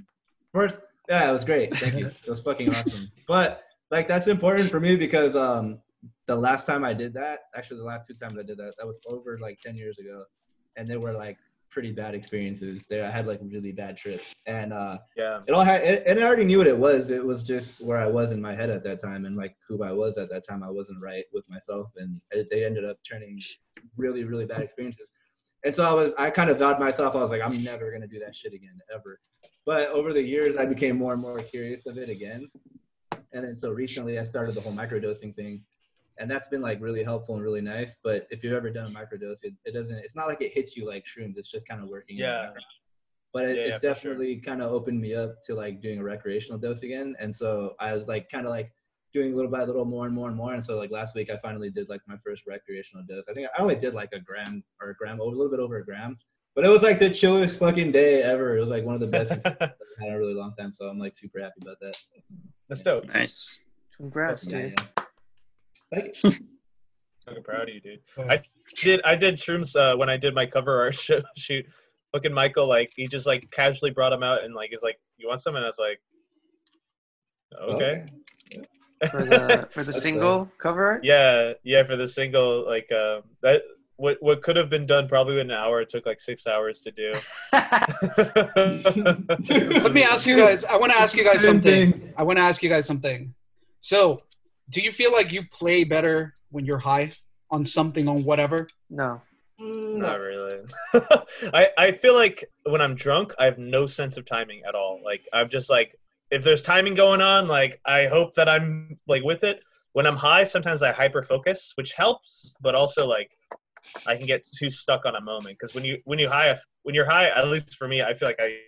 first, yeah, it was great. Thank you. It was fucking awesome. But like that's important for me because um the last time I did that, actually the last two times I did that, that was over like ten years ago, and they were like pretty bad experiences. There, I had like really bad trips, and uh, Yeah. it all had, and I already knew what it was. It was just where I was in my head at that time, and like who I was at that time. I wasn't right with myself, and it, they ended up turning really, really bad experiences. And so I was, I kind of vowed myself, I was like, I'm never gonna do that shit again, ever. But over the years, I became more and more curious of it again, and then so recently, I started the whole microdosing thing, and that's been like really helpful and really nice. But if you've ever done a microdose, it, it doesn't, it's not like it hits you like shrooms. It's just kind of working. in the Yeah. background. But it, Yeah, yeah, it's sure. definitely kind of opened me up to like doing a recreational dose again. And so I was like kind of like doing little by little more and more and more. And so like last week I finally did like my first recreational dose. I think I only did like a gram or a gram, over a little bit over a gram. But it was like the chillest fucking day ever. It was like one of the best I've had in a really long time. So I'm like super happy about that. That's dope. Nice. Congrats, dude. yeah. Thank you. Fucking proud of you, dude. I did I did shrooms uh, when I did my cover art show, shoot. Fucking Michael, like he just like casually brought him out and like is like, "You want some?" And I was like, "Okay." For the for the That's single cover art. yeah, yeah. For the single, like um, that what what could have been done probably in an hour, it took like six hours to do. Let me ask you guys. I want to ask you guys something. I want to ask you guys something. So, do you feel like you play better when you're high on something on whatever? no. Mm, Not really. I I feel like when I'm drunk, I have no sense of timing at all. Like I'm just like, if there's timing going on, like I hope that I'm like with it. When I'm high, sometimes I hyper focus, which helps, but also like I can get too stuck on a moment because when you when you high when you're high, at least for me, I feel like I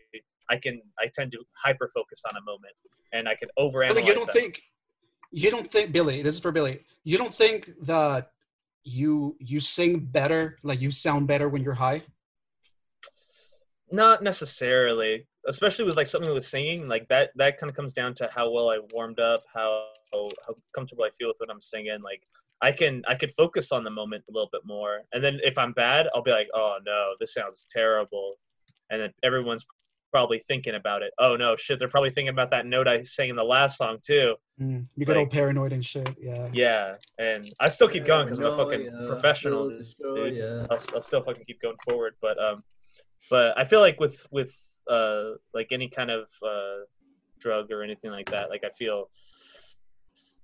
I can I tend to hyper focus on a moment and I can overanalyze. Billie, you don't that. think you don't think Billie, this is for Billie. You don't think that you you sing better, like you sound better when you're high? Not necessarily, especially with like something with singing. Like that, that kind of comes down to how well I warmed up, how how comfortable I feel with what I'm singing. Like I can I could focus on the moment a little bit more, and then if I'm bad, I'll be like, oh no, this sounds terrible, and then everyone's probably thinking about it. Oh no, shit, they're probably thinking about that note I sang in the last song too. Mm, you get all paranoid and shit. Yeah. Yeah, and I still keep going because I'm a fucking Paranoia professional. will destroy dude. ya. I'll, I'll still fucking keep going forward. But um, but I feel like with with uh like any kind of uh drug or anything like that, like I feel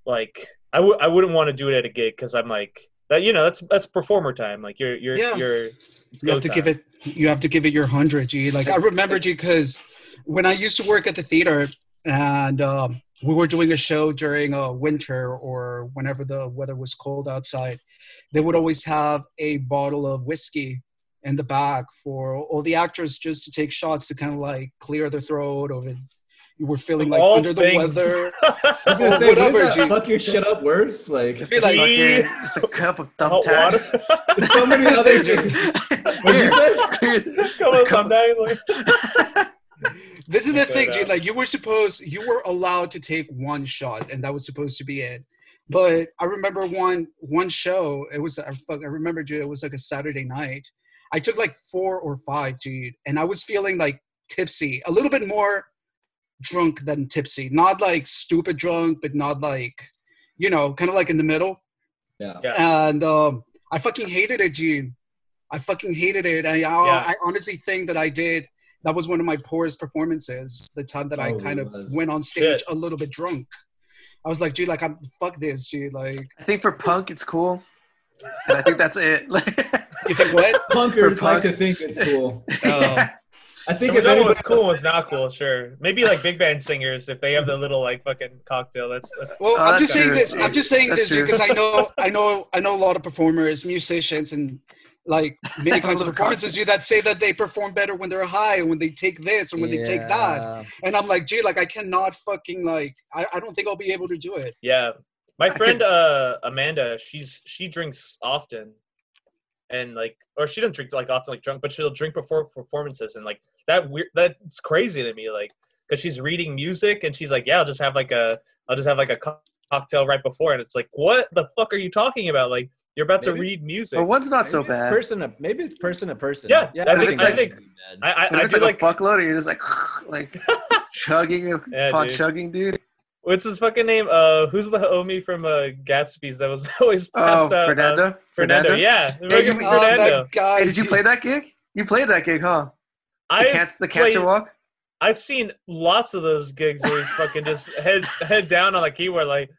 like I w- I wouldn't want to do it at a gig because I'm like that. You know, that's that's performer time. Like you're you're Yeah. you're. It's You have to time. give it you have to give it your hundred, G. Like I remember G because when I used to work at the theater and um we were doing a show during uh, winter or whenever the weather was cold outside, they would always have a bottle of whiskey in the back for all the actors just to take shots to kind of like clear their throat or if you were feeling like All under the weather. I was gonna say, whatever, that G. fuck your shit up worse. Like, Just, a like- fucking, just a cup of thumbtacks. so many other things. What'd you say? Come on, Come come down. Like, This is the thing, G. that- Like you were supposed, you were allowed to take one shot, and that was supposed to be it. But I remember one one show. It was I, fuck, I remember, dude. It was like a Saturday night. I took like four or five, dude, and I was feeling like tipsy, a little bit more drunk than tipsy. Not like stupid drunk, but not like, you know, kind of like in the middle. Yeah. Yeah. And um, I fucking hated it, G. I fucking hated it. I, I, Yeah. I honestly think that I did. That was one of my poorest performances. The time that I Oh, kind of went on stage Shit. a little bit drunk. I was like, gee, like I'm fuck this, G. Like, I think for punk it's cool, and I think that's it. you think what? Punkers For like to think it's cool. Oh. I think Some if of anybody, what's cool, what's not cool. Sure, maybe like big band singers if they have the little like fucking cocktail. That's Well, Oh, I'm that's just saying true. this. I'm just saying That's this because I know, I know, I know a lot of performers, musicians, and like many kinds of performances. You that say that they perform better when they're high, and when they take this, and when they take that. And I'm like, gee, like I cannot fucking like. I, I don't think I'll be able to do it. Yeah, my friend uh Amanda, she's she drinks often, and like, or she doesn't drink like often like drunk, but she'll drink before performances, and like that weird. That's crazy to me, like, because she's reading music and she's like, yeah, I'll just have like a, I'll just have like a cocktail right before, and it's like, what the fuck are you talking about? Like, you're about to read music. But one's not so Maybe it's bad. Person to, maybe it's person to person. Yeah, yeah. I think- it's I think- too bad. I I, I it's like, like, a fuckload, or you're just like like chugging, Yeah, pot dude. chugging, dude. What's his fucking name? Uh, who's the homie from uh Gatsby's that was always Oh, passed out? uh, Fernando. Fernando. Yeah, Hey, fucking you- Oh, that guy, Hey, did you dude. play that gig? You played that gig, huh? The, I've the cancer played- walk. I've seen lots of those gigs where he's fucking just head head down on the keyboard like.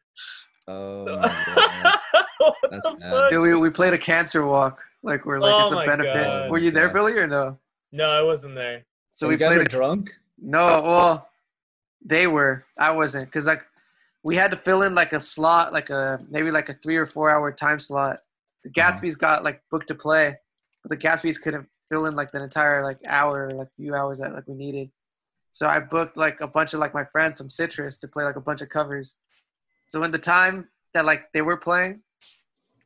Oh my god. what That's the fuck? Dude, we, we played a cancer walk. Like we're like Oh it's a benefit. God. Were you there, Billie, or no? No, I wasn't there. So Oh, we you guys played were a drunk. No, well, they were. I wasn't because like we had to fill in like a slot, like a maybe like a three or four hour time slot. The Uh-huh. Gatsby's got like booked to play, but the Gatsby's couldn't fill in like the entire like hour, like few hours that like we needed. So I booked like a bunch of like my friends from Citrus to play like a bunch of covers. So in the time that like they were playing,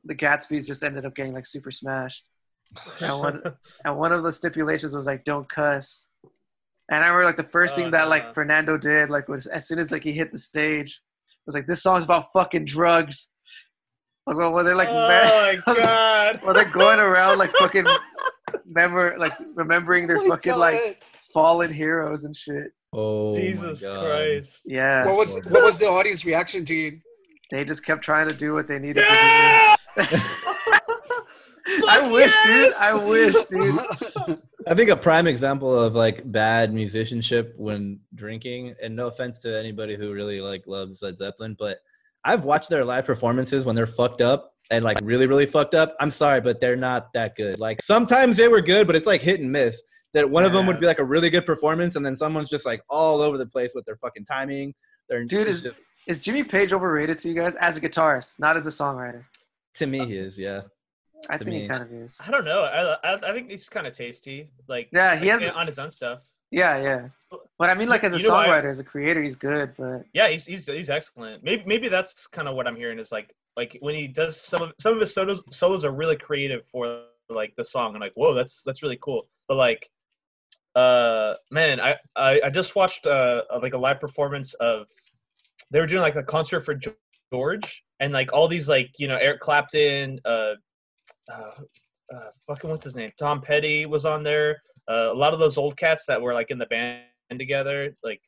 the Gatsby's just ended up getting like super smashed. And one and one of the stipulations was like don't cuss. And I remember like the first Oh, thing that no. like Fernando did like was as soon as like he hit the stage was like this song's about fucking drugs. Like well, well they're like oh man- my god. well they're going around like fucking remember like remembering their Oh fucking God. like fallen heroes and shit. Oh Jesus Christ. Yeah, What was what was the audience reaction, dude? they just kept trying to do what they needed to do. I wish, dude. I wish, dude. I think a prime example of like bad musicianship when drinking, and no offense to anybody who really like loves Led Zeppelin, but I've watched their live performances when they're fucked up and like really, really fucked up. I'm sorry, but they're not that good. Like sometimes they were good, but it's like hit and miss. That one of them would be like a really good performance, and then someone's just like all over the place with their fucking timing. They're Dude, is- just- Is Jimmy Page overrated to you guys as a guitarist, not as a songwriter? to me he is, yeah. I To think he kind of is. I don't know. I I, I think he's kind of tasty. Like Yeah, he like, has. on his own stuff. Yeah, yeah. But I mean, like as a You know, I- songwriter, as a creator, he's good. But Yeah, he's he's he's excellent. Maybe maybe that's kind of what I'm hearing is like like when he does some of some of his solos solos are really creative for like the song. I'm like, whoa, that's that's really cool. But like, uh, man, I I, I just watched uh like a live performance of they were doing like a concert for George and like all these like you know Eric Clapton, uh, uh, uh fucking what's his name, Tom Petty was on there. Uh, a lot of those old cats that were like in the band together, like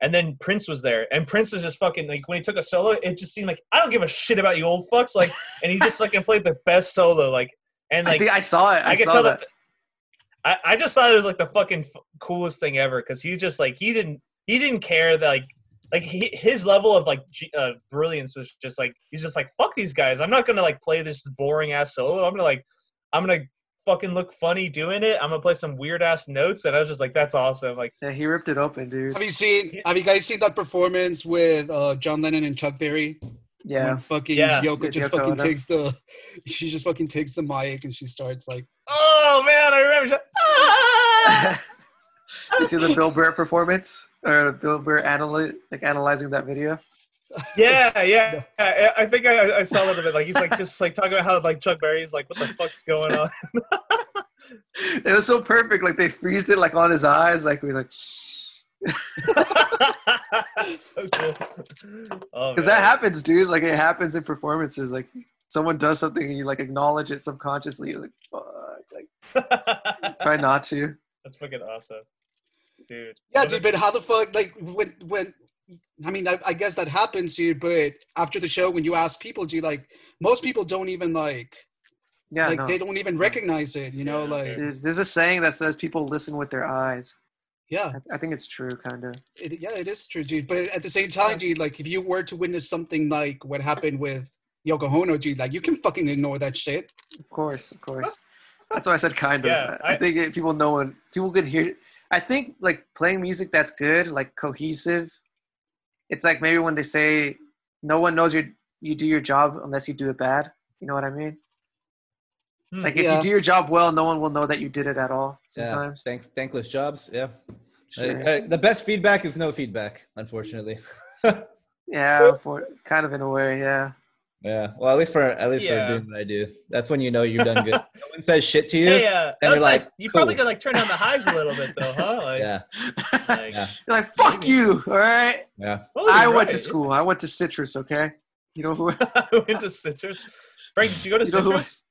and then Prince was there, and Prince was just fucking like when he took a solo, it just seemed like I don't give a shit about you old fucks, like, and he just fucking played the best solo, like, and I like think I saw it. I, I could tell that. that. I, I just thought it was like the fucking f- coolest thing ever because he just like he didn't he didn't care that like like he, his level of like G, uh, brilliance was just like he's just like fuck these guys I'm not gonna like play this boring ass solo I'm gonna like I'm gonna fucking look funny doing it I'm gonna play some weird ass notes and I was just like that's awesome like Yeah, he ripped it open, dude. Have you seen? Have you guys seen that performance with uh, John Lennon and Chuck Berry? Yeah. When fucking Yeah. Yoko With just Yoko fucking takes the, she just fucking takes the mic and she starts like, oh man I remember just, ah! you see the Bill Burr performance or Bill Burr analy- like analyzing that video? Yeah yeah I, I think I, I saw a little bit like he's like just like talking about how like Chuck Berry's like what the fuck's going on It was so perfect. Like they freezed it like on his eyes. Like he was like, so cool. Oh, because man. that happens, dude. Like it happens in performances. Like someone does something and you like acknowledge it subconsciously. You're like, fuck. Like try not to. That's fucking awesome, dude. yeah, dude. But how the fuck, like when when, I mean, I, I guess that happens, dude. But after the show, when you ask people, do you like most people don't even like, Yeah, like no. they don't even recognize it. You know, Yeah, like Dude, there's a saying that says people listen with their eyes. yeah, I, I think it's true, kind of. it, yeah, it is true, dude. But at the same time, dude, like if you were to witness something like what happened with Yoko Ono, dude, like you can fucking ignore that shit. Of course, of course. That's why I said kind of. Yeah, I, I- think it, people know when people could hear. I think like playing music that's good, like cohesive. It's like maybe when they say no one knows you you do your job unless you do it bad. You know what I mean? Hmm. Like if Yeah. you do your job well, no one will know that you did it at all. Sometimes. Yeah, thanks, thankless jobs. Yeah. Sure. Uh, uh, the best feedback is no feedback, unfortunately. Yeah, for kind of in a way. Yeah. Yeah. Well, at least for at least Yeah. for doing what I do, that's when you know you've done good. no one says shit to you. Hey, uh, that and was you're like, nice. You probably cool. could like turn down the highs a little bit though, huh? Like, yeah. like, Yeah. You're like fuck you. All right. Yeah. oh, I you're went to school. I went to Citrus. Okay. You know who? I went to Citrus. Frank, did you go to You Citrus?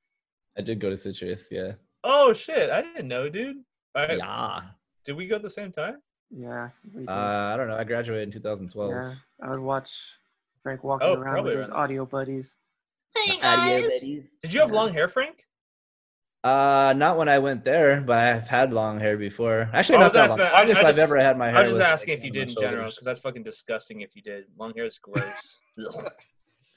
I did go to Citrus. Yeah. Oh shit, I didn't know, dude. All right, Yeah. Did we go at the same time? Yeah. Uh, I don't know. I graduated in 2012. yeah. I would watch Frank walking Oh, around with his around- audio buddies. Hey, guys! Did you have Yeah. long hair, Frank? Uh, not when I went there, but I've had long hair before. Actually, not that asking- long. I- I Longest I've just- ever had my hair. I was just asking like, if you did my in general, because that's fucking disgusting if you did. Long hair is gross. Ugh.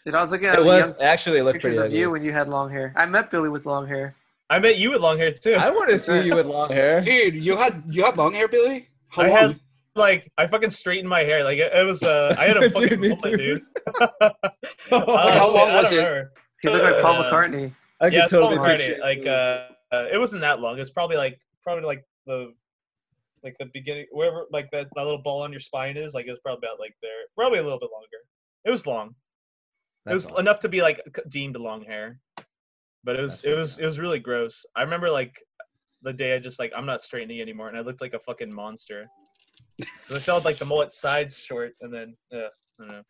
Dude, I was looking at It was young actually it looked pictures pretty of you when you had long hair. I met Billie with long hair. I met you with long hair too. I want to see you with long hair. Dude, you had you had long hair, Billie? How I long? had like I fucking straightened my hair. Like it, it was uh I had a fucking me mullet, too. dude. Like, how long was it? He looked like Paul Uh, McCartney. I yeah, could it's Paul McCartney. picture it. Like uh, uh, it wasn't that long. It's probably like probably like the like the beginning wherever like that, that little ball on your spine is. Like it was probably about like there. Probably a little bit longer. It was long. it was That's awesome. enough to be like c- deemed long hair, but it was That's it was pretty it was really gross. I remember like the day I just like I'm not straightening anymore, and I looked like a fucking monster. So I still had like the mullet sides short, and then uh, I don't know.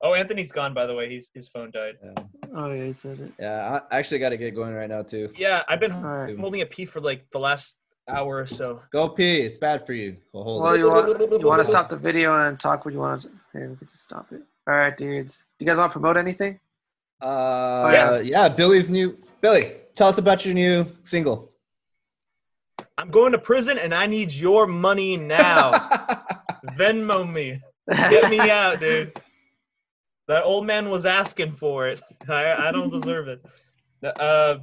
Oh, Anthony's gone by the way. He's his phone died. Yeah. Oh yeah, he said it. Yeah, I actually got to get going right now too. Yeah, I've been All right. holding a pee for like the last hour or so. Go pee. It's bad for you. We'll hold Well, it. you want you want to stop the video and talk what you want to. Here, we can just stop it. All right, dudes. You guys want to promote anything? Uh, yeah. yeah. Billie's new. Billie, tell us about your new single. I'm going to prison, and I need your money now. Venmo me. Get me out, dude. That old man was asking for it. I, I don't deserve it. Uh,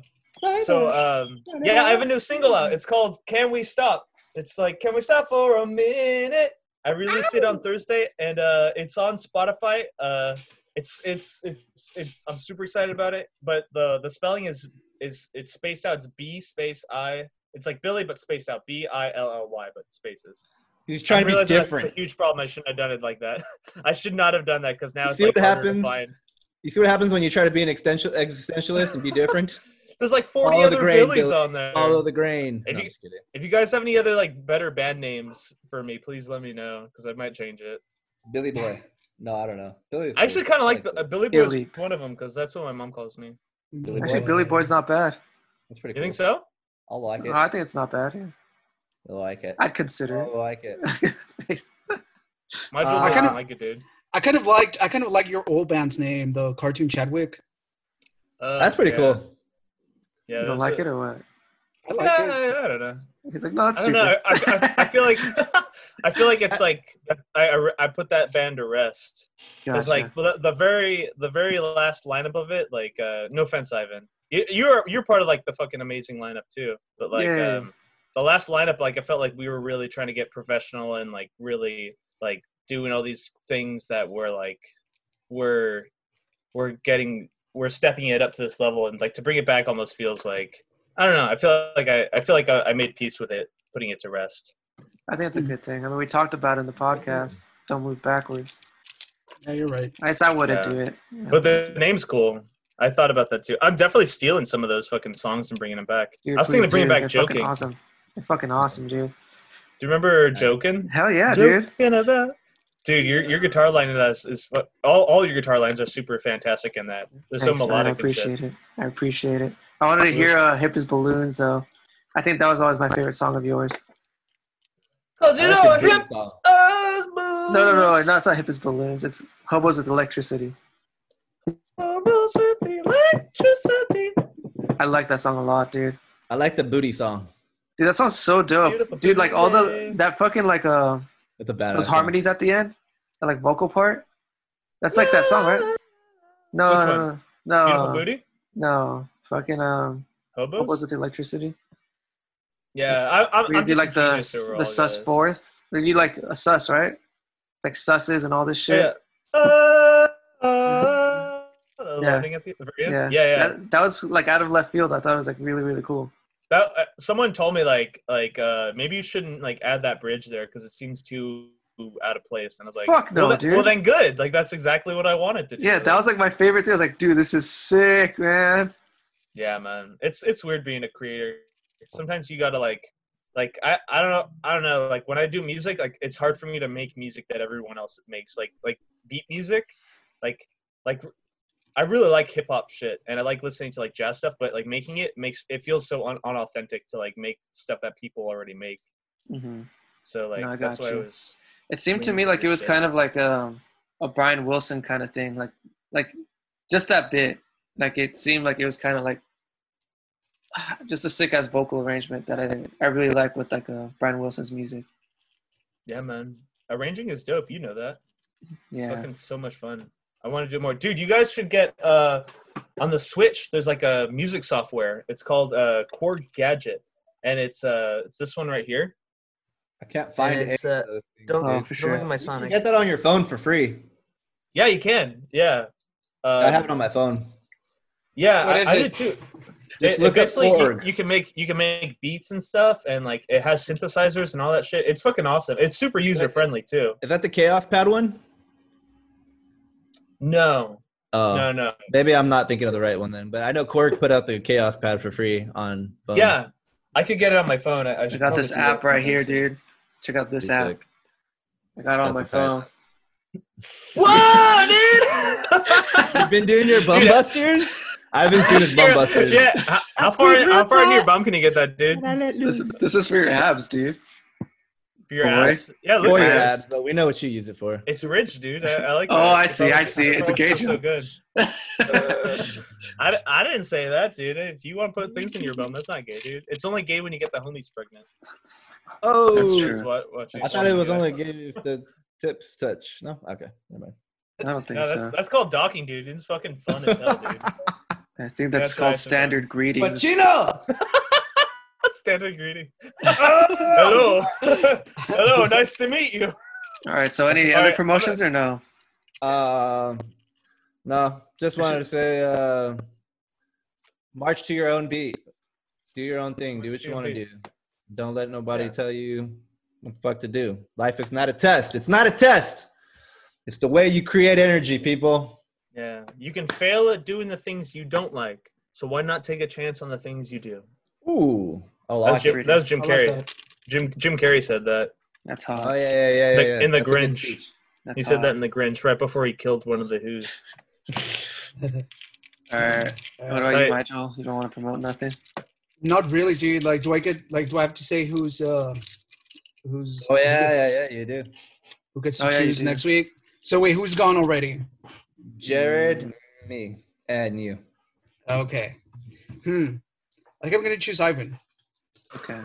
so um, yeah, I have a new single out. It's called "Can We Stop." It's like "Can We Stop for a Minute." I released it on Thursday, and uh, it's on Spotify. Uh, it's it's it's it's. I'm super excited about it, but the the spelling is is it's spaced out. It's B space I. It's like Billy, but spaced out. B I L L Y, but spaces. He's trying I to be realize that's different. a huge problem. I shouldn't have done it like that. I should not have done that because now You it's see like what to happens? find. You see what happens when you try to be an existential, existentialist and be different? There's like 40 Follow other grain, Billies Billy. on there. Follow the grain. If No, you- just kidding. If you guys have any other like better band names for me, please let me know because I might change it. Billy Boy. No, I don't know. Billy's I actually kind of I like the, uh, Billy. Boy. One of them because that's what my mom calls me. Billy Actually, Boy. Billy Boy's not bad. That's pretty You cool. think so? I'll like it. I think it's not bad. Yeah. I'll like it. I'd consider I'll like it. it. Uh, I kinda- like it, dude. I kind of liked I kind of like your old band's name, the cartoon Chadwick. Uh, That's pretty yeah. cool. Yeah, you don't that's like it or what? I like yeah, it. I, I don't know. He's like, no, that's I don't stupid. know. I, I, I feel like I feel like it's like I, I, I put that band to rest. It's Gotcha. like the, the very the very last lineup of it. Like, uh, no offense, Ivan, you, you're you're part of like the fucking amazing lineup too. But like, Yeah. um, the last lineup, like I felt like we were really trying to get professional and like really like doing all these things that were like we're we're getting we're stepping it up to this level and like to bring it back almost feels like I don't know. I feel like I, I feel like I, I made peace with it, putting it to rest. I think it's a good thing. I mean, we talked about it in the podcast. Don't move backwards. Yeah, you're right. I guess I wouldn't Yeah. do it. Yeah. But the name's cool. I thought about that too. I'm definitely stealing some of those fucking songs and bringing them back. Dude, I was thinking please of bringing do. back They're joking. Fucking awesome. They're fucking awesome, dude. Do you remember joking? Hell yeah, dude. Joking about. Dude, your your guitar line in that is, is what all, all your guitar lines are super fantastic in that. They're Thanks, so man. I melodic and shit. appreciate it. I appreciate it. I wanted to hear uh, "Hip as Balloons" though. I think that was always my favorite song of yours. Cause you know like I the hip Billy song. as No, no, no, no. It's not "Hip as Balloons." It's "Hobos with Electricity." Hobos with electricity. I like that song a lot, dude. I like the booty song Dude, that sounds so Beautiful dope, dude. Like all the that fucking like uh with the bad those harmonies at the end, the like vocal part. That's like that song, right? No, Which no, one? no, Beautiful no, booty. no. Fucking um, Hobos. Hobos with Electricity. Yeah, I, I'm, Where you I'm do just like a the the sus guys. fourth. Or you like a sus, right? It's like susses and all this shit. Yeah. Uh, Yeah. landing at the very end? Yeah, yeah, yeah. That, that was like out of left field. I thought it was like really, really cool. That uh, someone told me like like uh maybe you shouldn't like add that bridge there because it seems too out of place. And I was like, Fuck no, well, dude. well then good. Like that's exactly what I wanted to do. Yeah, that was like my favorite thing. I was like, dude, this is sick, man. Yeah, man. It's it's weird being a creator. Sometimes you gotta like like I, I don't know I don't know like when I do music like it's hard for me to make music that everyone else makes like like beat music like like I really like hip hop shit and I like listening to like jazz stuff but like making it makes it feels so un- unauthentic to like make stuff that people already make hmm So like No, I that's why it was. It seemed to me like it was shit. kind of like a a Brian Wilson kind of thing, like like just that bit. Like it seemed like it was kind of like just a sick ass vocal arrangement that I think I really like with like uh, Brian Wilson's music. Yeah, man. Arranging is dope. You know that. It's Yeah, fucking so much fun. I want to do more, dude. You guys should get uh on the Switch. There's like a music software. It's called uh Korg Gadget, and it's uh it's this one right here. I can't find it. it's, uh, Don't, Oh, don't look at my You can Sonic. get that on your phone for free. Yeah, you can. Yeah. Uh, I have it on my phone. Yeah, What I, I it? did too. Just It- look it basically you, you can make you can make beats and stuff, and like it has synthesizers and all that shit. It's fucking awesome. It's super user friendly too. Is that the Kaoss Pad one? No, Oh, no, no. maybe I'm not thinking of the right one then. But I know Korg put out the Kaoss Pad for free on phone. Yeah, I could get it on my phone. I, I, I got this app right here, dude. Check out this Pretty app. sick. I got it on my That's a tight- phone. Whoa, dude! You've been doing your bum Dude, busters? I've been doing his bum busters. Yeah, how, how far how far in your bum can you get that, dude? This, this is for your abs, dude. For your Boy. ass? Yeah, it looks For your nice. abs, but we know what you use it for. It's rich, dude. I, I like. Oh, that. I see, I see. It's a probably gauge. So good. I, I didn't say that, dude. If you want to put things in your bum, that's not gay, dude. It's only gay when you get the homies pregnant. Oh, That's That's true. what, what I thought it was only gay if the tips touch. No, okay, never mind. I don't think No, that's so. that's called docking, dude. It's fucking fun as hell, dude. I think that's That's called standard greetings. Chino! Standard greeting. Hello. Hello. Nice to meet you. All right. So, any All other right, promotions or no? Um, no, just wanted to say, uh, march to your own beat. Do your own thing. Do what you want to do. Don't let nobody Yeah. tell you what the fuck to do. Life is not a test. It's not a test. It's the way you create energy, people. Yeah, you can fail at doing the things you don't like. So why not take a chance on the things you do? Ooh. Oh, That was Jim, that was Jim I like Carrey. that. Jim Jim Carrey said that. That's Oh, hot. yeah, yeah, yeah. yeah, The- yeah. in The That's Grinch. speech. That's He said hot. that in The Grinch right before he killed one of the Who's. All right. What about Right. you, Nigel? You don't want to promote nothing? Not really, dude. Like, do I get like do I have to say who's uh who's Oh, who yeah, gets- yeah, yeah, you do. who gets to Oh, choose do. next week? So wait, who's gone already? Jared, me, and you. Okay. Hmm. I think I'm gonna choose Ivan. Okay.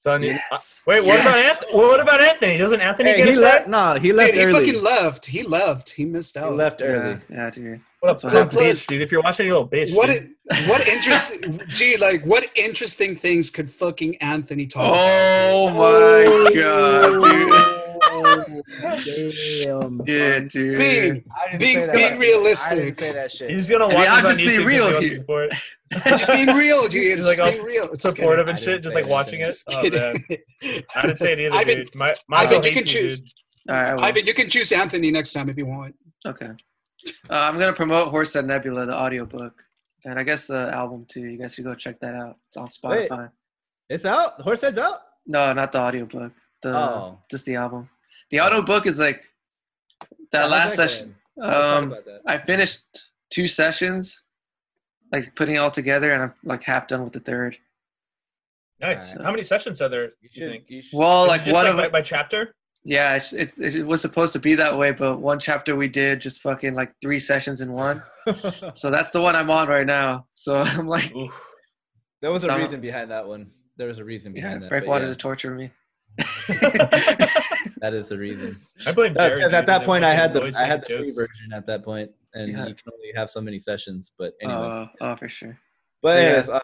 Son, Yes. uh, wait, what about Anthony? What about Anthony? Doesn't Anthony Hey, get he a say? left. No, he left Dude, he fucking left. He left. He missed He out. left early. yeah, dude. What That's a what little happened. bitch, dude. If you're watching, you little bitch. What dude. what interesting gee like what interesting things could fucking Anthony talk Oh my god, dude. Damn. Yeah, dude. about? Being I Being- say being I didn't realistic. say that shit. He's gonna I mean, watch I'll this on just be real he wants to here. support, just being real, dude. He's like just all being real. Just supportive I and shit, just like that. watching it. Just Oh man, I didn't say it either, Ivan, dude. My, Ivan, you can you, choose. dude. All right. Well, Ivan, you can choose Anthony next time if you want. okay. Uh, I'm gonna promote Horse Horsehead Nebula, the audiobook, and I guess the album too. You guys should go check that out. It's on Wait. Spotify. It's out. Horsehead's out. No, not the audiobook. The Oh. just the album. The auto book is like that How's last going? session. Um, that. I finished two sessions, like putting it all together, and I'm like half done with the third. Nice. Alright. How many sessions are there? You You should. think? You should. Well, Is like just one like of by, by chapter? yeah, it's, it, it was supposed to be that way, but one chapter we did just fucking like three sessions in one. So that's the one I'm on right now. So I'm like, Oof. there was a Some- reason behind that one. There was a reason yeah, behind that. Frank but wanted yeah, to torture me. that is the reason. I blame That's Jared. because at dude, that point I had the I had make the free version at that point, and Yeah. you can only have so many sessions. But anyways, Oh, oh, for sure. but yeah. anyways, uh,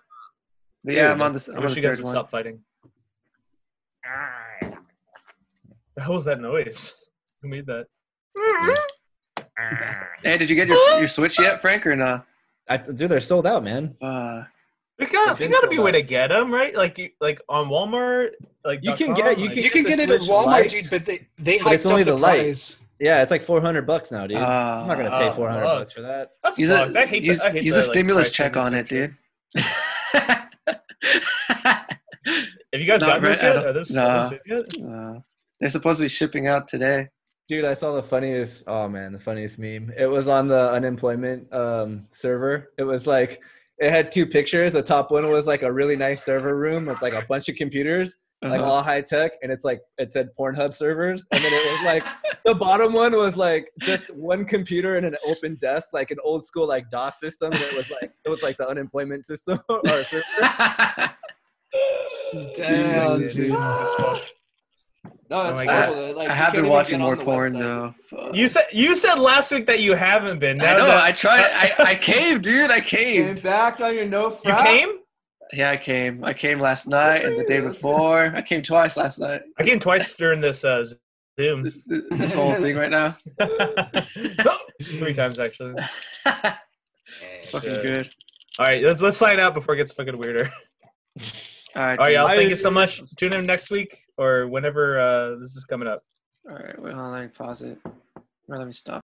But yeah, Dude, I'm on this. I I'm on wish the you guys would one. stop fighting. The hell was that noise? Who made that? Hey, did you get your your Switch yet, Frank, or no? I, dude, they're sold out, man. Uh, We got, It's you got to be a way to get them, right? Like, you, like on Walmart, like You can .com, get- you like- can You can the get it at Walmart, Lite, dude, but they they but it's only up the, the Lite. price. Yeah, it's like four hundred bucks now, dude. uh, I'm not gonna pay Oh, four hundred fuck. bucks for that. That's use a fucked. Hate use, the, I hate use the, a like, stimulus price check on it, dude. Have you guys Not gotten this right, I yet? don't- Are those no. those yet? uh, they're supposed to be shipping out today. Dude, I saw the funniest. Oh man, the funniest meme. It was on the unemployment um, server. It was like it had two pictures. The top one was like a really nice server room with like a bunch of computers, like Uh-huh. all high tech, and it's like it said Pornhub servers, and then it was like the bottom one was like just one computer and an open desk, like an old school like DOS system. And it was like it was like the unemployment system or. Damn, dude. Dude. No, Oh it's my Like, I have been watching more porn website. though. Fuck. You said you said last week that you haven't been. I know. that- I tried. I, I came, dude. I Came came. back on your no you came. Yeah, I came. I came last night and the day before. I came twice last night. I came twice during this uh, Zoom. This, this, this whole thing right now. Three times actually. It's fucking Shit. good. All right, let's let's sign out before it gets fucking weirder. All right. All right, y'all. Thank you so much. Tune in next week or whenever uh, this is coming up. All right. Wait, hold on. Let me pause it. Or let me stop.